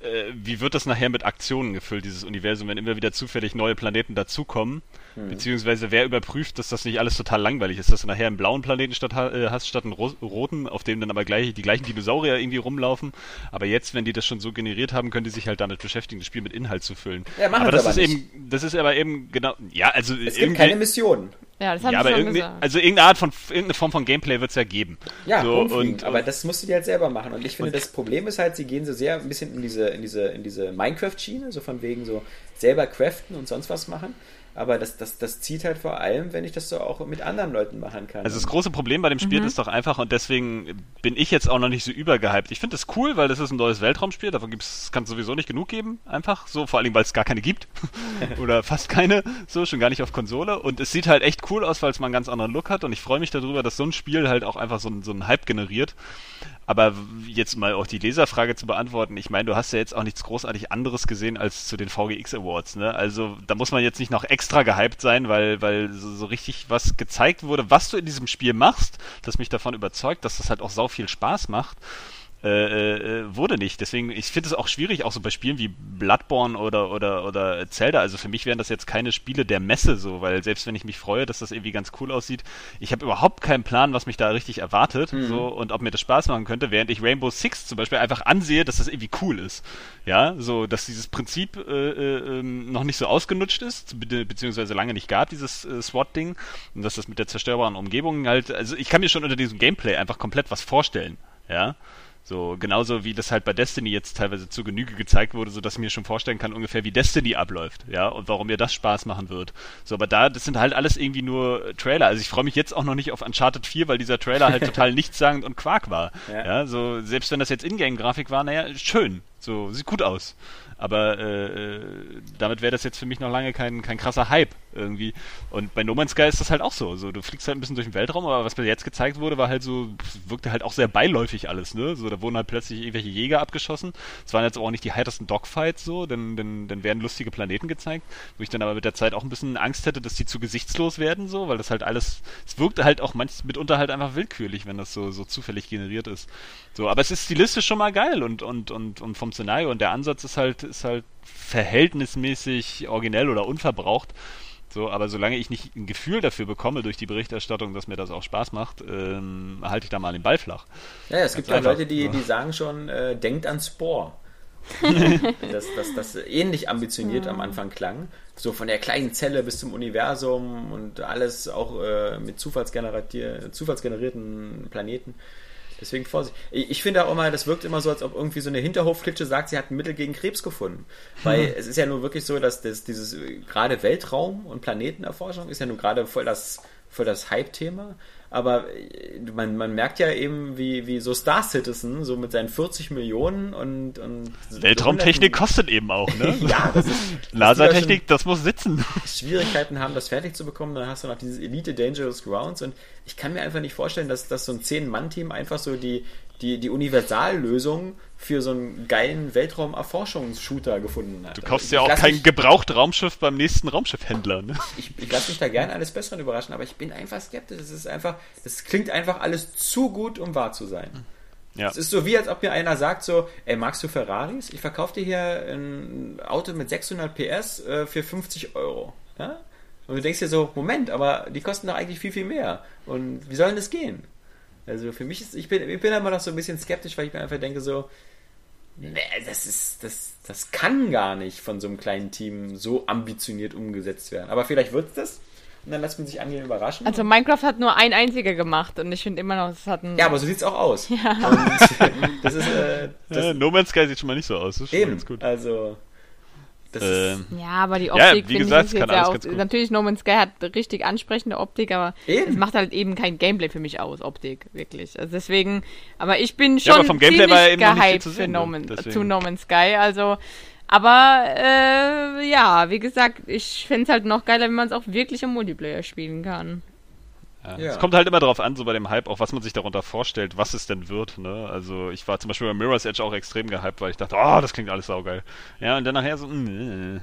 äh, wie wird das nachher mit Aktionen gefüllt, dieses Universum, wenn immer wieder zufällig neue Planeten dazukommen? Hm. Beziehungsweise wer überprüft, dass das nicht alles total langweilig ist, dass du nachher einen blauen Planeten statt, äh, hast statt einen roten, auf dem dann aber gleich die gleichen Dinosaurier irgendwie rumlaufen. Aber jetzt, wenn die das schon so generiert haben, können die sich halt damit beschäftigen, das Spiel mit Inhalt zu füllen. Ja, machen aber das aber ist nicht. eben, das ist aber eben genau, ja, also es gibt keine Mission. Ja, das haben ja, aber schon gesagt. Also irgendeine Art von irgendeine Form von Gameplay wird es ja geben. Ja, so, und, aber das musst du dir halt selber machen. Und ich finde, das Problem ist halt, sie gehen so sehr ein bisschen in diese, in diese, in diese Minecraft-Schiene, so von wegen so selber craften und sonst was machen aber das, das, das zieht halt vor allem, wenn ich das so auch mit anderen Leuten machen kann. Also das große Problem bei dem Spiel mhm. ist doch einfach, und deswegen bin ich jetzt auch noch nicht so übergehypt. Ich finde das cool, weil das ist ein neues Weltraumspiel, davon gibt's, kann es sowieso nicht genug geben, einfach so, vor allem, weil es gar keine gibt. Oder fast keine, so, schon gar nicht auf Konsole. Und es sieht halt echt cool aus, weil es mal einen ganz anderen Look hat und ich freue mich darüber, dass so ein Spiel halt auch einfach so, so einen Hype generiert. Aber jetzt mal auch die Leserfrage zu beantworten, ich meine, du hast ja jetzt auch nichts großartig anderes gesehen als zu den VGX Awards, ne? Also da muss man jetzt nicht noch extra gehypt sein, weil, weil so, so richtig was gezeigt wurde, was du in diesem Spiel machst, das mich davon überzeugt, dass das halt auch sau viel Spaß macht. Äh, äh, wurde nicht. Deswegen, ich finde es auch schwierig, auch so bei Spielen wie Bloodborne oder, oder, oder Zelda. Also für mich wären das jetzt keine Spiele der Messe so, weil selbst wenn ich mich freue, dass das irgendwie ganz cool aussieht, ich habe überhaupt keinen Plan, was mich da richtig erwartet mhm. so und ob mir das Spaß machen könnte, während ich Rainbow Six zum Beispiel einfach ansehe, dass das irgendwie cool ist. Ja, so, dass dieses Prinzip äh, äh, ähm, noch nicht so ausgenutscht ist, be beziehungsweise lange nicht gab, dieses äh, SWAT-Ding und dass das mit der zerstörbaren Umgebung halt, also ich kann mir schon unter diesem Gameplay einfach komplett was vorstellen. Ja, so, genauso wie das halt bei Destiny jetzt teilweise zu Genüge gezeigt wurde, so dass ich mir schon vorstellen kann, ungefähr wie Destiny abläuft, ja, und warum mir das Spaß machen wird. So, aber da, das sind halt alles irgendwie nur Trailer. Also ich freue mich jetzt auch noch nicht auf Uncharted 4, weil dieser Trailer halt total nichtssagend und Quark war. Ja. ja, so, selbst wenn das jetzt Ingame-Grafik war, naja, schön. So, sieht gut aus. Aber äh, äh, damit wäre das jetzt für mich noch lange kein, kein krasser Hype irgendwie. Und bei No Man's Sky ist das halt auch so. so. Du fliegst halt ein bisschen durch den Weltraum, aber was mir jetzt gezeigt wurde, war halt so, wirkte halt auch sehr beiläufig alles, ne? So, da wurden halt plötzlich irgendwelche Jäger abgeschossen. Es waren jetzt auch nicht die heitersten Dogfights so, denn, denn, dann werden lustige Planeten gezeigt, wo ich dann aber mit der Zeit auch ein bisschen Angst hätte, dass die zu gesichtslos werden, so, weil das halt alles, es wirkte halt auch manchmal mitunter halt einfach willkürlich, wenn das so, so zufällig generiert ist. So, aber es ist stilistisch schon mal geil und, und, und, und vom Szenario und der Ansatz ist halt, ist halt verhältnismäßig originell oder unverbraucht. So, aber solange ich nicht ein Gefühl dafür bekomme durch die Berichterstattung, dass mir das auch Spaß macht, ähm, halte ich da mal den Ball flach. Ja, es Ganz gibt ja Leute, die, die sagen schon, äh, denkt an Spore. dass das, das ähnlich ambitioniert am Anfang klang. So von der kleinen Zelle bis zum Universum und alles auch äh, mit zufallsgenerierten Planeten. Deswegen Vorsicht. Ich finde auch immer, das wirkt immer so, als ob irgendwie so eine Hinterhofklitsche sagt, sie hat ein Mittel gegen Krebs gefunden. Weil hm. es ist ja nur wirklich so, dass das, dieses gerade Weltraum und Planetenerforschung ist ja nun gerade voll das, voll das Hype-Thema aber äh, man, man merkt ja eben, wie, wie so Star Citizen, so mit seinen 40 Millionen und. und Weltraumtechnik kostet eben auch, ne? ja, das ist. Lasertechnik, das muss sitzen. Schwierigkeiten haben, das fertig zu bekommen, dann hast du noch dieses Elite Dangerous Grounds und ich kann mir einfach nicht vorstellen, dass, dass so ein 10-Mann-Team einfach so die, die, die Universallösung für so einen geilen Weltraum-Erforschungsshooter gefunden hat. Du kaufst ja auch kein gebraucht Raumschiff beim nächsten Raumschiffhändler, ne? Ich, ich lasse mich da gerne eines Besseren überraschen, aber ich bin einfach skeptisch. Es ist einfach, das klingt einfach alles zu gut, um wahr zu sein. Ja. Es ist so wie, als ob mir einer sagt so, ey, magst du Ferraris? Ich verkaufe dir hier ein Auto mit 600 PS äh, für 50 Euro. Ja? Und du denkst dir so, Moment, aber die kosten doch eigentlich viel, viel mehr. Und wie soll denn das gehen? Also für mich ist, ich bin, ich bin immer noch so ein bisschen skeptisch, weil ich mir einfach denke so, nee, das ist, das, das kann gar nicht von so einem kleinen Team so ambitioniert umgesetzt werden. Aber vielleicht wird es das und dann lässt man sich angenehm überraschen. Also Minecraft hat nur ein einziger gemacht und ich finde immer noch, es hat ein... Ja, aber so sieht es auch aus. Ja. Und das ist... Äh, das ja, no Man's Sky sieht schon mal nicht so aus. Das ist schon eben, ganz gut. also... Ähm, ja, aber die Optik ja, finde ich jetzt ja auch. Natürlich, No Man's Sky hat richtig ansprechende Optik, aber es macht halt eben kein Gameplay für mich aus, Optik, wirklich. Also deswegen, aber ich bin schon ja, aber vom Gameplay war eben gehypt zu, sehen, no Man, zu No Man's Sky. Also aber äh, ja, wie gesagt, ich fände es halt noch geiler, wenn man es auch wirklich im Multiplayer spielen kann. Ja. Ja. Es kommt halt immer darauf an, so bei dem Hype, auch was man sich darunter vorstellt, was es denn wird. Ne? Also ich war zum Beispiel bei Mirror's Edge auch extrem gehypt, weil ich dachte, oh, das klingt alles saugeil. Ja, und dann nachher so, mh.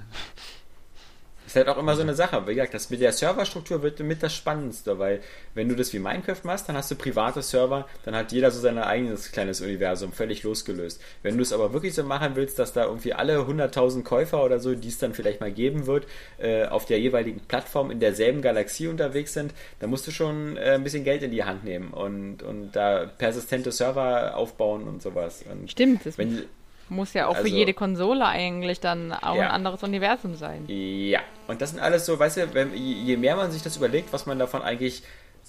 Ist halt auch immer so eine Sache. Wie gesagt, das mit der Serverstruktur wird mit das Spannendste, weil wenn du das wie Minecraft machst, dann hast du private Server, dann hat jeder so sein eigenes kleines Universum, völlig losgelöst. Wenn du es aber wirklich so machen willst, dass da irgendwie alle 100.000 Käufer oder so, die es dann vielleicht mal geben wird, äh, auf der jeweiligen Plattform in derselben Galaxie unterwegs sind, dann musst du schon äh, ein bisschen Geld in die Hand nehmen und, und da persistente Server aufbauen und sowas. Und Stimmt. Das wenn, muss ja auch also, für jede Konsole eigentlich dann auch ja. ein anderes Universum sein. Ja, und das sind alles so, weißt du, wenn, je mehr man sich das überlegt, was man davon eigentlich,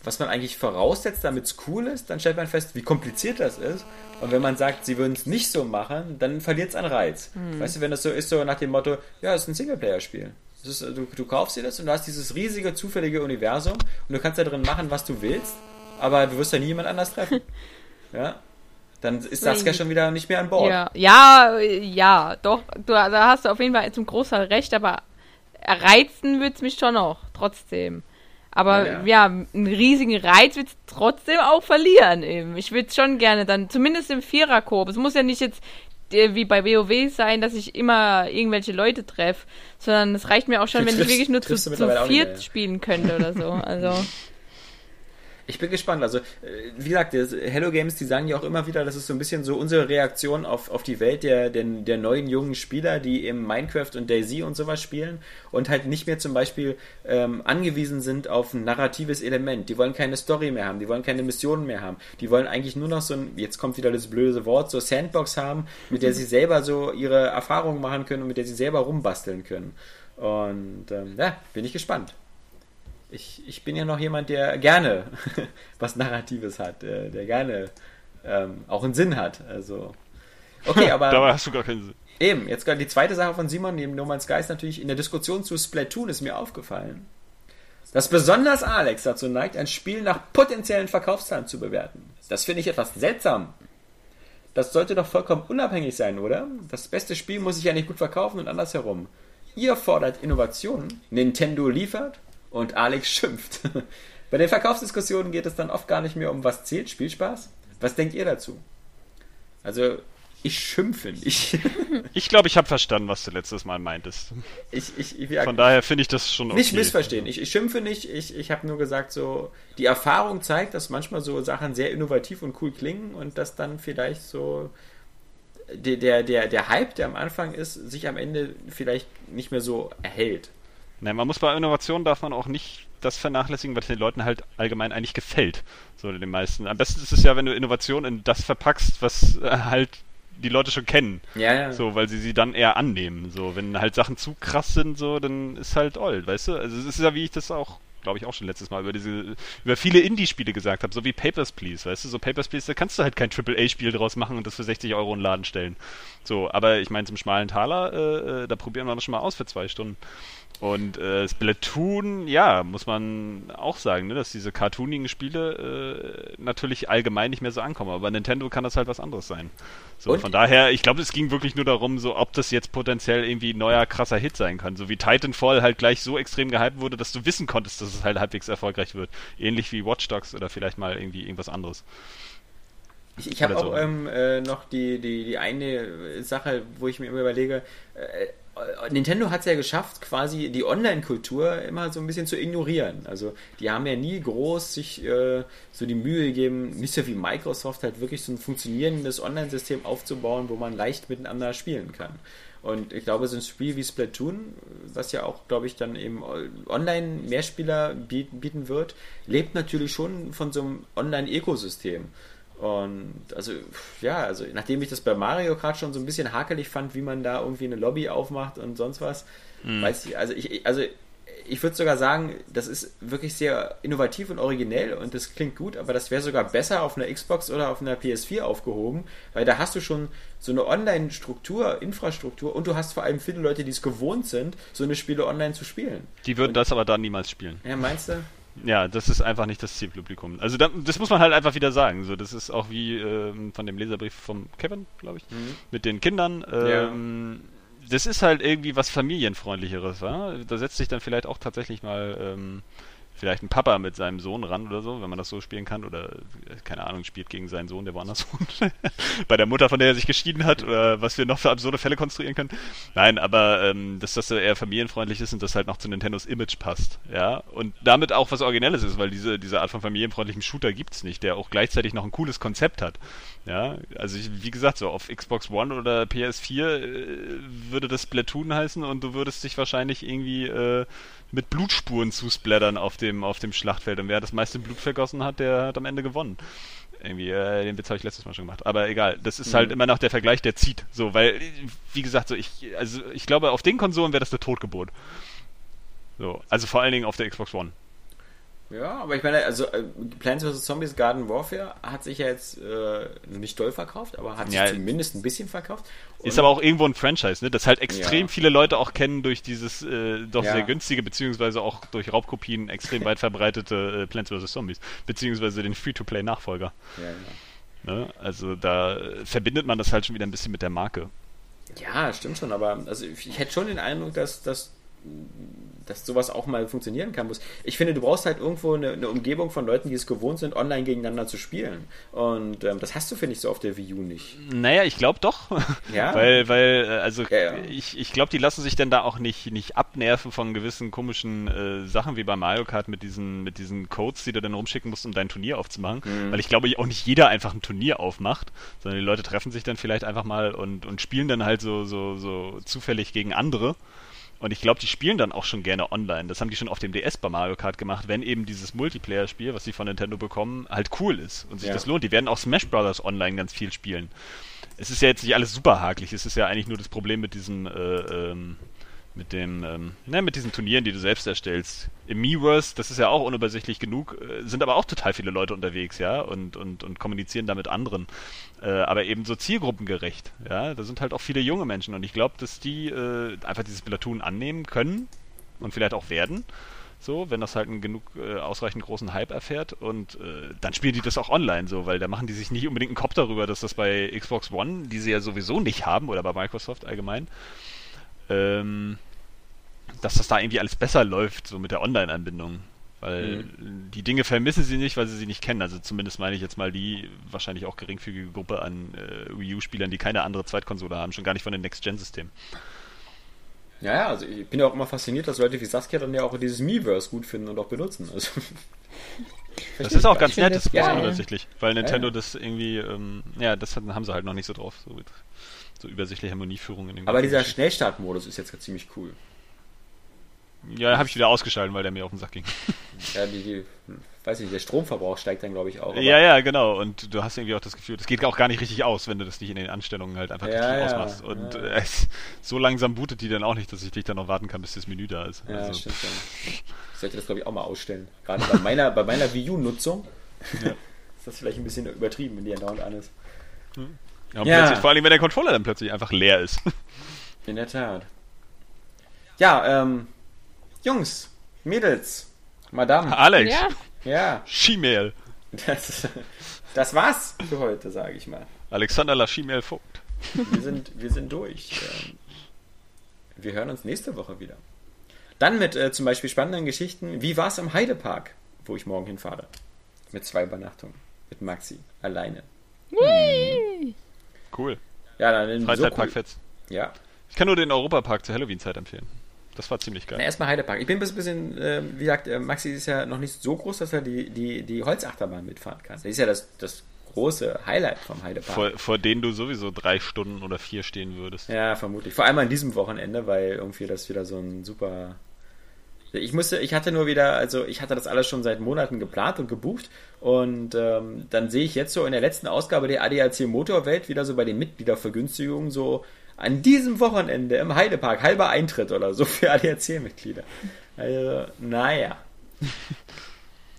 was man eigentlich voraussetzt, damit es cool ist, dann stellt man fest, wie kompliziert das ist. Und wenn man sagt, sie würden es nicht so machen, dann verliert es an Reiz. Hm. Weißt du, wenn das so ist, so nach dem Motto, ja, es ist ein Singleplayer-Spiel. Du, du kaufst dir das und du hast dieses riesige, zufällige Universum und du kannst da drin machen, was du willst, aber du wirst da nie jemand anders treffen. ja, dann ist Saskia schon wieder nicht mehr an Bord. Ja, ja, ja doch, du, da hast du auf jeden Fall zum Großteil recht, aber reizen wird es mich schon noch, trotzdem. Aber ja, ja. ja einen riesigen Reiz wird es trotzdem auch verlieren eben. Ich würde es schon gerne dann, zumindest im Viererkorb. Es muss ja nicht jetzt äh, wie bei WoW sein, dass ich immer irgendwelche Leute treffe, sondern es reicht mir auch schon, wenn ich wirklich nur zu, zu viert spielen könnte oder so. Also ich bin gespannt. Also, äh, wie gesagt, Hello Games, die sagen ja auch immer wieder, das ist so ein bisschen so unsere Reaktion auf, auf die Welt der, der, der neuen jungen Spieler, die im Minecraft und Daisy und sowas spielen und halt nicht mehr zum Beispiel ähm, angewiesen sind auf ein narratives Element. Die wollen keine Story mehr haben, die wollen keine Missionen mehr haben. Die wollen eigentlich nur noch so ein, jetzt kommt wieder das blöde Wort, so Sandbox haben, mit der sie selber so ihre Erfahrungen machen können und mit der sie selber rumbasteln können. Und ähm, ja, bin ich gespannt ich, ich bin ja noch jemand, der gerne was Narratives hat, der, der gerne ähm, auch einen Sinn hat. Also, okay, aber. Dabei hast du gar keinen Sinn. Eben, jetzt gerade die zweite Sache von Simon, neben No Man's Sky ist natürlich in der Diskussion zu Splatoon ist mir aufgefallen, dass besonders Alex dazu neigt, ein Spiel nach potenziellen Verkaufszahlen zu bewerten. Das finde ich etwas seltsam. Das sollte doch vollkommen unabhängig sein, oder? Das beste Spiel muss sich ja nicht gut verkaufen und andersherum. Ihr fordert Innovationen, Nintendo liefert und Alex schimpft. Bei den Verkaufsdiskussionen geht es dann oft gar nicht mehr um was zählt, Spielspaß. Was denkt ihr dazu? Also, ich schimpfe nicht. ich glaube, ich habe verstanden, was du letztes Mal meintest. Ich, ich, ich, Von daher finde ich das schon okay. Nicht missverstehen. Ich, ich schimpfe nicht. Ich, ich habe nur gesagt, so die Erfahrung zeigt, dass manchmal so Sachen sehr innovativ und cool klingen und dass dann vielleicht so der, der, der, der Hype, der am Anfang ist, sich am Ende vielleicht nicht mehr so erhält. Nein, man muss bei Innovationen darf man auch nicht das vernachlässigen, was den Leuten halt allgemein eigentlich gefällt. So den meisten. Am besten ist es ja, wenn du Innovation in das verpackst, was äh, halt die Leute schon kennen. Ja, ja. So, weil sie sie dann eher annehmen. So, wenn halt Sachen zu krass sind, so, dann ist halt old, weißt du? Also es ist ja, wie ich das auch glaube ich, auch schon letztes Mal über diese, über viele Indie-Spiele gesagt habe, so wie Papers, Please, weißt du, so Papers, Please, da kannst du halt kein AAA-Spiel draus machen und das für 60 Euro in den Laden stellen. So, aber ich meine, zum schmalen Taler, äh, äh, da probieren wir das schon mal aus für zwei Stunden. Und äh, Splatoon, ja, muss man auch sagen, ne, dass diese cartoonigen Spiele äh, natürlich allgemein nicht mehr so ankommen. Aber Nintendo kann das halt was anderes sein. So, von daher, ich glaube, es ging wirklich nur darum, so ob das jetzt potenziell irgendwie ein neuer krasser Hit sein kann. So wie Titanfall halt gleich so extrem gehypt wurde, dass du wissen konntest, dass es halt halbwegs erfolgreich wird. Ähnlich wie Watch Dogs oder vielleicht mal irgendwie irgendwas anderes. Ich, ich habe auch so. ähm, äh, noch die, die, die eine Sache, wo ich mir immer überlege, äh, Nintendo hat es ja geschafft, quasi die Online-Kultur immer so ein bisschen zu ignorieren. Also die haben ja nie groß sich äh, so die Mühe gegeben, nicht so wie Microsoft, halt wirklich so ein funktionierendes Online-System aufzubauen, wo man leicht miteinander spielen kann. Und ich glaube, so ein Spiel wie Splatoon, was ja auch, glaube ich, dann eben online Mehrspieler bieten wird, lebt natürlich schon von so einem Online-Ökosystem. Und also, ja, also nachdem ich das bei Mario Kart schon so ein bisschen hakelig fand, wie man da irgendwie eine Lobby aufmacht und sonst was, mhm. weiß ich, also ich, also ich würde sogar sagen, das ist wirklich sehr innovativ und originell und das klingt gut, aber das wäre sogar besser auf einer Xbox oder auf einer PS4 aufgehoben, weil da hast du schon so eine Online-Struktur, Infrastruktur und du hast vor allem viele Leute, die es gewohnt sind, so eine Spiele online zu spielen. Die würden und, das aber da niemals spielen. Ja, meinst du? Ja, das ist einfach nicht das Zielpublikum. Also da, das muss man halt einfach wieder sagen. So, das ist auch wie äh, von dem Leserbrief vom Kevin, glaube ich, mhm. mit den Kindern. Ähm, ja. Das ist halt irgendwie was familienfreundlicheres. Ja? Da setzt sich dann vielleicht auch tatsächlich mal ähm, vielleicht ein Papa mit seinem Sohn ran oder so, wenn man das so spielen kann. Oder, keine Ahnung, spielt gegen seinen Sohn, der woanders wohnt. Bei der Mutter, von der er sich geschieden hat, oder was wir noch für absurde Fälle konstruieren können. Nein, aber ähm, dass das eher familienfreundlich ist und das halt noch zu Nintendos Image passt. Ja, und damit auch was Originelles ist, weil diese, diese Art von familienfreundlichem Shooter gibt's nicht, der auch gleichzeitig noch ein cooles Konzept hat. Ja, also ich, wie gesagt, so auf Xbox One oder PS4 äh, würde das Splatoon heißen und du würdest dich wahrscheinlich irgendwie äh, mit Blutspuren zusplattern auf dem, auf dem Schlachtfeld. Und wer das meiste Blut vergossen hat, der hat am Ende gewonnen. Irgendwie, äh, den Witz habe ich letztes Mal schon gemacht. Aber egal, das ist halt mhm. halt immer noch der Vergleich, der zieht. So, weil, wie gesagt, so ich, also ich glaube, auf den Konsolen wäre das eine Totgeburt. So, also vor allen Dingen auf der Xbox One. Ja, aber ich meine, also äh, Plants vs. Zombies Garden Warfare hat sich ja jetzt äh, nicht doll verkauft, aber hat ja, sich zumindest ein bisschen verkauft. Und ist aber auch irgendwo ein Franchise, ne? Das halt extrem ja. viele Leute auch kennen durch dieses äh, doch ja. sehr günstige, beziehungsweise auch durch Raubkopien extrem weit verbreitete äh, Plants vs. Zombies, beziehungsweise den Free-to-Play-Nachfolger. Ja, ne? Also da verbindet man das halt schon wieder ein bisschen mit der Marke. Ja, stimmt schon, aber also ich hätte schon den Eindruck, dass, dass dass sowas auch mal funktionieren kann muss. Ich finde, du brauchst halt irgendwo eine, eine Umgebung von Leuten, die es gewohnt sind, online gegeneinander zu spielen. Und ähm, das hast du, finde ich, so auf der Wii U nicht. Naja, ich glaube doch. Ja. weil, weil, äh, also ja, ja. ich, ich glaube, die lassen sich dann da auch nicht, nicht abnerven von gewissen komischen äh, Sachen wie bei Mario Kart mit diesen, mit diesen Codes, die du dann rumschicken musst, um dein Turnier aufzumachen. Mhm. Weil ich glaube auch nicht jeder einfach ein Turnier aufmacht, sondern die Leute treffen sich dann vielleicht einfach mal und, und spielen dann halt so, so, so zufällig gegen andere. Und ich glaube, die spielen dann auch schon gerne online. Das haben die schon auf dem DS bei Mario Kart gemacht, wenn eben dieses Multiplayer-Spiel, was sie von Nintendo bekommen, halt cool ist und sich ja. das lohnt. Die werden auch Smash Bros. online ganz viel spielen. Es ist ja jetzt nicht alles super hakelig, es ist ja eigentlich nur das Problem mit diesem äh, ähm, mit dem, ähm, ne, mit diesen Turnieren, die du selbst erstellst. Im Miiverse, das ist ja auch unübersichtlich genug, äh, sind aber auch total viele Leute unterwegs, ja, und, und, und kommunizieren da mit anderen. Äh, aber eben so zielgruppengerecht, ja. Da sind halt auch viele junge Menschen und ich glaube, dass die äh, einfach dieses Platoon annehmen können und vielleicht auch werden. So, wenn das halt einen genug äh, ausreichend großen Hype erfährt und äh, dann spielen die das auch online so, weil da machen die sich nicht unbedingt einen Kopf darüber, dass das bei Xbox One, die sie ja sowieso nicht haben, oder bei Microsoft allgemein, ähm, dass das da irgendwie alles besser läuft, so mit der Online-Anbindung. Weil mhm. die Dinge vermissen sie nicht, weil sie sie nicht kennen. Also zumindest meine ich jetzt mal die wahrscheinlich auch geringfügige Gruppe an äh, Wii U-Spielern, die keine andere Zweitkonsole haben, schon gar nicht von den Next-Gen-Systemen. Ja, ja, also ich bin ja auch immer fasziniert, dass Leute wie Saskia dann ja auch dieses Miiverse gut finden und auch benutzen. Also, das ist auch ganz nett, das ist ja, unübersichtlich, weil Nintendo ja, ja. das irgendwie, ähm, ja, das haben sie halt noch nicht so drauf. So so übersichtliche Harmonieführung in dem Aber dieser Schnellstartmodus ist jetzt ziemlich cool. Ja, habe ich wieder ausgeschaltet, weil der mir auf den Sack ging. Ja, die, die weiß nicht, der Stromverbrauch steigt dann, glaube ich, auch. Ja, ja, genau. Und du hast irgendwie auch das Gefühl, das geht auch gar nicht richtig aus, wenn du das nicht in den Anstellungen halt einfach ja, ja, ausmachst. Und ja. äh, so langsam bootet die dann auch nicht, dass ich dich dann noch warten kann, bis das Menü da ist. Ja, also. stimmt. Ich sollte das, glaube ich, auch mal ausstellen. Gerade bei meiner, bei meiner Wii U-Nutzung ist das vielleicht ein bisschen übertrieben, wenn die andauernd an ist. Hm. Ja, ja. vor allem, wenn der Controller dann plötzlich einfach leer ist. In der Tat. Ja, ähm, Jungs, Mädels, Madame. Alex. Ja. Ja. Schimail. Das, das war's für heute, sage ich mal. Alexander Laschimail Vogt. Wir sind, wir sind durch. Ähm, wir hören uns nächste Woche wieder. Dann mit äh, zum Beispiel spannenden Geschichten. Wie war's am Heidepark, wo ich morgen hinfahre? Mit zwei Übernachtungen. Mit Maxi. Alleine. Whee! Cool. Ja, dann Freizeitpark so cool. Fetz. Ja. Ich kann nur den Europapark zur Halloween-Zeit empfehlen. Das war ziemlich geil. Na, erstmal Heidepark. Ich bin ein bisschen, äh, wie gesagt, äh, Maxi ist ja noch nicht so groß, dass er die, die, die Holzachterbahn mitfahren kann. Das ist ja das, das große Highlight vom Heidepark. Vor, vor denen du sowieso drei Stunden oder vier stehen würdest. Ja, vermutlich. Vor allem an diesem Wochenende, weil irgendwie das wieder so ein super. Ich musste, ich hatte nur wieder, also ich hatte das alles schon seit Monaten geplant und gebucht und ähm, dann sehe ich jetzt so in der letzten Ausgabe der ADAC Motorwelt wieder so bei den Mitgliedervergünstigungen so an diesem Wochenende im Heidepark halber Eintritt oder so für ADAC-Mitglieder. Also, naja.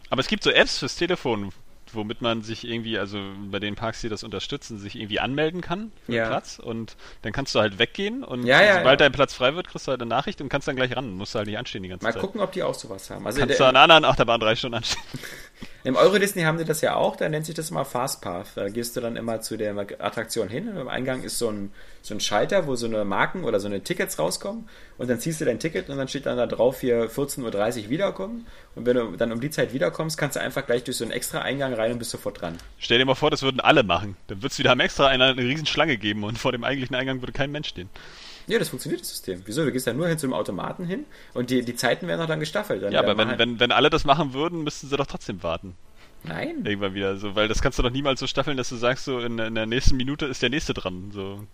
Aber es gibt so Apps fürs Telefon, womit man sich irgendwie, also bei den Parks, die das unterstützen, sich irgendwie anmelden kann für Ja. den Platz und dann kannst du halt weggehen und Ja, ja, sobald dein Platz frei wird, kriegst du halt eine Nachricht und kannst dann gleich ran. Musst du halt nicht anstehen die ganze Mal Zeit. gucken, ob die auch sowas haben. Also Kannst der, du an anderen Achterbahn drei Stunden anstehen. Im Euro Disney haben sie das ja auch, da nennt sich das immer Fastpath. Da gehst du dann immer zu der Attraktion hin und im Eingang ist so ein, so ein Schalter, wo so eine Marken oder so eine Tickets rauskommen und dann ziehst du dein Ticket und dann steht dann da drauf hier 14.30 Uhr wiederkommen und wenn du dann um die Zeit wiederkommst, kannst du einfach gleich durch so einen extra Eingang rein und bist sofort dran. Stell dir mal vor, das würden alle machen. Dann wird es wieder am extra einer eine riesen Schlange geben und vor dem eigentlichen Eingang würde kein Mensch stehen. Ja, das funktioniert das System. Wieso? Du gehst da nur hin zu dem Automaten hin und die, die Zeiten werden auch dann gestaffelt. Dann Ja, aber wenn, wenn, wenn alle das machen würden, müssten sie doch trotzdem warten. Nein. Irgendwann wieder so, weil das kannst du doch niemals so staffeln, dass du sagst, so in, in der nächsten Minute ist der nächste dran. So.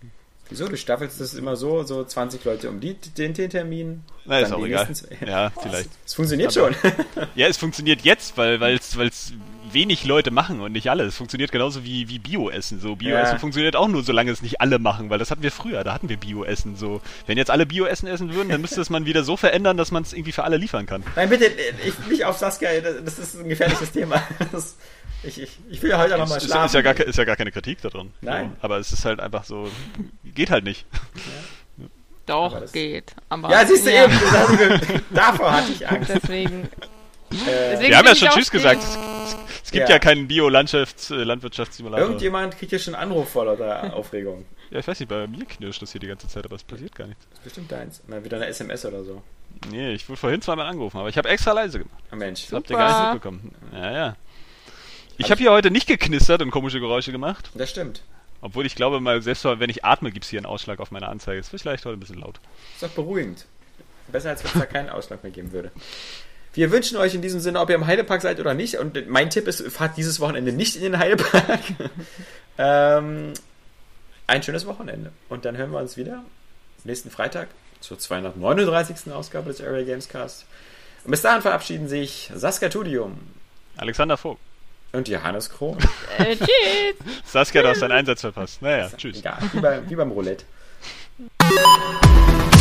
Wieso? Du staffelst das immer so, so 20 Leute um die, den, den Termin. Na, ist auch egal. nächsten- Ja, vielleicht. Es funktioniert schon. Ja, es funktioniert jetzt, weil es wenig Leute machen und nicht alle. Es funktioniert genauso wie, wie Bio-Essen. So, Bio-Essen Ja. funktioniert auch nur, solange es nicht alle machen, weil das hatten wir früher, da hatten wir Bio-Essen. So, wenn jetzt alle Bio-Essen essen würden, dann müsste es man wieder so verändern, dass man es irgendwie für alle liefern kann. Nein, bitte, ich, nicht auf Saskia, das ist ein gefährliches Thema. Das, ich, ich, ich will ja heute noch mal Ist, ist, schlafen. ist, ja gar, ist ja gar keine Kritik daran. Nein. So, aber es ist halt einfach so, geht halt nicht. Doch, Aber das- geht. Aber, ja, siehst du eben, das hatte ich- davor hatte ich Angst. Deswegen. Äh, Deswegen Wir haben ja schon Tschüss gesagt. Es, es gibt Ja. ja, keinen Bio-Landwirtschaftssimulator. irgendjemand kriegt hier schon einen Anruf vor lauter Aufregung. Ja, ich weiß nicht, bei mir knirscht das hier die ganze Zeit, aber es passiert gar nichts. Das ist bestimmt deins. Mal wieder eine SMS oder so. Nee, ich wurde vorhin zweimal angerufen, aber ich habe extra leise gemacht. Ah, Mensch. Das habt ihr gar nicht mitbekommen. Ja, ja. Ich habe hier heute nicht geknistert und komische Geräusche gemacht. Das stimmt. Obwohl ich glaube, mal selbst wenn ich atme, gibt es hier einen Ausschlag auf meiner Anzeige. Ist vielleicht heute ein bisschen laut. Ist doch beruhigend. Besser, als wenn es da keinen Ausschlag mehr geben würde. Wir wünschen euch in diesem Sinne, ob ihr im Heidepark seid oder nicht. Und mein Tipp ist, fahrt dieses Wochenende nicht in den Heidepark. ähm, ein schönes Wochenende. Und dann hören wir uns wieder nächsten Freitag zur 239. Ausgabe des Area Games Cast. Und bis dahin verabschieden sich Saskia Tudium Alexander Vogt. und Johannes Kroh. Äh, tschüss. Saskia, du hast deinen Einsatz verpasst. Naja, tschüss. Egal, wie, bei, wie beim Roulette.